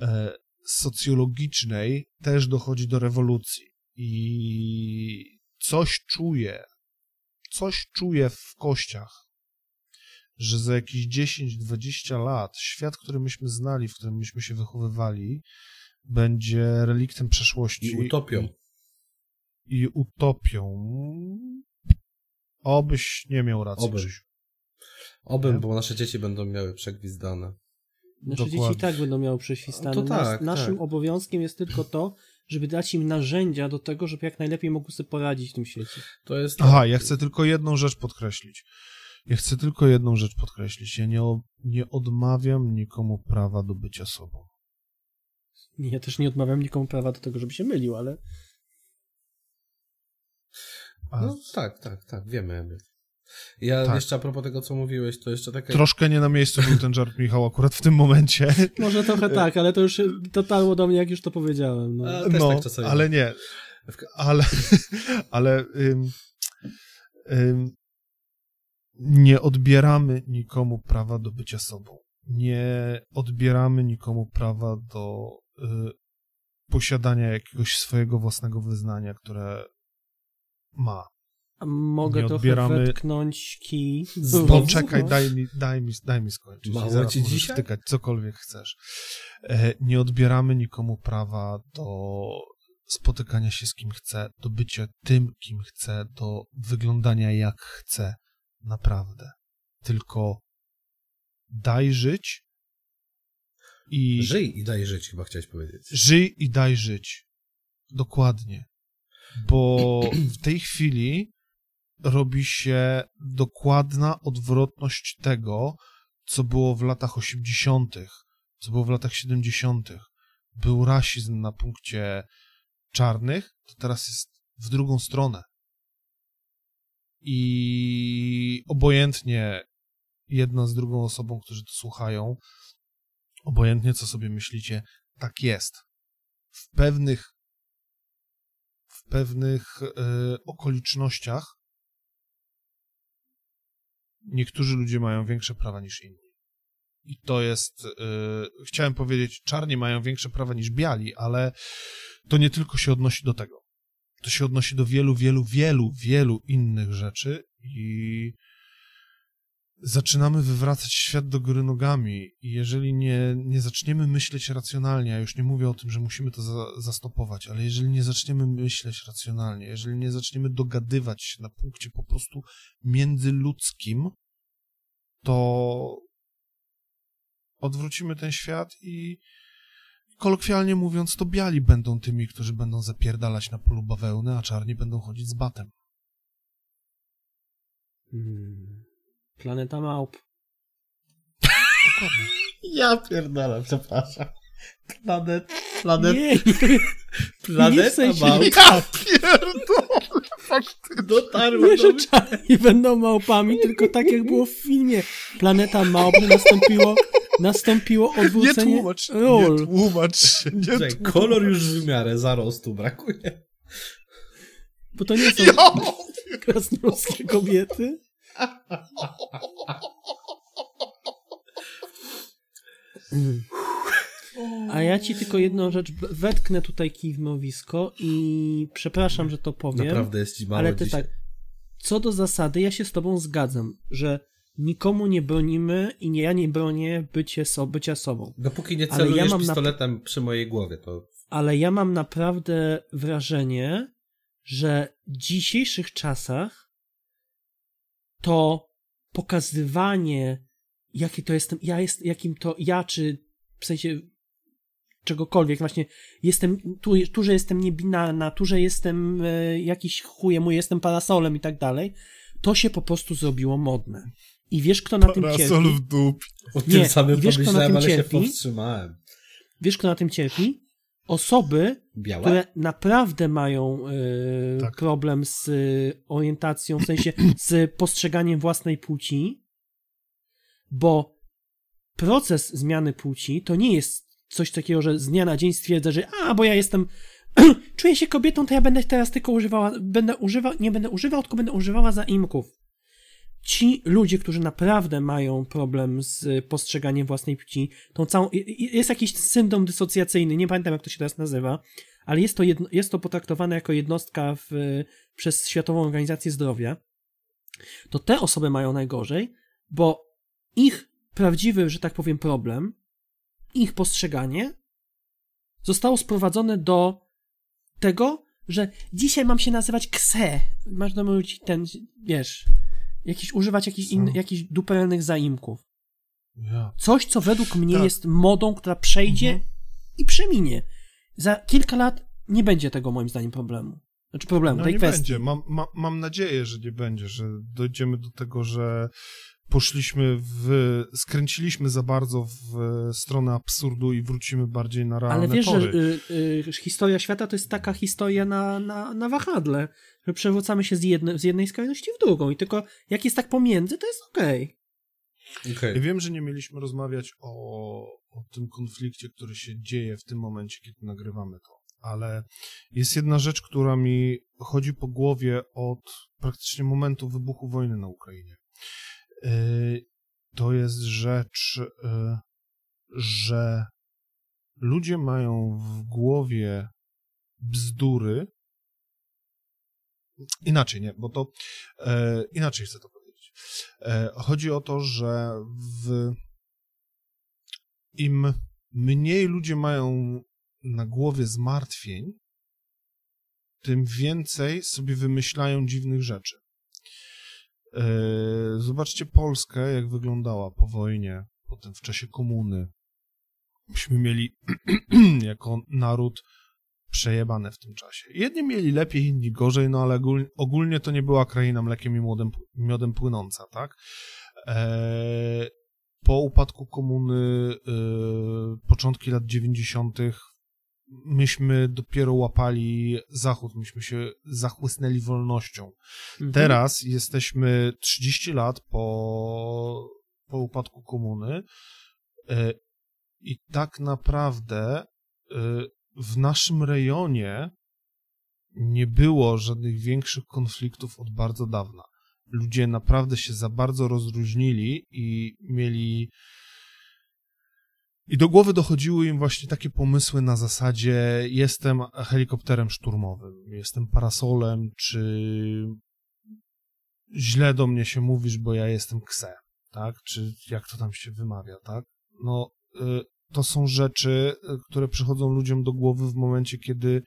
e, socjologicznej też dochodzi do rewolucji. I coś czuję, coś czuję w kościach, że za jakieś 10-20 lat świat, który myśmy znali, w którym myśmy się wychowywali, będzie reliktem przeszłości. I utopią. I, i utopią. Obyś nie miał racji, Oby. Krzysiu. Obym, Nie? bo nasze dzieci będą miały przegwizdane. Nasze dzieci Dokładnie. i tak będą miały prześwistane. No to tak, Nas, naszym tak. obowiązkiem jest tylko to, żeby dać im narzędzia do tego, żeby jak najlepiej mogły sobie poradzić w tym świecie. To jest... Aha, ja chcę tylko jedną rzecz podkreślić. Ja chcę tylko jedną rzecz podkreślić. Ja nie, nie odmawiam nikomu prawa do bycia sobą. Ja też nie odmawiam nikomu prawa do tego, żeby się mylił, ale A No tak, tak, tak, wiemy. Ja Tak. jeszcze a propos tego, co mówiłeś, to jeszcze takie... troszkę nie na miejscu był ten żart Michał akurat w tym momencie. może trochę tak, ale to już dotarło do mnie, jak już to powiedziałem. No. A, też no, tak czasami. ale nie. Ale, ale ym, ym, nie odbieramy nikomu prawa do bycia sobą. Nie odbieramy nikomu prawa do posiadania jakiegoś swojego własnego wyznania, które ma. A mogę trochę odbieramy- wetknąć kij. Poczekaj, daj mi, daj mi, daj mi skończyć. Mało zaraz ci dzisiaj? wtykać cokolwiek chcesz. E, nie odbieramy nikomu prawa do spotykania się z kim chce, do bycia tym, kim chce, do wyglądania jak chce. Naprawdę. Tylko daj żyć i Żyj i daj żyć, chyba chciałeś powiedzieć. żyj i daj żyć. Dokładnie. Bo w tej chwili robi się dokładna odwrotność tego, co było w latach 80., co było w latach 70. Był rasizm na punkcie czarnych, to teraz jest w drugą stronę. I obojętnie jedna z drugą osobą, którzy to słuchają, obojętnie co sobie myślicie, tak jest. W pewnych w pewnych e, okolicznościach niektórzy ludzie mają większe prawa niż inni. I to jest, e, chciałem powiedzieć, czarni mają większe prawa niż biali, ale to nie tylko się odnosi do tego. To się odnosi do wielu, wielu, wielu, wielu innych rzeczy i zaczynamy wywracać świat do góry nogami i jeżeli nie, nie zaczniemy myśleć racjonalnie, ja już nie mówię o tym, że musimy to za, zastopować, ale jeżeli nie zaczniemy myśleć racjonalnie, jeżeli nie zaczniemy dogadywać się na punkcie po prostu międzyludzkim, to odwrócimy ten świat i kolokwialnie mówiąc, to biali będą tymi, którzy będą zapierdalać na polu bawełny, a czarni będą chodzić z batem. Hmm. Planeta Małp. Ja pierdolę, przepraszam. Planet, planet, Nie, nie, planeta nie w sensie- małp. Ja pierdolę, faktycznie. Dotarło nie, do że mnie. czarni będą małpami, tylko tak jak było w filmie. Planeta Małp nastąpiło, nastąpiło Nie odwrócenie tłumacz, nie ról. tłumacz się, nie Czekaj, tłumacz. kolor już w miarę zarostu brakuje. Bo to nie są Ja krasnoludzkie kobiety. A ja ci tylko jedną rzecz, wetknę tutaj kij w mrowisko i przepraszam, że to powiem, Naprawdę jest ci mało ale ty dzisiaj. tak, co do zasady, ja się z tobą zgadzam, że nikomu nie bronimy i nie ja nie bronię bycie so, bycia sobą. Dopóki nie ale celujesz ja mam pistoletem przy mojej głowie, to Ale ja mam naprawdę wrażenie, że w dzisiejszych czasach to pokazywanie, jakie to jestem, ja jest, jakim to ja, czy w sensie czegokolwiek, właśnie jestem, tu, tu że jestem niebinarna, tu, że jestem e, jakiś chujem, jestem parasolem i tak dalej, to się po prostu zrobiło modne. I wiesz, kto na tym Parasol cierpi? w dup. o Nie, tym samym i wiesz, kto na pomyślałem, tym ale się cierpi? powstrzymałem. Wiesz, kto na tym cierpi? Osoby, Białe? które naprawdę mają e, Tak. problem z e, orientacją, w sensie z postrzeganiem własnej płci, bo proces zmiany płci to nie jest coś takiego, że z dnia na dzień stwierdzę, że a, bo ja jestem czuję się kobietą, to ja będę teraz tylko używała, będę używał, nie będę używał, tylko będę używała zaimków. Ci ludzie, którzy naprawdę mają problem z postrzeganiem własnej płci, tą całą, jest jakiś syndrom dysocjacyjny, nie pamiętam jak to się teraz nazywa, ale jest to, jedno, jest to potraktowane jako jednostka w, przez Światową Organizację Zdrowia, to te osoby mają najgorzej, bo ich prawdziwy, że tak powiem, problem, ich postrzeganie zostało sprowadzone do tego, że dzisiaj mam się nazywać Kse. Masz do mówić ten, wiesz, jakiś, używać jakichś, in, jakichś duperelnych zaimków. Ja. Coś, co według mnie Tak. jest modą, która przejdzie Mhm. i przeminie. Za kilka lat nie będzie tego moim zdaniem problemu. Znaczy problemu, No tej nie kwestii. będzie. Mam, ma, mam nadzieję, że nie będzie, że dojdziemy do tego, że poszliśmy w... skręciliśmy za bardzo w stronę absurdu i wrócimy bardziej na realne Ale wiesz, tory. że y, y, historia świata to jest taka historia na, na, na wahadle, że przewracamy się z, jedne, z jednej skrajności w drugą i tylko jak jest tak pomiędzy, to jest okej. Okej. Ja wiem, że nie mieliśmy rozmawiać o, o tym konflikcie, który się dzieje w tym momencie, kiedy nagrywamy to, ale jest jedna rzecz, która mi chodzi po głowie od praktycznie momentu wybuchu wojny na Ukrainie. Yy, To jest rzecz, yy, że ludzie mają w głowie bzdury. Inaczej, nie, bo to e, inaczej chcę to powiedzieć. E, chodzi o to, że w, im mniej ludzie mają na głowie zmartwień, tym więcej sobie wymyślają dziwnych rzeczy. E, zobaczcie Polskę, jak wyglądała po wojnie, potem w czasie komuny. Myśmy mieli jako naród przejebane w tym czasie. Jedni mieli lepiej, inni gorzej, no ale ogólnie, to nie była kraina mlekiem i miodem, płynąca, tak? Eee, po upadku komuny, e, początki lat 90., myśmy dopiero łapali Zachód, myśmy się zachłysnęli wolnością. Mhm. Teraz jesteśmy 30 lat po, po upadku komuny e, i tak naprawdę e, w naszym rejonie nie było żadnych większych konfliktów od bardzo dawna. Ludzie naprawdę się za bardzo rozróżnili i mieli. I do głowy dochodziły im właśnie takie pomysły na zasadzie: jestem helikopterem szturmowym, jestem parasolem, czy źle do mnie się mówisz, bo ja jestem kse, tak? Czy jak to tam się wymawia, tak? No, y, to są rzeczy, y, które przychodzą ludziom do głowy w momencie, kiedy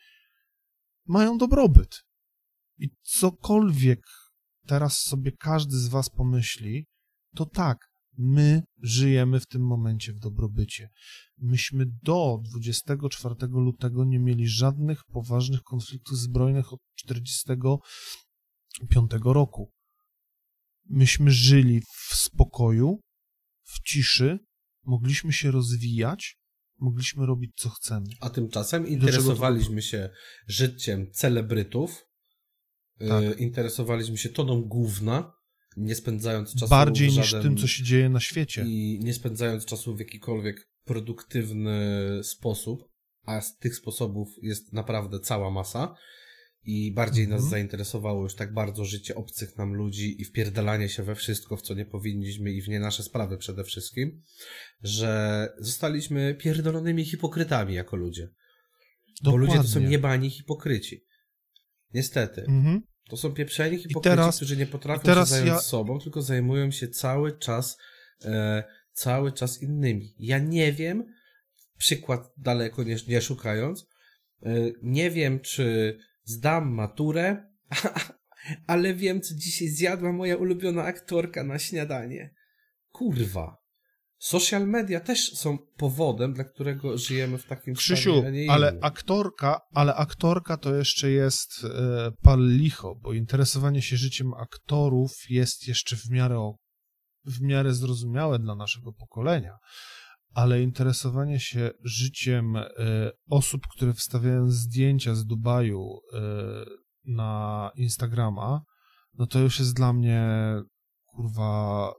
mają dobrobyt. I cokolwiek teraz sobie każdy z was pomyśli, to tak, my żyjemy w tym momencie w dobrobycie. Myśmy do 24 lutego nie mieli żadnych poważnych konfliktów zbrojnych od 45 roku. Myśmy żyli w spokoju, w ciszy, mogliśmy się rozwijać, mogliśmy robić co chcemy. A tymczasem interesowaliśmy się życiem celebrytów, Tak. y, interesowaliśmy się toną gówna, nie spędzając czasu Bardziej w niż żaden... tym, co się dzieje na świecie. i nie spędzając czasu w jakikolwiek produktywny sposób, a z tych sposobów jest naprawdę cała masa i bardziej nas Mhm. zainteresowało już tak bardzo życie obcych nam ludzi i wpierdalanie się we wszystko, w co nie powinniśmy i w nie nasze sprawy przede wszystkim, że zostaliśmy pierdolonymi hipokrytami jako ludzie. Bo ludzie to są Dokładnie. niebani hipokryci. Niestety. Mhm. To są pieprzeni hipokryci, którzy nie potrafią teraz się zająć ja- sobą, tylko zajmują się cały czas e, cały czas innymi. Ja nie wiem, przykład daleko nie, nie szukając, e, nie wiem, czy zdam maturę, ale wiem, co dzisiaj zjadła moja ulubiona aktorka na śniadanie. Kurwa. Social media też są powodem, dla którego żyjemy w takim Krzysiu, stanie, ale innym. aktorka, ale aktorka to jeszcze jest e, pal licho, bo interesowanie się życiem aktorów jest jeszcze w miarę, w miarę zrozumiałe dla naszego pokolenia, ale interesowanie się życiem e, osób, które wstawiają zdjęcia z Dubaju e, na Instagrama, no to już jest dla mnie kurwa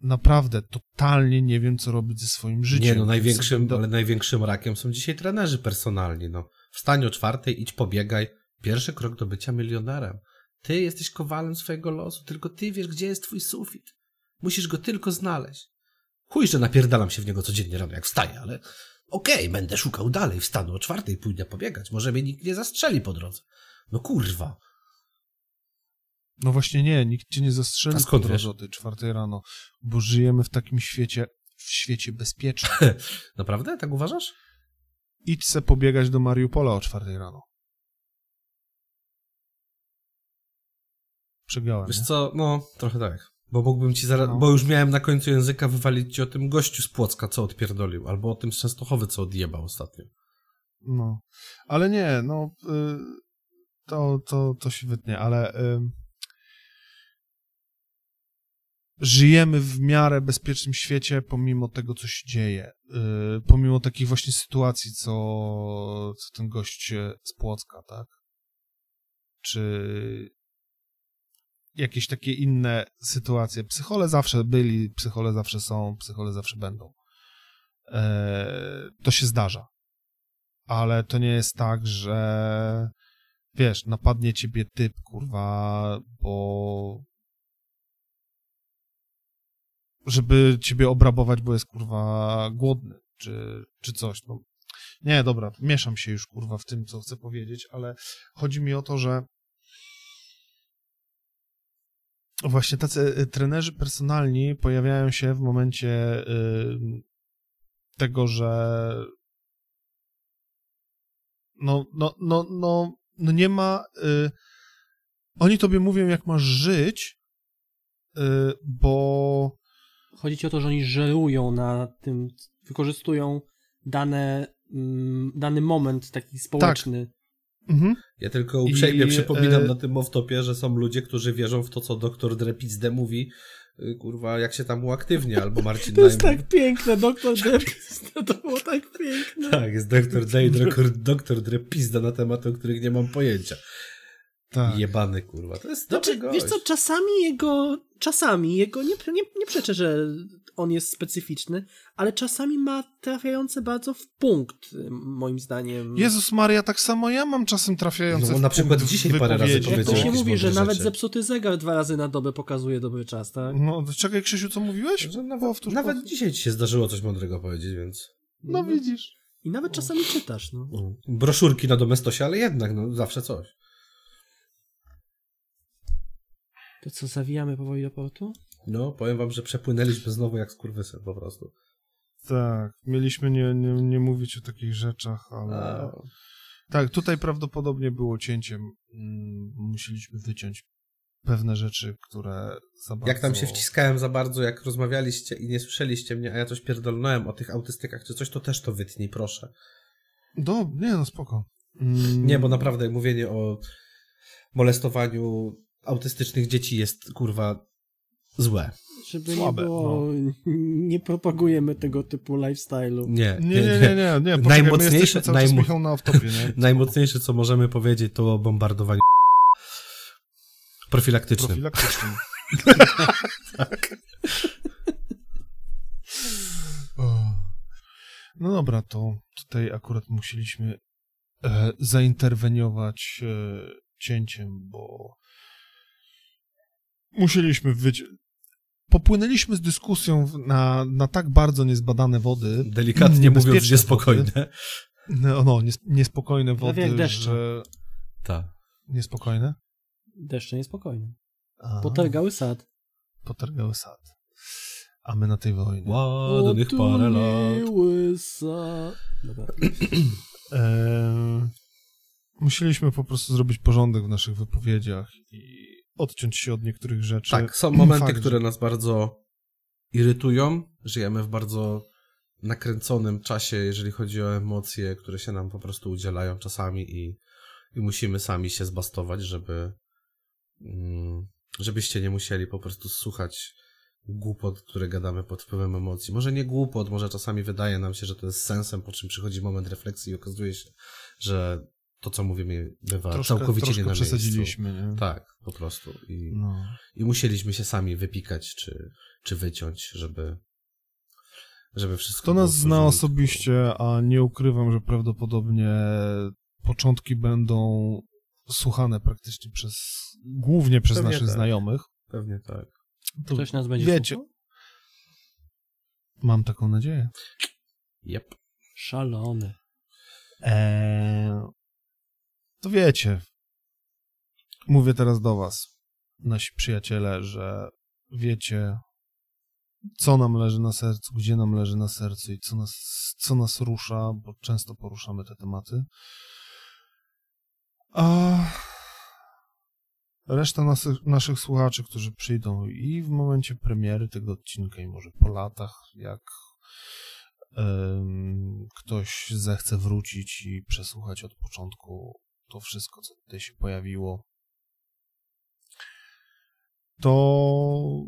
naprawdę totalnie nie wiem, co robić ze swoim życiem. Nie, no największym, do- ale największym rakiem są dzisiaj trenerzy personalni, no. Wstań o czwartej, idź pobiegaj. Pierwszy krok do bycia milionerem. Ty jesteś kowalem swojego losu, tylko ty wiesz, gdzie jest twój sufit. Musisz go tylko znaleźć. Chuj, że napierdalam się w niego codziennie rano, jak wstaję, ale okej, będę szukał dalej, wstanę o czwartej, pójdę pobiegać. Może mnie nikt nie zastrzeli po drodze. No kurwa. No właśnie nie, nikt cię nie zastrzeli A skąd tej czwartej rano, bo żyjemy w takim świecie, w świecie bezpiecznym. Naprawdę? Tak uważasz? Idź se pobiegać do Mariupola o czwartej rano. Przegrałem, Wiesz nie? co, no, trochę tak. Bo mógłbym ci zaraz, No. bo już miałem na końcu języka wywalić ci o tym gościu z Płocka, co odpierdolił, albo o tym z Częstochowy, co odjebał ostatnio. No, ale nie, no, y, to, to, to się wytnie, ale y, żyjemy w miarę bezpiecznym świecie, pomimo tego, co się dzieje. Y, pomimo takich właśnie sytuacji, co, co ten gość e, z Płocka, tak? Czy jakieś takie inne sytuacje. Psychole zawsze byli, psychole zawsze są, psychole zawsze będą. E, to się zdarza ale to nie jest tak, że wiesz, napadnie ciebie typ, kurwa, bo żeby ciebie obrabować, bo jest, kurwa, głodny, czy, czy coś, no. Nie, dobra, mieszam się już, kurwa, w tym, co chcę powiedzieć, ale chodzi mi o to, że właśnie tacy y, trenerzy personalni pojawiają się w momencie y, tego, że no, no, no, no, no nie ma, y, oni tobie mówią, jak masz żyć, y, bo Chodzi ci o to, że oni żerują na tym, wykorzystują dane, mm, dany moment taki społeczny. mhm, Ja tylko uprzejmie I, przypominam e, na tym off-topie, że są ludzie, którzy wierzą w to, co doktor Drepizde mówi, y, kurwa, jak się tam uaktywnia, albo Marcin To jest Najman. tak piękne, doktor Depis, to było tak piękne. Tak, jest doktor Day, doktor, doktor Drepizda na tematy, o których nie mam pojęcia. Tak. Jebany, kurwa, to jest Znaczy, dobry wiesz co, czasami jego, czasami jego, nie, nie, nie przeczę, że on jest specyficzny, ale czasami ma trafiające bardzo w punkt, moim zdaniem. Jezus Maria, tak samo ja mam czasem trafiające No, na przykład punkt dzisiaj parę razy wypowiedzi. Jak to powiedział się mówi, że mądre nawet rzeczy. zepsuty zegar dwa razy na dobę pokazuje dobry czas, tak? No, czekaj Krzysiu, co mówiłeś? Że nawet, Powtórz, nawet dzisiaj ci się zdarzyło coś mądrego powiedzieć, więc... No widzisz. I nawet czasami czytasz, no. Broszurki na domestosie, ale jednak, no, zawsze coś. To co, zawijamy powoli do portu? No, powiem wam, że przepłynęliśmy znowu jak skurwysyn po prostu. Tak, mieliśmy nie, nie, nie mówić o takich rzeczach, ale... A, Tak, tutaj prawdopodobnie było cięciem. Mm, Musieliśmy wyciąć pewne rzeczy, które za bardzo... jak tam się wciskałem za bardzo, jak rozmawialiście i nie słyszeliście mnie, a ja coś pierdolnąłem o tych autystykach czy coś, to też to wytnij, proszę. Do, nie no, spoko. Mm, Nie, bo naprawdę mówienie o molestowaniu autystycznych dzieci jest, kurwa, złe. Żeby Słabe, nie było, nie propagujemy tego typu lifestyle'u. Nie, Nie, nie, nie, nie, nie. my Najmocniejsze- najmo- na nie? Najmocniejsze, co możemy powiedzieć, to o bombardowaniu profilaktycznym. Profilaktycznym. O. No dobra, to tutaj akurat musieliśmy e, zainterweniować e, cięciem, bo musieliśmy wyć... Popłynęliśmy z dyskusją na, na tak bardzo niezbadane wody. Delikatnie mówiąc, niebezpieczne niespokojne. Wody. No, no nies, niespokojne jak wody, deszcze. że... Tak. Niespokojne? Deszcze niespokojne. A, Potargały sad. Potargały sad. A my na tej wojnie. Ładnych parę lat. Sad. Dobra. Eee, musieliśmy po prostu zrobić porządek w naszych wypowiedziach i odciąć się od niektórych rzeczy. Tak, są momenty, Fakt, które nas bardzo irytują. Żyjemy w bardzo nakręconym czasie, jeżeli chodzi o emocje, które się nam po prostu udzielają czasami i, i musimy sami się zbastować, żeby mm, żebyście nie musieli po prostu słuchać głupot, które gadamy pod wpływem emocji. Może nie głupot, może czasami wydaje nam się, że to jest sensem, po czym przychodzi moment refleksji i okazuje się, że to, co mówimy, bywa troszkę, całkowicie troszkę nie na miejscu. przesadziliśmy, nie? Tak, po prostu. I, No. i musieliśmy się sami wypikać, czy, czy wyciąć, żeby, żeby wszystko Kto było nas zna osobiście, a nie ukrywam, że prawdopodobnie początki będą słuchane praktycznie przez, głównie przez Pewnie naszych tak. znajomych. Pewnie tak. To Ktoś nas będzie wiecie, słuchał? mam taką nadzieję. Yep. Szalony. Eee, to wiecie, mówię teraz do was, nasi przyjaciele, że wiecie, co nam leży na sercu, gdzie nam leży na sercu i co nas, co nas rusza, bo często poruszamy te tematy. A reszta naszych, słuchaczy, którzy przyjdą i w momencie premiery tego odcinka, i może po latach, jak em, ktoś zechce wrócić i przesłuchać od początku to wszystko, co tutaj się pojawiło, to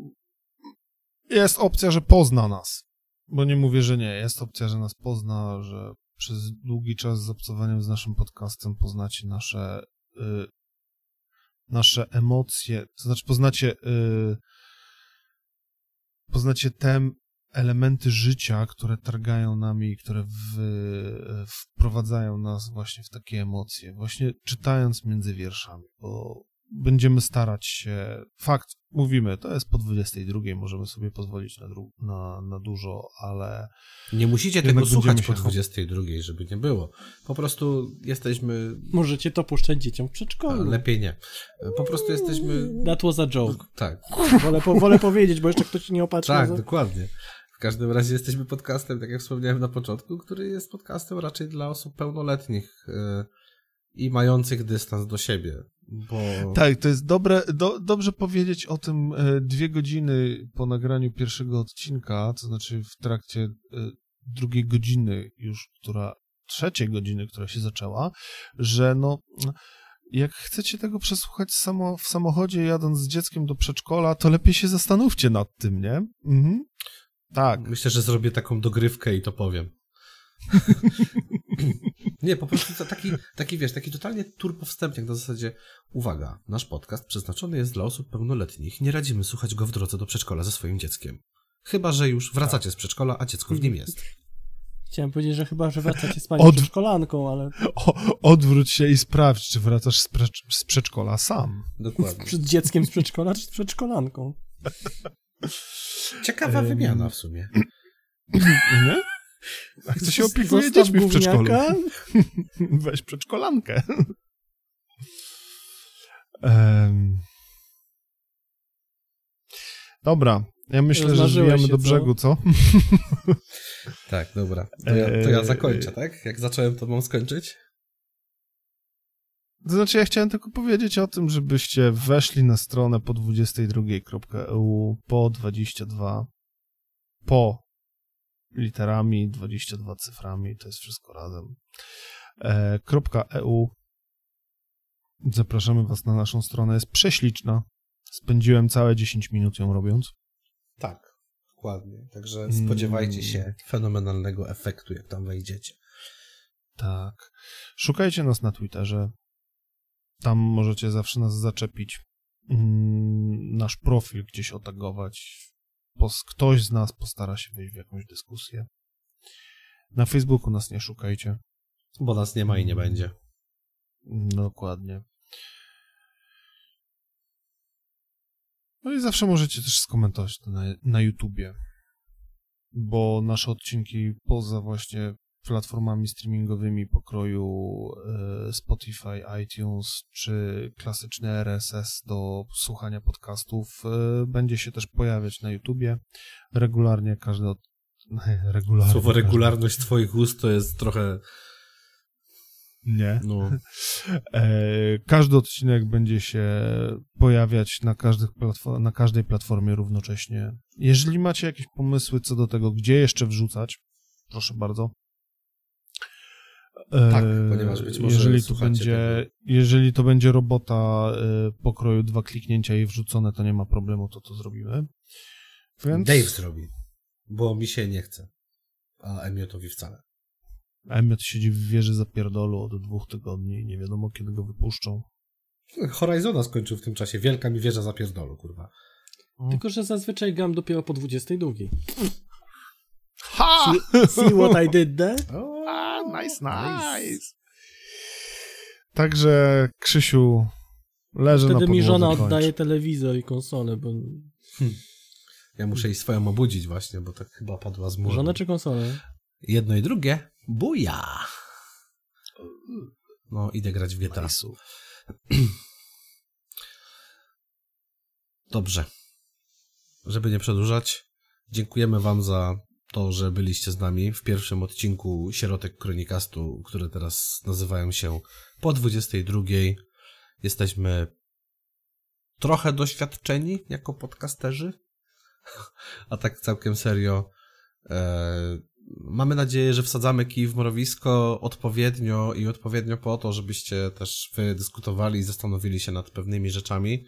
jest opcja, że pozna nas. Bo nie mówię, że nie. Jest opcja, że nas pozna, że przez długi czas z obcowaniem z naszym podcastem poznacie nasze y, nasze emocje, to znaczy poznacie y, poznacie te elementy życia, które targają nami i które w, wprowadzają nas właśnie w takie emocje, właśnie czytając między wierszami, bo będziemy starać się, fakt, mówimy, to jest po 22, możemy sobie pozwolić na, dru- na, na dużo, ale Nie musicie tego słuchać po się- 22, żeby nie było. Po prostu jesteśmy... Możecie to puszczać dzieciom w a, przedszkolu. Lepiej nie. Po prostu jesteśmy... That was a joke. Tak, Wolę, po, wolę powiedzieć, bo jeszcze ktoś nie opatrzy. tak, na- dokładnie. Każdym razie jesteśmy podcastem, tak jak wspomniałem na początku, który jest podcastem raczej dla osób pełnoletnich. e, i mających dystans do siebie. Bo... Tak, to jest dobre, do, dobrze powiedzieć o tym e, dwie godziny po nagraniu pierwszego odcinka, to znaczy w trakcie e, drugiej godziny już, która, trzeciej godziny, która się zaczęła, że no, jak chcecie tego przesłuchać samo, w samochodzie jadąc z dzieckiem do przedszkola, to lepiej się zastanówcie nad tym, nie? Mhm. Tak. Myślę, że zrobię taką dogrywkę i to powiem. Nie, po prostu to taki, taki, wiesz, taki totalnie turbo wstępniak na zasadzie uwaga, nasz podcast przeznaczony jest dla osób pełnoletnich. Nie radzimy słuchać go w drodze do przedszkola ze swoim dzieckiem. Chyba, że już wracacie z przedszkola, a dziecko w nim jest. Chciałem powiedzieć, że chyba, że wracacie z panią Od- przedszkolanką, ale O, odwróć się i sprawdź, czy wracasz z, pre, z przedszkola sam. Dokładnie. przed dzieckiem z przedszkola czy z przedszkolanką. Ciekawa Em. wymiana w sumie. Nie? A kto się opiekuje Zostaw dziećmi w przedszkolu? gówniaka. Weź przedszkolankę. Em. Dobra, ja myślę, że się, do co? brzegu, co? Tak, dobra. To ja, to ja zakończę, tak? Jak zacząłem, to mam skończyć? To znaczy, ja chciałem tylko powiedzieć o tym, żebyście weszli na stronę po 22.eu, po 22, po literami, 22 cyframi, to jest wszystko razem. E, .eu. Zapraszamy was na naszą stronę, jest prześliczna. Spędziłem całe 10 minut ją robiąc. Tak, dokładnie. Także Mm. spodziewajcie się fenomenalnego efektu, jak tam wejdziecie. Tak. Szukajcie nas na Twitterze. Tam możecie zawsze nas zaczepić. Mm, Nasz profil gdzieś otagować. Ktoś z nas postara się wejść w jakąś dyskusję. Na Facebooku nas nie szukajcie. Bo nas nie ma i nie będzie. Dokładnie. No i zawsze możecie też skomentować to na, na YouTubie. Bo nasze odcinki poza właśnie platformami streamingowymi pokroju e, Spotify, iTunes czy klasyczny RSS do słuchania podcastów e, będzie się też pojawiać na YouTubie. Regularnie każdy od... regularnie. Słowo każdy- regularność twoich ust to jest trochę, Nie. no, E, każdy odcinek będzie się pojawiać na, każdych platfo- na każdej platformie równocześnie. Jeżeli macie jakieś pomysły co do tego, gdzie jeszcze wrzucać, proszę bardzo. E, Tak, ponieważ być może jeżeli to będzie, jeżeli to będzie robota e, pokroju dwa kliknięcia i wrzucone, to nie ma problemu, to to zrobimy. Więc Dave zrobi, bo mi się nie chce, a Emiotowi wcale. Emmet siedzi w wieży zapierdolu od dwóch tygodni i nie wiadomo kiedy go wypuszczą. Horizona skończył w tym czasie, wielka mi wieża zapierdolu, kurwa. Tylko, że zazwyczaj gram dopiero po 22. Ha! See what I did there? Nice, nice. Także, Krzysiu, leży na Wtedy podłodze, mi żona kończ. oddaje telewizor i konsolę, bo... Ja muszę jej swoją obudzić właśnie, bo tak chyba padła z młodu. Żonę czy konsolę? Jedno i drugie, buja! No, idę grać w GTA. Nice'u. Dobrze. Żeby nie przedłużać, dziękujemy wam za to, że byliście z nami w pierwszym odcinku Sierotek Kronikastu, które teraz nazywają się po 22. Jesteśmy trochę doświadczeni jako podcasterzy, a tak całkiem serio. E, mamy nadzieję, że wsadzamy kij w mrowisko odpowiednio i odpowiednio po to, żebyście też wy dyskutowali i zastanowili się nad pewnymi rzeczami.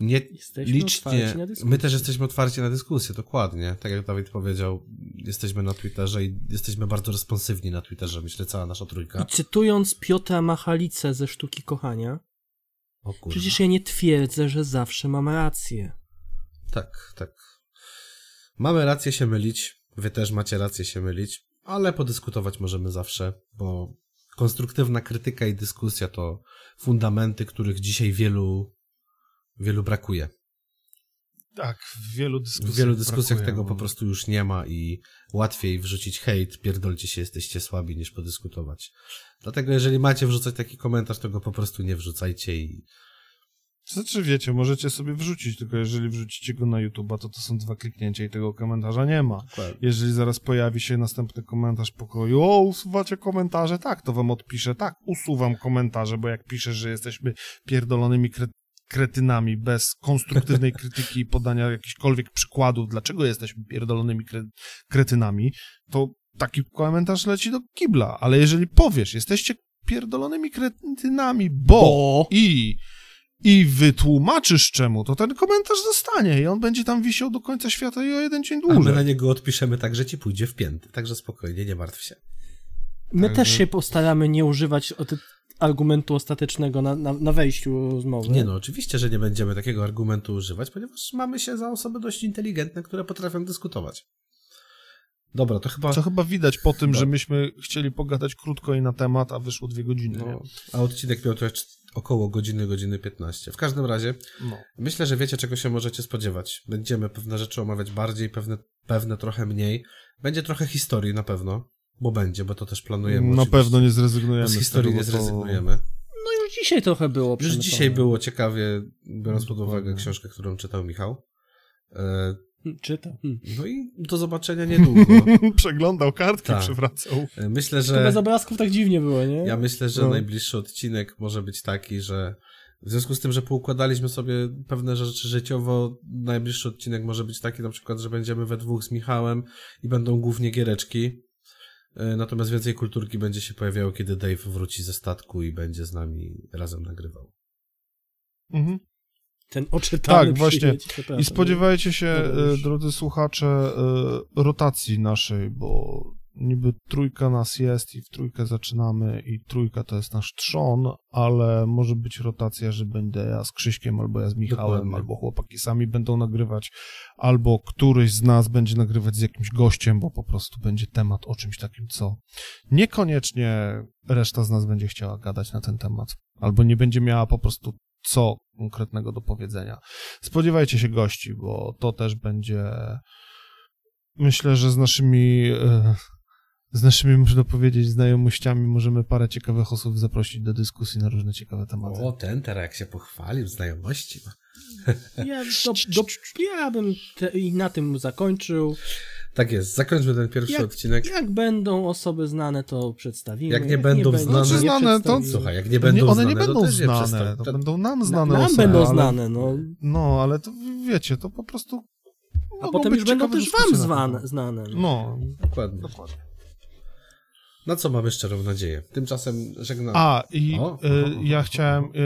Nie Jesteśmy licznie. otwarci na dyskusję. My też jesteśmy otwarci na dyskusję, dokładnie. Tak jak Dawid powiedział, jesteśmy na Twitterze i jesteśmy bardzo responsywni na Twitterze, myślę, cała nasza trójka. I cytując Piotra Machalice ze Sztuki Kochania, O kurwa. przecież ja nie twierdzę, że zawsze mam rację. Tak, tak. Mamy rację się mylić, wy też macie rację się mylić, ale podyskutować możemy zawsze, bo konstruktywna krytyka i dyskusja to fundamenty, których dzisiaj wielu, wielu brakuje. Tak, w wielu dyskusjach W wielu dyskusjach brakuje, tego bo- po prostu już nie ma i łatwiej wrzucić hejt, pierdolcie się, jesteście słabi, niż podyskutować. Dlatego jeżeli macie wrzucać taki komentarz, to go po prostu nie wrzucajcie i Znaczy wiecie, możecie sobie wrzucić, tylko jeżeli wrzucicie go na YouTube'a, to to są dwa kliknięcia i tego komentarza nie ma. Dokładnie. Jeżeli zaraz pojawi się następny komentarz pokoju, o, usuwacie komentarze, tak, to wam odpiszę, tak, usuwam komentarze, bo jak piszesz, że jesteśmy pierdolonymi kre kretynami, bez konstruktywnej krytyki i podania jakichkolwiek przykładów, dlaczego jesteśmy pierdolonymi kre kretynami, to taki komentarz leci do kibla, ale jeżeli powiesz, jesteście pierdolonymi kretynami, bo, Bo. i i wytłumaczysz czemu, to ten komentarz zostanie i on będzie tam wisiał do końca świata i o jeden dzień A my dłużej. na niego odpiszemy tak, że ci pójdzie w pięty. Także spokojnie, nie martw się. My Także- też się postaramy nie używać argumentu ostatecznego na, na, na wejściu rozmowy. Nie no, oczywiście, że nie będziemy takiego argumentu używać, ponieważ mamy się za osoby dość inteligentne, które potrafią dyskutować. Dobra, to chyba... Co chyba widać po tym, No. że myśmy chcieli pogadać krótko i na temat, a wyszło dwie godziny. No, a odcinek miał trochę około godziny, godziny 15. W każdym razie, No. myślę, że wiecie, czego się możecie spodziewać. Będziemy pewne rzeczy omawiać bardziej, pewne, pewne trochę mniej. Będzie trochę historii na pewno, bo będzie, bo to też planujemy. Na pewno nie zrezygnujemy. Z z historii tego, nie bo to- zrezygnujemy. No już dzisiaj trochę było Już dzisiaj było ciekawie, biorąc pod uwagę książkę, którą czytał Michał. E, Hmm, Czyta. Hmm. No i do zobaczenia niedługo. Przeglądał kartki, Tak. przewracał. E, Myślę, To bez że obrazków tak dziwnie było, nie? ja myślę, że No. najbliższy odcinek może być taki, że w związku z tym, że poukładaliśmy sobie pewne rzeczy życiowo, najbliższy odcinek może być taki na przykład, że będziemy we dwóch z Michałem i będą głównie giereczki. E, Natomiast więcej kulturki będzie się pojawiało, kiedy Dave wróci ze statku i będzie z nami razem nagrywał. Mhm. Ten oczytany Tak, właśnie. I spodziewajcie się, e, drodzy słuchacze, e, rotacji naszej, bo niby trójka nas jest i w trójkę zaczynamy i trójka to jest nasz trzon, ale może być rotacja, że będę ja z Krzyśkiem, albo ja z Michałem, Dokładnie. albo chłopaki sami będą nagrywać, albo któryś z nas będzie nagrywać z jakimś gościem, bo po prostu będzie temat o czymś takim, co niekoniecznie reszta z nas będzie chciała gadać na ten temat, albo nie będzie miała po prostu co konkretnego do powiedzenia. Spodziewajcie się gości, bo to też będzie. Myślę, że z naszymi. Z naszymi, można powiedzieć, znajomościami możemy parę ciekawych osób zaprosić do dyskusji na różne ciekawe tematy. O, ten teraz jak się pochwalił, znajomości. Ja, do, do, ja bym te, i na tym zakończył. Tak jest, zakończmy ten pierwszy Jak- odcinek. Jak będą osoby znane, to przedstawimy. Jak nie będą będą, znane- nie Znaczy znane, to-. Słuchaj, jak nie będą one znane, nie będą to znane, to to- będą nam Na, znane nam osoby, będą ale, znane, no. No, ale to wiecie, to po prostu. A potem być już będą też wam na temat. znane. No, Dokładnie. dokładnie. Na co mamy szczerą nadzieję? Tymczasem żegnam. A, i O, y, o, o, ja o, chciałem, o.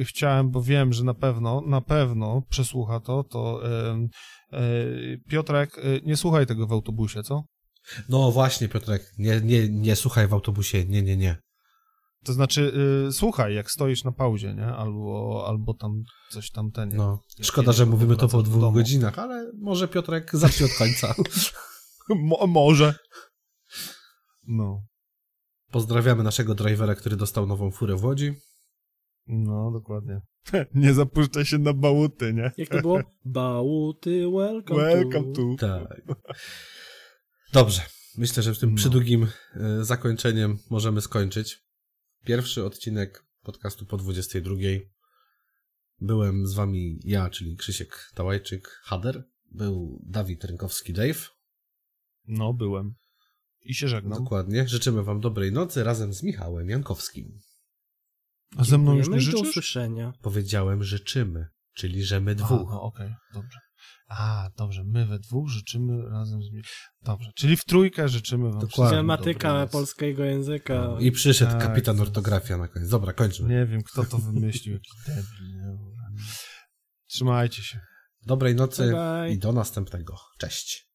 y, chciałem, bo wiem, że na pewno, na pewno przesłucha to, to y, Piotrek, y, nie słuchaj tego w autobusie, co? No właśnie, Piotrek, nie, nie, nie słuchaj w autobusie, nie, nie, nie. To znaczy, y, słuchaj, jak stoisz na pauzie, nie? Albo, albo tam coś tam ten. No, szkoda, że mówimy to po dwóch godzinach, ale może Piotrek zacznie od końca. Mo, może. No, Pozdrawiamy naszego drivera, który dostał nową furę w Łodzi. no, dokładnie. nie zapuszczaj się na bałuty, nie? Jak to było? Bałuty, welcome, Welcome to. to. Tak. Dobrze. Myślę, że w tym No. przydługim y, zakończeniem możemy skończyć. Pierwszy odcinek podcastu po 22. Byłem z wami ja, czyli Krzysiek Tałajczyk, Hader. Był Dawid Rynkowski, Dave. No, byłem. I się żegnam. Dokładnie. Życzymy wam dobrej nocy razem z Michałem Jankowskim. A ze mną już nie do życzysz? usłyszenia. Powiedziałem życzymy, czyli że my dwóch. no okej, dobrze. A, dobrze, my we dwóch życzymy razem z... Dobrze, czyli w trójkę życzymy wam Dokładnie. Gramatyka polskiego języka. I przyszedł Tak, kapitan to- ortografia na koniec. Dobra, kończmy. Nie wiem, kto to wymyślił, jaki debil, nie? Trzymajcie się. Dobrej nocy Bye bye. i do następnego. Cześć.